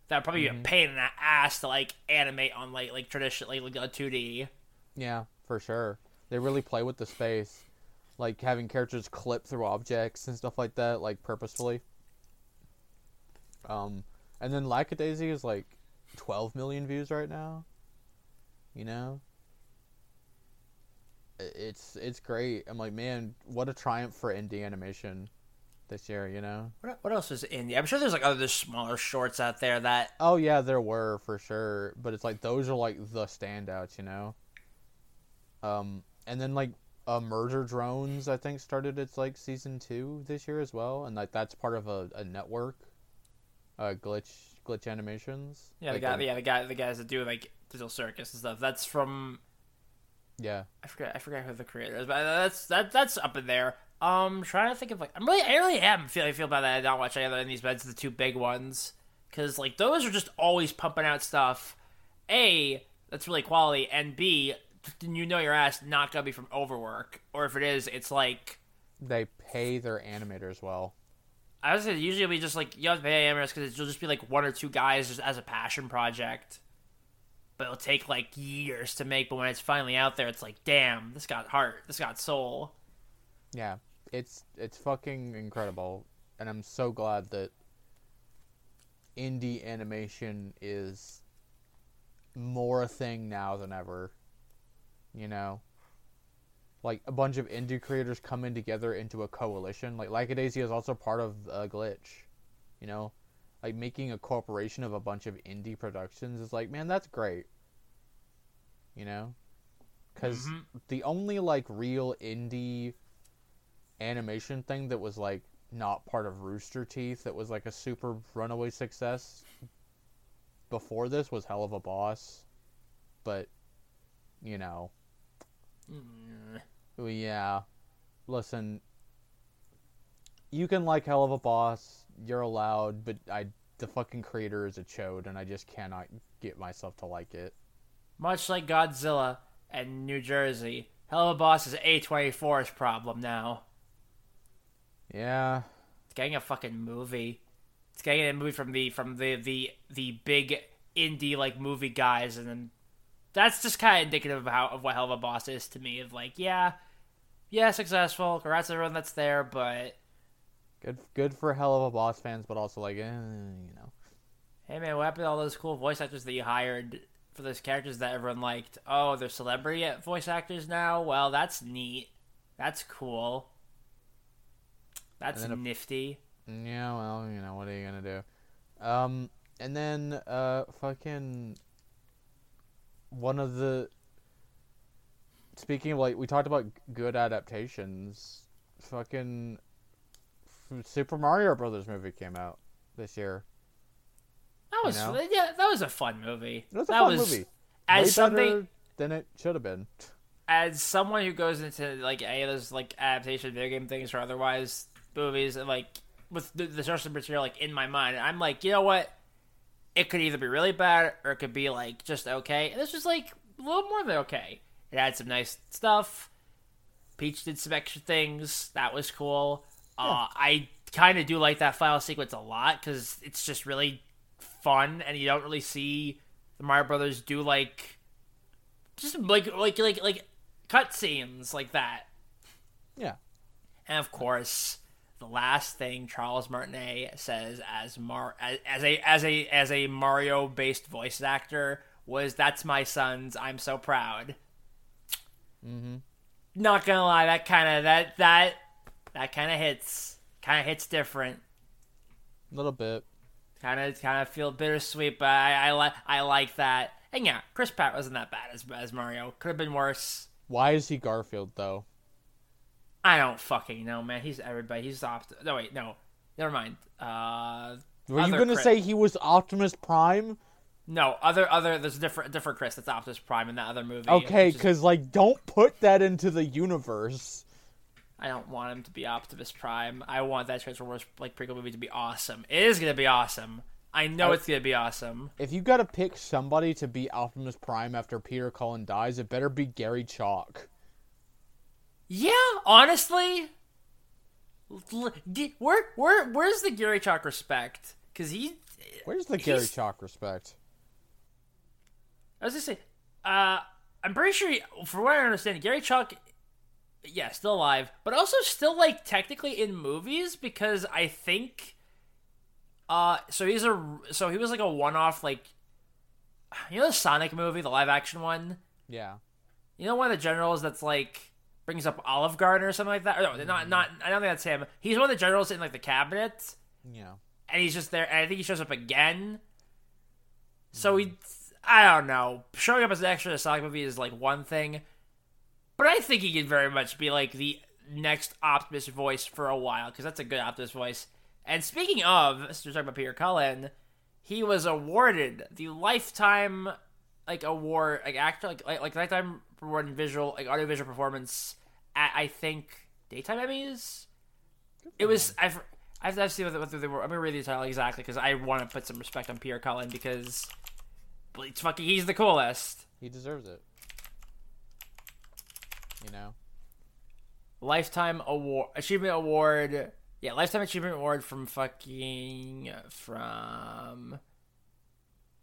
That would probably be a pain in the ass to like animate on like like traditionally like a two D. Yeah, for sure. They really play with the space, like having characters clip through objects and stuff like that, like purposefully. Um, and then Lackadaisy is like 12 million views right now. You know, it's it's great. I'm like, man, what a triumph for indie animation this year. You know. What, what else is indie? I'm sure there's like other smaller shorts out there that Oh yeah, there were for sure, but it's like those are like the standouts, you know. Um, and then like uh, Murder Drones, I think started its like season two this year as well, and like that's part of a, a network. Uh, glitch glitch animations. yeah the Like, guy um, yeah the guy the guys that do like digital circus and stuff. That's from yeah. I forget I forget who the creator is, but that's that that's up in there. Um, trying to think of like I'm really I really am feeling feel bad that I don't watch any other of these beds, the two big ones, because like those are just always pumping out stuff. A that's really quality, and B you know your ass not gonna be from overwork, or if it is, it's like They pay their animators well. I was say usually it'll be just like you have to pay animators because it'll just be like one or two guys just as a passion project. But it'll take like years to make. But when it's finally out there, it's like, damn, this got heart, this got soul. Yeah, it's it's fucking incredible, and I'm so glad that indie animation is more a thing now than ever. You know, like a bunch of indie creators coming together into a coalition. Like Lackadaisy is also part of uh, Glitch. You know, like making a corporation of a bunch of indie productions is like, man, that's great. You know, because Mhm. the only like real indie animation thing that was like not part of Rooster Teeth that was like a super runaway success before this was Hell of a Boss. But you know. Mm. well, yeah. Listen, you can like Hell of a Boss, you're allowed, but I the fucking creator is a chode and I just cannot get myself to like it. Much like Godzilla and New Jersey, Hell of a Boss is A24's problem now. Yeah. It's getting a fucking movie. It's getting a movie from the from the the the big indie like movie guys, and then that's just kind of indicative of how of what Hell of a Boss is to me. Of like, yeah, yeah, successful. Congrats to everyone that's there, but Good good for Hell of a Boss fans, but also like, eh, you know. hey man, what happened to all those cool voice actors that you hired for those characters that everyone liked? Oh, they're celebrity voice actors now. Well, that's neat. That's cool. That's then a- nifty. Yeah, well, you know, what are you gonna do? Um, and then, uh, fucking one of the. Speaking of like, we talked about good adaptations. Fucking Super Mario Brothers movie came out this year. That was know? yeah, that was a fun movie. It was a that fun was, movie. As Way something better than it should have been. as someone who goes into like any of those like adaptation video game things or otherwise movies and like with the, the source material like in my mind i'm like you know what it could either be really bad or it could be like just okay. And this was like a little more than okay. It had some nice stuff. Peach did some extra things. That was cool. Uh, i kind of do like that final sequence a lot because it's just really fun and you don't really see the mario brothers do like just like like like like cutscenes like that. Yeah. And of course, the last thing Charles Martinet says as Mar as, as a as a as a Mario based voice actor was "That's my son's. I'm so proud." Mm-hmm. Not gonna lie, that kind of that that that kind of hits kind of hits different. A little bit. Kind of kind of feel bittersweet, but I I like I like that. And yeah, Chris Pratt wasn't that bad as as Mario. Could have been worse. Why is he Garfield though? I don't fucking know, man. He's everybody. He's opt. No, wait, no, never mind. Uh, Were you gonna Chris- say he was Optimus Prime? no, other other. There's a different different Chris. That's Optimus Prime in that other movie. Okay, which is- because like, don't put that into the universe. I don't want him to be Optimus Prime. I want that Transformers like prequel movie to be awesome. It is gonna be awesome. I know I- it's gonna be awesome. If you got to pick somebody to be Optimus Prime after Peter Cullen dies, it better be Gary Chalk. Yeah, honestly, where where where's the Gary Chalk respect? Because he, Where's the Gary Chalk respect? I was gonna say, uh, I'm pretty sure, he, for what I understand, Gary Chalk, yeah, still alive, but also still like technically in movies because I think, uh, so he's a so he was like a one off like, you know the Sonic movie, the live action one. Yeah. You know one of the generals that's like brings up Olive Garden or something like that. Or no, mm-hmm. not not. I don't think that's him. He's one of the generals in like the cabinet, Yeah. and he's just there. And I think he shows up again. So he, mm-hmm. I don't know. Showing up as an extra in a Sonic movie is like one thing, but I think he could very much be like the next Optimus voice for a while because that's a good Optimus voice. And speaking of, we're talking about Peter Cullen, he was awarded the lifetime like award, like actor, like like, like lifetime award in visual, like audiovisual performance at I think daytime Emmys. It was mm. I've I have to see what, what they were. I'm gonna read the title exactly because I want to put some respect on Peter Cullen because it's fucking he's the coolest. He deserves it. You know? Lifetime award achievement award. Yeah, lifetime achievement award from fucking from.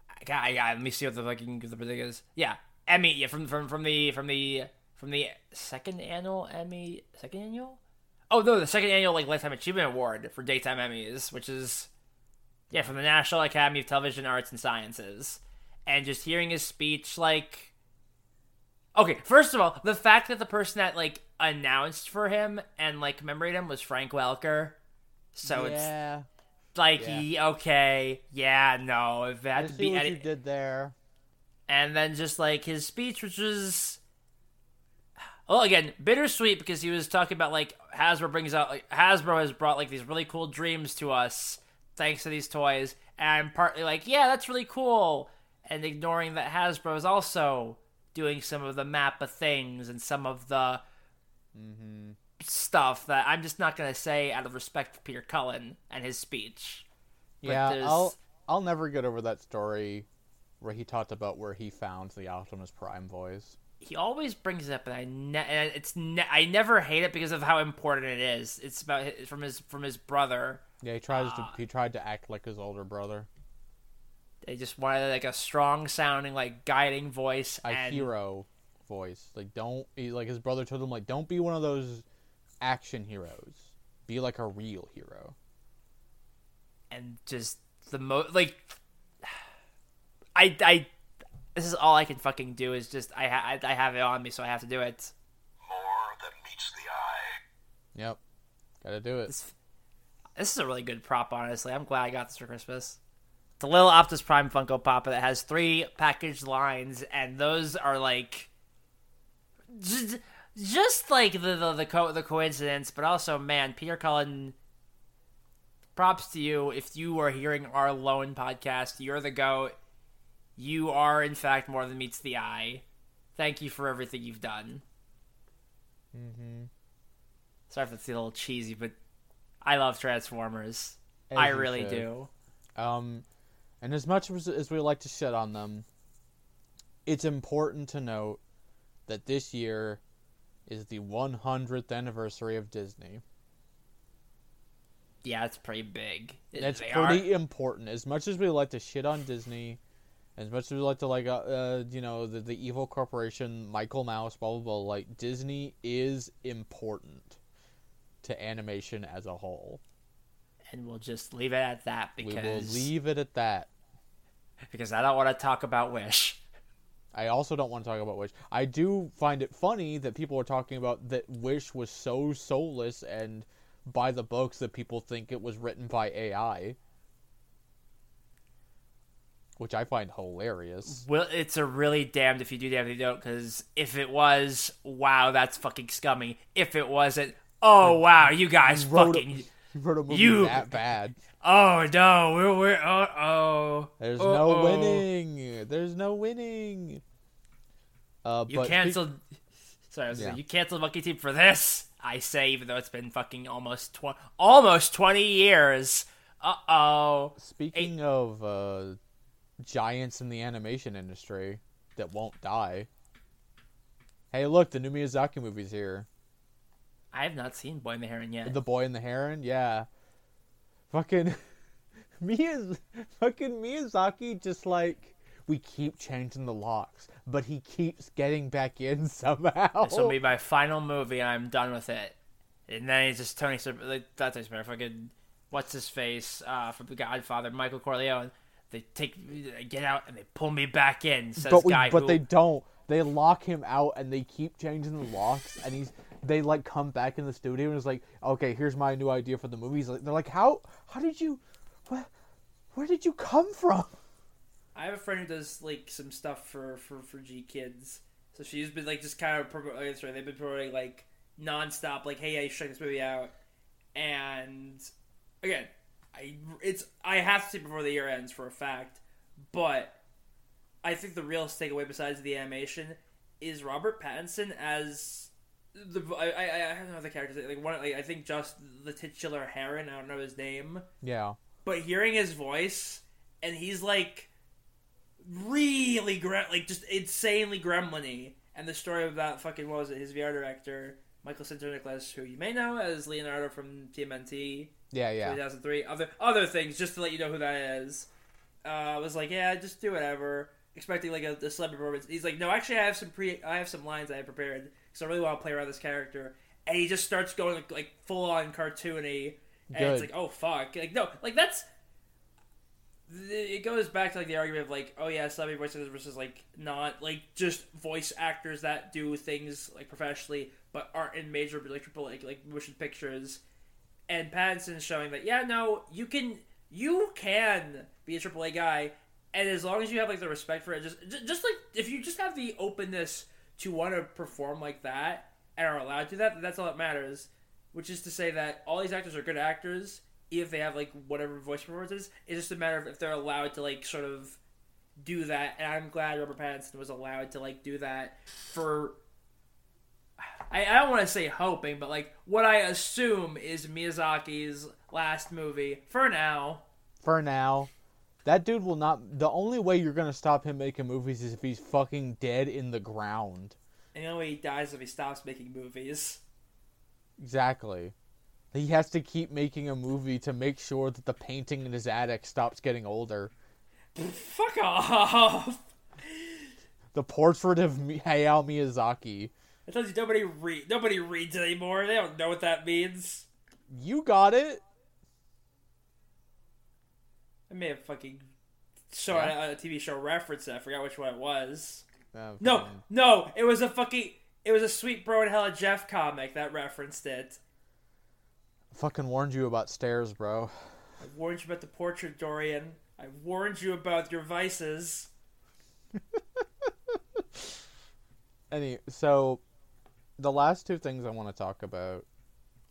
I got, I got, let me see what the fucking the thing is. Yeah, Emmy. Yeah, from from from the from the from the second annual Emmy, second annual. Oh no, the second annual like lifetime achievement award for daytime Emmys, which is yeah from the National Academy of Television Arts and Sciences, and just hearing his speech like. Okay, first of all, the fact that the person that like announced for him and like commemorated him was Frank Welker, so it's yeah. like Yeah. he okay, yeah, no, if it I had to be what any, you did there. And then just like his speech, which was, well, again, bittersweet because he was talking about like Hasbro brings out like Hasbro has brought like these really cool dreams to us thanks to these toys, and I'm partly like, yeah, that's really cool, and ignoring that Hasbro is also doing some of the map of things and some of the mm-hmm. stuff that I'm just not gonna say out of respect for Peter Cullen and his speech. But Yeah, there's- I'll I'll never get over that story where he talked about where he found the Optimus Prime voice. he always brings it up, and I ne- and it's ne- I never hate it because of how important it is. It's about hi- from his from his brother. Yeah, he tries Ah. to he tried to act like his older brother. They just wanted like a strong sounding, like guiding voice. A and hero voice. Like don't he, like his brother told him like don't be one of those action heroes. Be like a real hero. and just the mo like. I I. This is all I can fucking do is just I ha- I have it on me, so I have to do it. More than meets the eye. Yep. Got to do it. This, this is a really good prop, honestly. I'm glad I got this for Christmas. The little Optimus Prime Funko Pop that has three packaged lines, and those are like just, just like the the the, co- the coincidence, but also man, Peter Cullen. Props to you if you are hearing our lone podcast. You're the goat. You are, in fact, more than meets the eye. Thank you for everything you've done. Mm-hmm. Sorry if that's a little cheesy, but I love Transformers. As I really should. do. Um, and as much as, as we like to shit on them, it's important to note that this year is the 100th anniversary of Disney. Yeah, it's pretty big. That's They are- pretty important. As much as we like to shit on Disney, as much as we like to like, uh, uh you know, the the evil corporation, Michael Mouse, blah blah blah. Like Disney is important to animation as a whole. and we'll just leave it at that because We will leave it at that. because I don't want to talk about Wish. I also don't want to talk about Wish. I do find it funny that people are talking about that Wish was so soulless and by the books that people think it was written by AI. Which I find hilarious. Well, it's a really damned if you do, damned if you don't. Because if it was, wow, that's fucking scummy. If it wasn't, oh wow, you guys a- fucking. You wrote a movie You- that bad. Oh no, we're we're oh oh. There's oh, no oh. winning. There's no winning. Uh, You canceled. Sorry, I was Yeah. say, you canceled Monkey Team for this. I say, even though it's been fucking almost tw- almost twenty years. Uh oh. Speaking of uh, giants in the animation industry that won't die. Hey, look, the new Miyazaki movie's here. I have not seen Boy and the Heron yet. The Boy and the Heron, yeah. Fucking [laughs] Miyaz- fucking Miyazaki just like we keep changing the locks, but he keeps getting back in [laughs] somehow. This will be my final movie, I'm done with it. And then it's just Tony, like that's Tony Soprano, fucking what's his face uh, from The Godfather, Michael Corleone. They take, they get out, and they pull me back in. Says but we, guy but who, they don't. They lock him out and they keep changing the locks and he's they like come back in the studio and it's like, okay, here's my new idea for the movie. He's like, they're like, how how did you, where, where did you come from? I have a friend who does like some stuff for for for GKIDS. So she's been like just kind of promoting. Sorry, they've been promoting like nonstop. Like, hey, I should check this movie out. And again, I it's I have to see before the year ends for a fact. But I think the real takeaway, besides the animation, is Robert Pattinson as the I I, I don't know the characters like one like I think just the titular Heron. I don't know his name Yeah, but hearing his voice and he's like really gre- like just insanely gremlin and the story of that fucking what was it his VR director Michael Sinterniklaas who you may know as Leonardo from TMNT yeah, yeah. 2003 other other things just to let you know who that is. Uh was like yeah just do whatever. Expecting like a, a celebrity performance. He's like no actually I have some pre I have some lines I have prepared because I really want to play around this character. And he just starts going like, like full on cartoony. And it's like oh fuck. Like no like that's it goes back to like the argument of like oh yeah celebrity voice actors versus like not like just voice actors that do things like professionally but aren't in major like triple like like motion pictures and Pattinson's showing that yeah no you can you can be a triple A guy and as long as you have like the respect for it just just like if you just have the openness to want to perform like that and are allowed to that that's all that matters which is to say that all these actors are good actors if they have like whatever voice performances. It's just a matter of if they're allowed to like sort of do that and i'm glad robert pattinson was allowed to like do that for I, I don't want to say hoping, but like what I assume is Miyazaki's last movie for now. For now, that dude will not. The only way you're gonna stop him making movies is if he's fucking dead in the ground. And the only way he dies if he stops making movies. Exactly. He has to keep making a movie to make sure that the painting in his attic stops getting older. Fuck off! The portrait of Hayao Miyazaki. I told you nobody read nobody reads anymore. They don't know what that means. You got it. I may have fucking saw Yeah. a, a TV show reference it. I forgot which one it was. Uh, No, fucking- no, it was a fucking it was a Sweet Bro and Hella Jeff comic that referenced it. Fucking warned you about stairs, bro. I warned you about the portrait, Dorian. I warned you about your vices. [laughs] Any so the last two things I want to talk about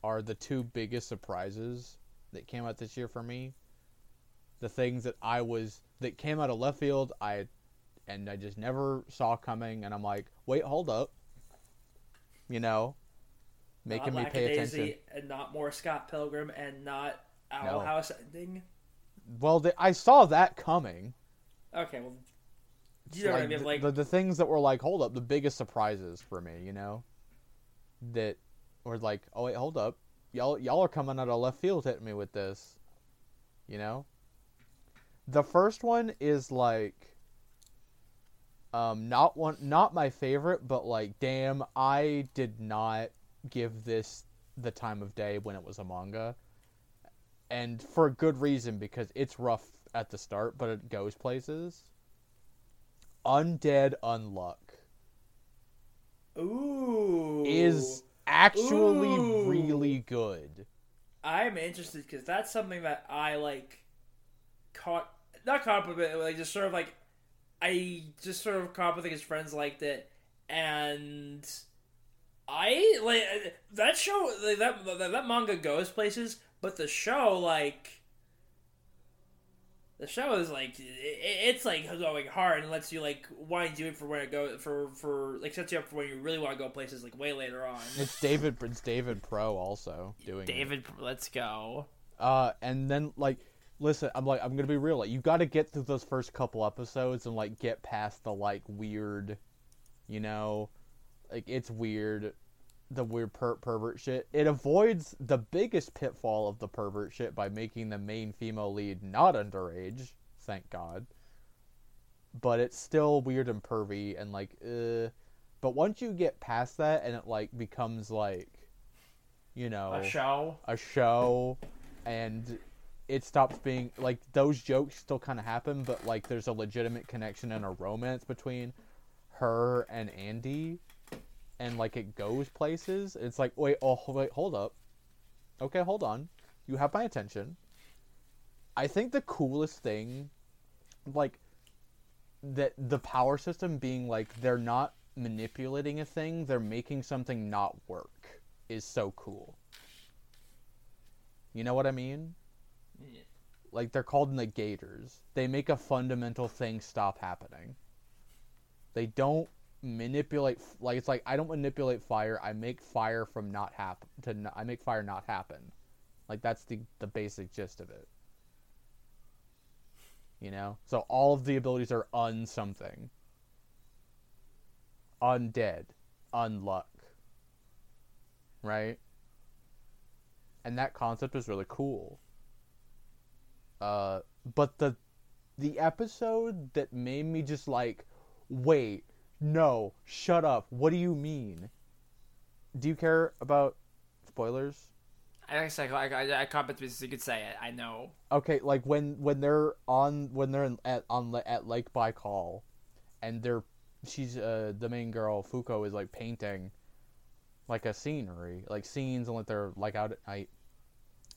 are the two biggest surprises that came out this year for me. The things that I was that came out of left field, I and I just never saw coming and I'm like, "Wait, hold up." You know, making me not pay attention. and not more Scott Pilgrim and not Owl No. House ending. Well, the, I saw that coming. Okay, well, you know what I mean. Like, the, the things that were like, hold up, the biggest surprises for me, you know, that were like, oh wait, hold up, y'all y'all are coming out of left field hitting me with this, you know. The first one is like, um, not one, not my favorite, but like, damn, I did not give this the time of day when it was a manga, and for a good reason because it's rough at the start, but it goes places. Undead Unluck ooh, is actually Ooh. really good. I'm interested because that's something that I like caught not caught up with it, like just sort of like I just sort of caught up with it because friends liked it, and I like that show. Like, that, that that manga goes places, but the show like The show is like it's like going hard and lets you like wind you in for where to go for for like sets you up for when you really want to go places like way later on. It's David. It's David Pro also doing it. David, let's go. Uh, and then like, listen, I'm like, I'm gonna be real. Like, you got to get through those first couple episodes and like get past the like weird, you know, like it's weird, the weird per- pervert shit. It avoids the biggest pitfall of the pervert shit by making the main female lead not underage. Thank God. But it's still weird and pervy and like, uh. But once you get past that and it like becomes like, you know, A show. a show and it stops being like those jokes still kind of happen but like there's a legitimate connection and a romance between her and Andy and like it goes places it's like wait oh wait hold up okay hold on you have my attention I think the coolest thing like that the power system being like they're not manipulating a thing they're making something not work is so cool you know what I mean? Like they're called negators. They make a fundamental thing stop happening. They don't manipulate like it's like I don't manipulate fire. I make fire from not happen to I make fire not happen. Like that's the the basic gist of it. You know? So all of the abilities are un something. Undead, unluck. Right? and that concept was really cool. Uh, but the the episode that made me just like, wait, no, shut up. What do you mean? Do you care about spoilers? I guess I, I, I comment because you could say it. I know. Okay, like when when they're on when they're in, at on at Lake Baikal, and they're she's uh the main girl Fuko is like painting like a scenery, like scenes, and like they're like out at night.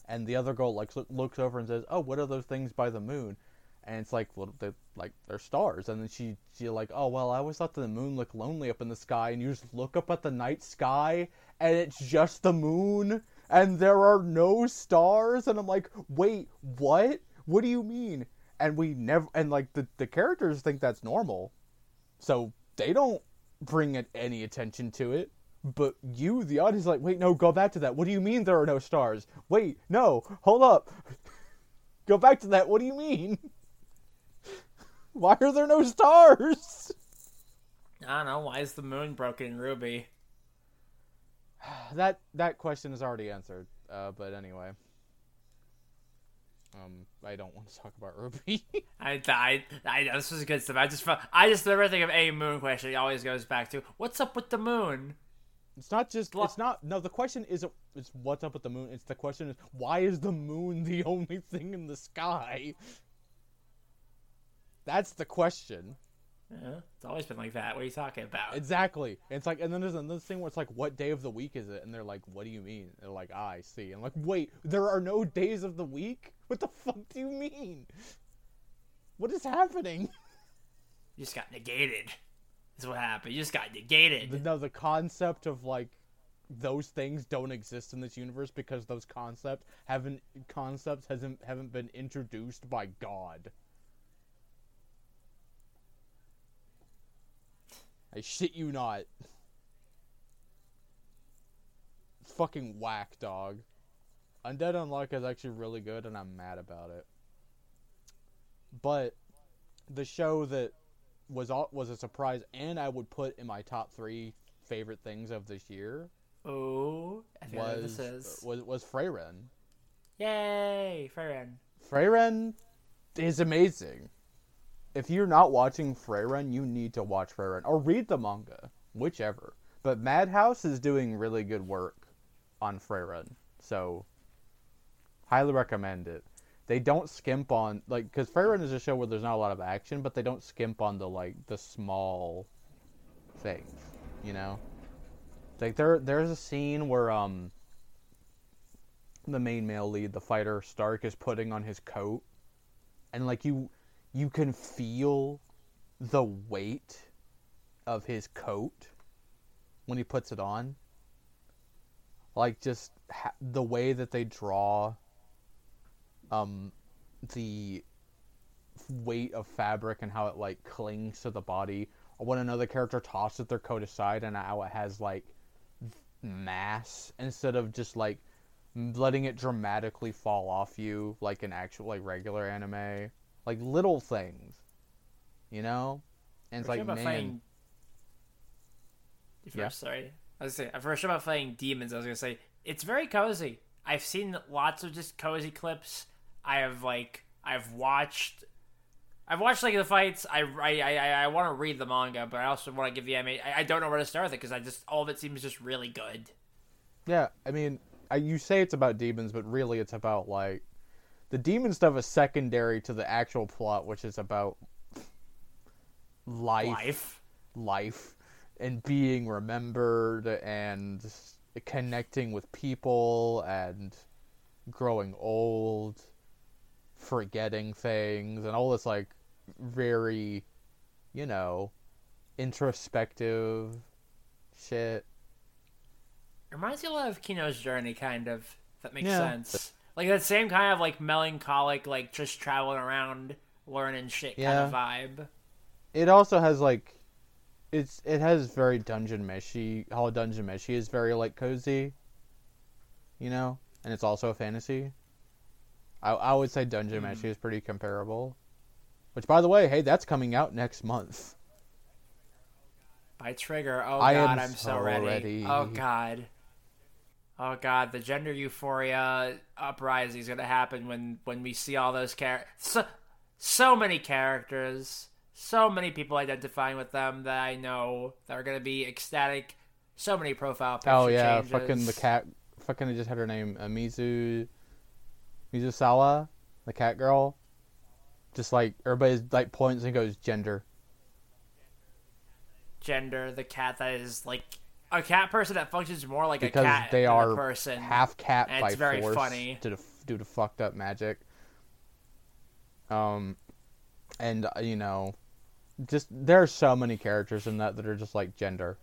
And the other girl like loo- looks over and says, "Oh, what are those things by the moon?" And it's like, well, they like they're stars. And then she she like, "Oh, well, I always thought the moon looked lonely up in the sky." And you just look up at the night sky, and it's just the moon, and there are no stars. And I'm like, wait, what? What do you mean? And we never and like the the characters think that's normal, so they don't bring any attention to it. But you, the audience, like, wait, no, go back to that. What do you mean there are no stars? Wait, no, hold up. [laughs] go back to that. What do you mean? [laughs] Why are there no stars? I don't know. Why is the moon broken Ruby? [sighs] That that question is already answered. Uh, but anyway, um, I don't want to talk about Ruby. [laughs] I, I, I know this was a good stuff. I just, I just never think of a moon question. It always goes back to what's up with the moon. It's not just. It's not. No, the question isn't. It's what's up with the moon. It's the question is why is the moon the [laughs] only thing in the sky? That's the question. Yeah, it's always been like that. What are you talking about? Exactly. And it's like, and then there's another thing where it's like, what day of the week is it? And they're like, what do you mean? They're like, ah, I see. And I'm like, wait, there are no days of the week? What the fuck do you mean? What is happening? [laughs] you just got negated. Is what happened. You just got negated. The, no, the concept of like those things don't exist in this universe because those concepts haven't concepts hasn't haven't been introduced by God. I shit you not. Fucking whack, dog. Undead Unluck is actually really good, and I'm mad about it. But the show that was all, was a surprise, and I would put in my top three favorite things of this year Oh, I think I know what was this is. Uh, was was Frieren. Yay, Frieren. Frieren is amazing. If you're not watching Frieren, you need to watch Frieren or read the manga, whichever. But Madhouse is doing really good work on Frieren, so highly recommend it. They don't skimp on like because Frieren is a show where there's not a lot of action, but they don't skimp on the like the small things, you know. Like there, there's a scene where um the main male lead, the fighter Stark, is putting on his coat, and like you, you can feel the weight of his coat when he puts it on. Like just ha- the way that they draw, um, the weight of fabric and how it like clings to the body, or when another character tosses their coat aside and how it has like mass instead of just like letting it dramatically fall off you like an actual like regular anime, like little things, you know. And it's like man, fighting. If Yeah. sorry, I was gonna say. We're about fighting demons, I was gonna say it's very cozy. I've seen lots of just cozy clips. I have like I've watched. I've watched like the fights. I I I, I want to read the manga, but I also want to give the anime. I, I don't know where to start with it because I just all of it seems just really good. Yeah, I mean, I, you say it's about demons, but really it's about like the demon stuff is secondary to the actual plot, which is about life, Life. life, and being remembered and connecting with people and growing old, forgetting things, and all this like very, you know, introspective shit. Reminds me a lot of Kino's journey, kind of. If that makes Yeah. sense. Like that same kind of like melancholic, like just traveling around, learning shit kind of vibe. it also has like it's it has very Dungeon Meshi how Dungeon Meshi is very like cozy you know and it's also a fantasy i, I would say dungeon hmm. Meshi is pretty comparable which by the way hey that's coming out next month By Trigger. Oh I god, I'm so, so ready. ready. Oh god. Oh god, the gender euphoria uprising is gonna happen when when we see all those characters. So, so many characters, so many people identifying with them that I know that are gonna be ecstatic. So many profile picture oh yeah changes. fucking the cat fucking I just had her name uh, mizu mizusawa the cat girl just like everybody's like points and goes gender gender, the cat that is like a cat person that functions more like because a cat they than are a person. half cat and by it's very force funny. due to due to fucked up magic. Um, and uh, you know, just there are so many characters in that that are just like gender.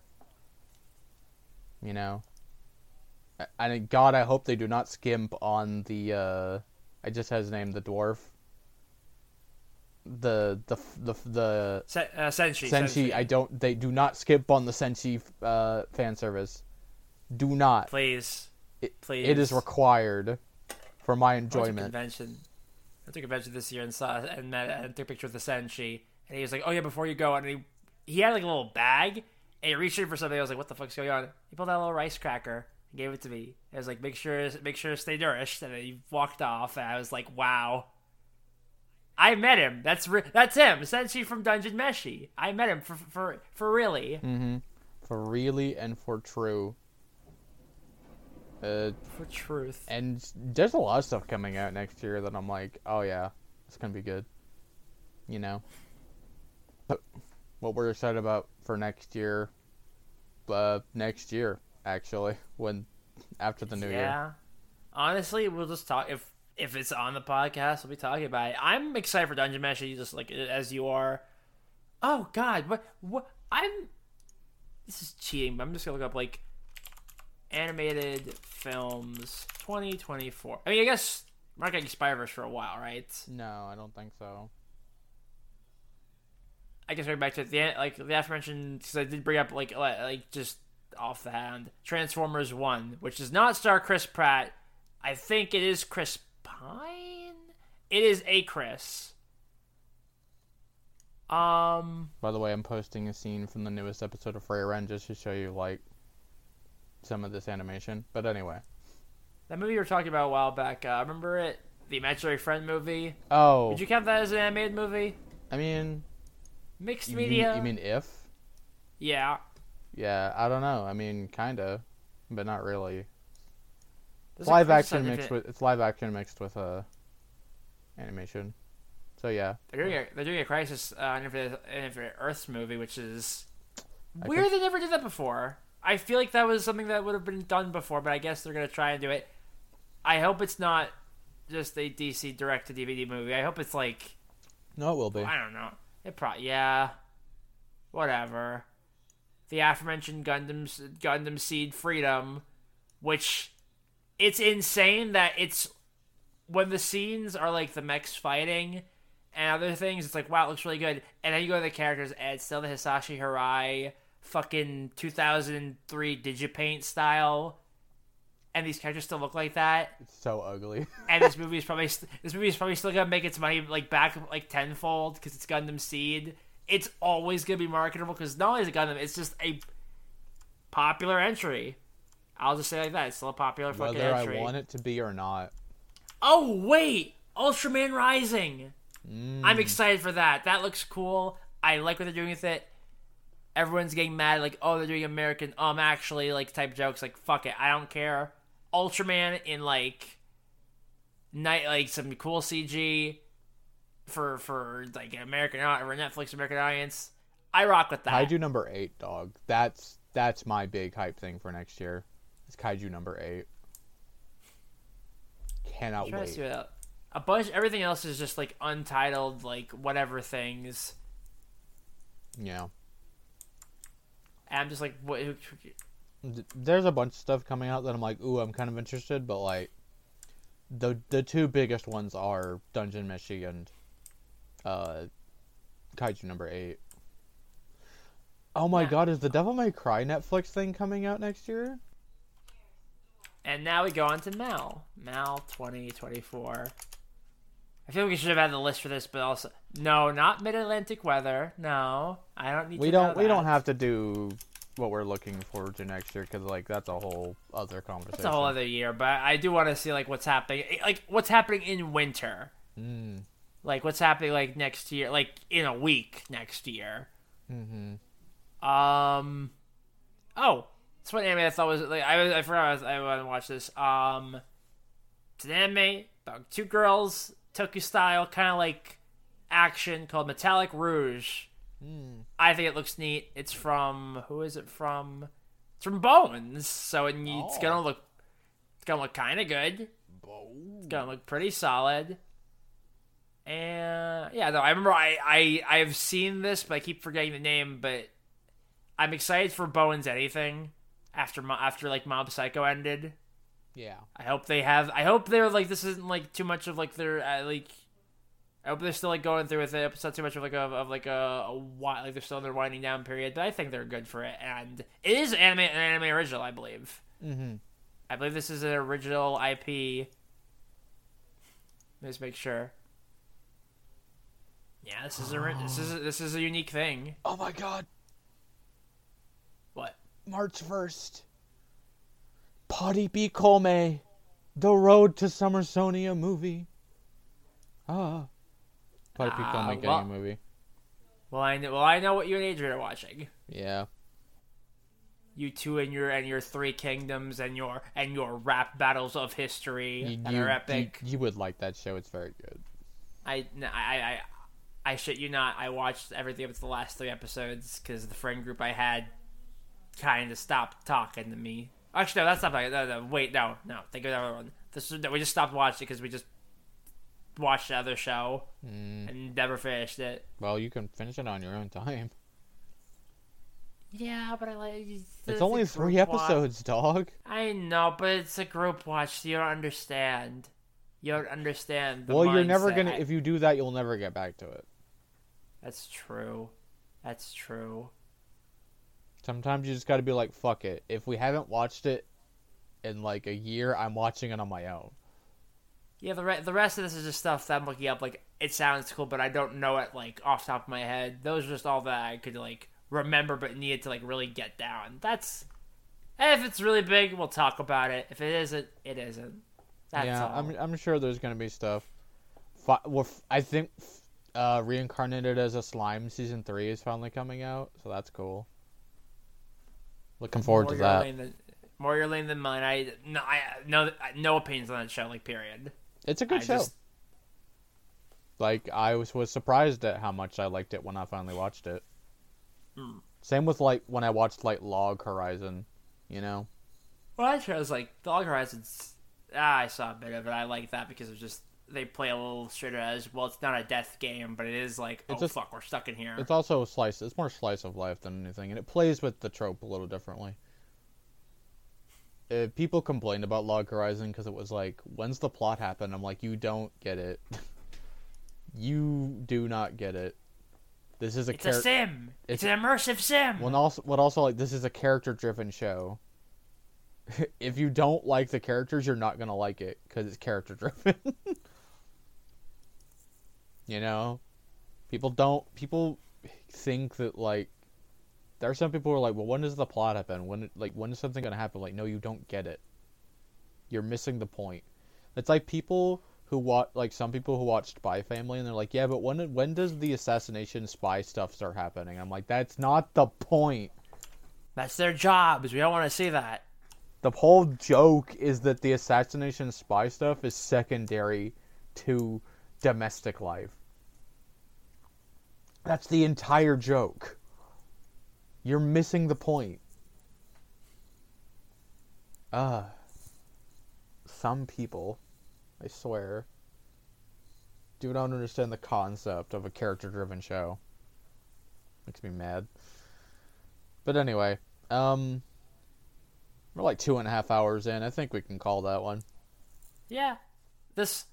You know, and God, I hope they do not skimp on the. uh I just has his name, the dwarf. The the the the Se- uh, Senshi. Senshi, I don't. They do not skip on the Senshi uh, fan service. Do not. Please. It, Please. it is required for my enjoyment. I went to a enjoyment. convention. I took a convention this year and saw and met and took a picture with the Senshi. And he was like, "Oh yeah, before you go," and he he had like a little bag and he reached in for something. I was like, "What the fuck's going on?" He pulled out a little rice cracker and gave it to me. I was like, "Make sure, make sure, stay nourished." And then he walked off, and I was like, "Wow." I met him. That's re- that's him, Senshi from Dungeon Meshi. I met him for for for really Mm-hmm. For really and for true. Uh, for truth. and there's a lot of stuff coming out next year that I'm like, oh yeah, it's gonna be good. You know. But what we're excited about for next year. Uh, next year actually, when after the new yeah. year. Honestly, we'll just talk if if it's on the podcast, we'll be talking about it. I'm excited for Dungeon Mesh, just like as you are. Oh God, what what I'm. This is cheating, but I'm just gonna look up like animated films 2024. I mean, I guess we're not getting Spider-Verse for a while, right? No, I don't think so. I guess right back to the like the aforementioned because I did bring up like like like, just off the hand Transformers One, which does not star Chris Pratt. I think it is Chris Pine. It is a Chris. Um, By the way, I'm posting a scene from the newest episode of Frieren just to show you like some of this animation. But anyway. that movie we were talking about a while back. Uh, remember it? The Imaginary Friend movie. Oh, Would you count that as an animated movie? I mean, Mixed you, media. you mean if? yeah. Yeah, I don't know. I mean, kinda, but not really. There's live action mixed Infinite- with it's live action mixed with uh animation. So yeah, They're doing a they're doing a Crisis uh, on Infinite, Infinite Earths movie, which is I weird. think- They never did that before. I feel like that was something that would have been done before, but I guess they're gonna try and do it. I hope it's not just a DC direct to DVD movie. I hope it's like no, it will be. I don't know. It probably yeah, whatever. The aforementioned Gundam's Gundam Seed Freedom, which it's insane that it's when the scenes are like the mechs fighting, and other things, it's like wow, it looks really good. And then you go to the characters, and it's still the Hisashi Hirai fucking 2003 Digipaint style, and these characters still look like that. It's so ugly. [laughs] And this movie is probably st- this movie is probably still gonna make its money like back like tenfold because it's Gundam Seed. It's always gonna be marketable because not only is it Gundam, it's just a popular entry. I'll just say it like that. It's still a popular fucking Whether I want it to be or not. Oh wait, Ultraman Rising. Mm. I'm excited for that. That looks cool. I like what they're doing with it. Everyone's getting mad, like, oh, they're doing American, um, actually, like, type jokes. Like, fuck it, I don't care. Ultraman in like, night, like some cool CG for for like American or Netflix American audience. I rock with that. I do number eight, dog. That's that's my big hype thing for next year. It's Kaiju number eight. Cannot to wait. see what- A bunch. Everything else is just like untitled, like whatever things. Yeah. And I'm just like, what? There's a bunch of stuff coming out that I'm like, ooh, I'm kind of interested, but like, the the two biggest ones are Dungeon Meshi and uh, Kaiju number eight. Oh my Yeah. god, is the Devil May Cry Netflix thing coming out next year? And now we go on to Mal. Mal 2024. I feel like we should have had the list for this, but also no, not Mid Atlantic weather. No, I don't need. We to don't we don't have to do what we're looking forward to next year because like that's a whole other conversation. It's a whole other year, but I do want to see like what's happening, like what's happening in winter, Mm. like what's happening like next year, like in a week next year. Mm-hmm. Um, oh, that's what anime I thought was like. I was I forgot I, was, I wanted to watch this. Um, it's an anime about two girls, Tokyo style, kind of like action called Metallic Rouge. Mm. I think it looks neat. It's from who is it from? It's from Bones, so it, it's Oh. gonna look it's gonna look kind of good. It's gonna look pretty solid. And yeah, no, I remember I I I have seen this, but I keep forgetting the name. But I'm excited for Bones anything after after like Mob Psycho ended. Yeah. I hope they have. I hope they're like this isn't like too much of like their uh, like. I hope they're still like going through with it. It's not too much of like a of like a, a wi- like they're still in their winding down period. But I think they're good for it, and it is anime an anime original, I believe. Mm-hmm. I believe this is an original IP. Let's make sure. Yeah, this is a this is a, this is a unique thing. Oh my god? March first. Potty Come, the Road to Summersonia movie. Ah. Potty Ah, Come getting well- a movie. Well, I know. Well, I know what you and Adrian are watching. Yeah. You two and your and your three kingdoms and your and your rap battles of history You, that you, are epic. You, you would like that show. It's very good. I, I, I, I shit you not. I watched everything up to the last three episodes because the friend group I had kind of stopped talking to me. Actually, no, that's not like no, no, Wait, no, no. Think of the other one. This is, we just stopped watching because we just watched the other show Mm. and never finished it. Well, you can finish it on your own time. Yeah, but I like. It's only three episodes, dog. I know, but it's a group watch. So you don't understand. You don't understand. The well, you're never gonna. If you do that, you'll never get back to it. That's true. That's true. Sometimes you just got to be like, fuck it. If we haven't watched it in like a year, I'm watching it on my own. Yeah, the re- the rest of this is just stuff that I'm looking up. Like, it sounds cool, but I don't know it like off the top of my head. Those are just all that I could like remember, but needed to like really get down. That's if it's really big, we'll talk about it. If it isn't, it isn't. That's yeah, all. I'm I'm sure there's gonna be stuff. Fi- well, f- I think uh, reincarnated as a slime season three is finally coming out, so that's cool. Looking forward more to that. lane than more your lane than mine. I no, I no no opinions on that show. Like, period. It's a good I show. just- Like I was was surprised at how much I liked it when I finally watched it. Hmm. Same with like when I watched like Log Horizon, you know. Well, that show's like Log Horizons. Ah, I saw a bit of it. I like that because it's just they play a little straighter as well. It's not a death game, but it is like, It's oh a- fuck, we're stuck in here. It's also a slice. It's more slice of life than anything, and it plays with the trope a little differently. Uh, people complained about Log Horizon because it was like, "When's the plot happen?" I'm like, "You don't get it. [laughs] you do not get it. This is a It's a character. sim. It's, it's- an immersive sim. When also, what also like this is a character-driven show. [laughs] if you don't like the characters, you're not gonna like it because it's character-driven. [laughs] you know, people don't. People think that like there are some people who are like, well, when does the plot happen? When like when is something gonna happen? Like, no, you don't get it. You're missing the point. It's like people who watch like some people who watch Spy Family and they're like, yeah, but when when does the assassination spy stuff start happening? I'm like, that's not the point. That's their jobs. We don't want to see that. The whole joke is that the assassination spy stuff is secondary to domestic life. That's the entire joke. You're missing the point. Ah. some people, I swear, do not understand the concept of a character driven show. Makes me mad. But anyway, um, we're like two and a half hours in. I think we can call that one. Yeah. This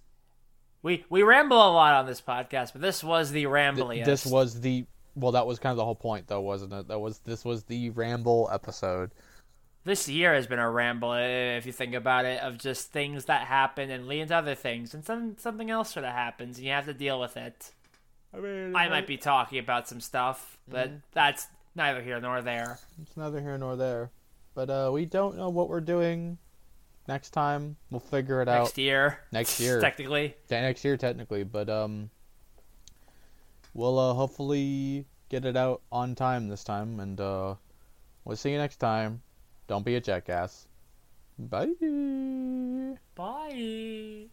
we we ramble a lot on this podcast, but this was the Th- rambliest. this was the well, that was kind of the whole point, though, wasn't it? That was this was the ramble episode. this year has been a ramble if you think about it of just things that happen and lead into other things and some something else sort of happens and you have to deal with it. I mean, I might be talking about some stuff, but Mm-hmm. that's neither here nor there. It's neither here nor there. But uh, we don't know what we're doing next time. We'll figure it out Next year. Next [laughs] year. Technically. Yeah, next year technically. But um, we'll uh, hopefully get it out on time this time, and uh, we'll see you next time. Don't be a jackass. Bye. Bye.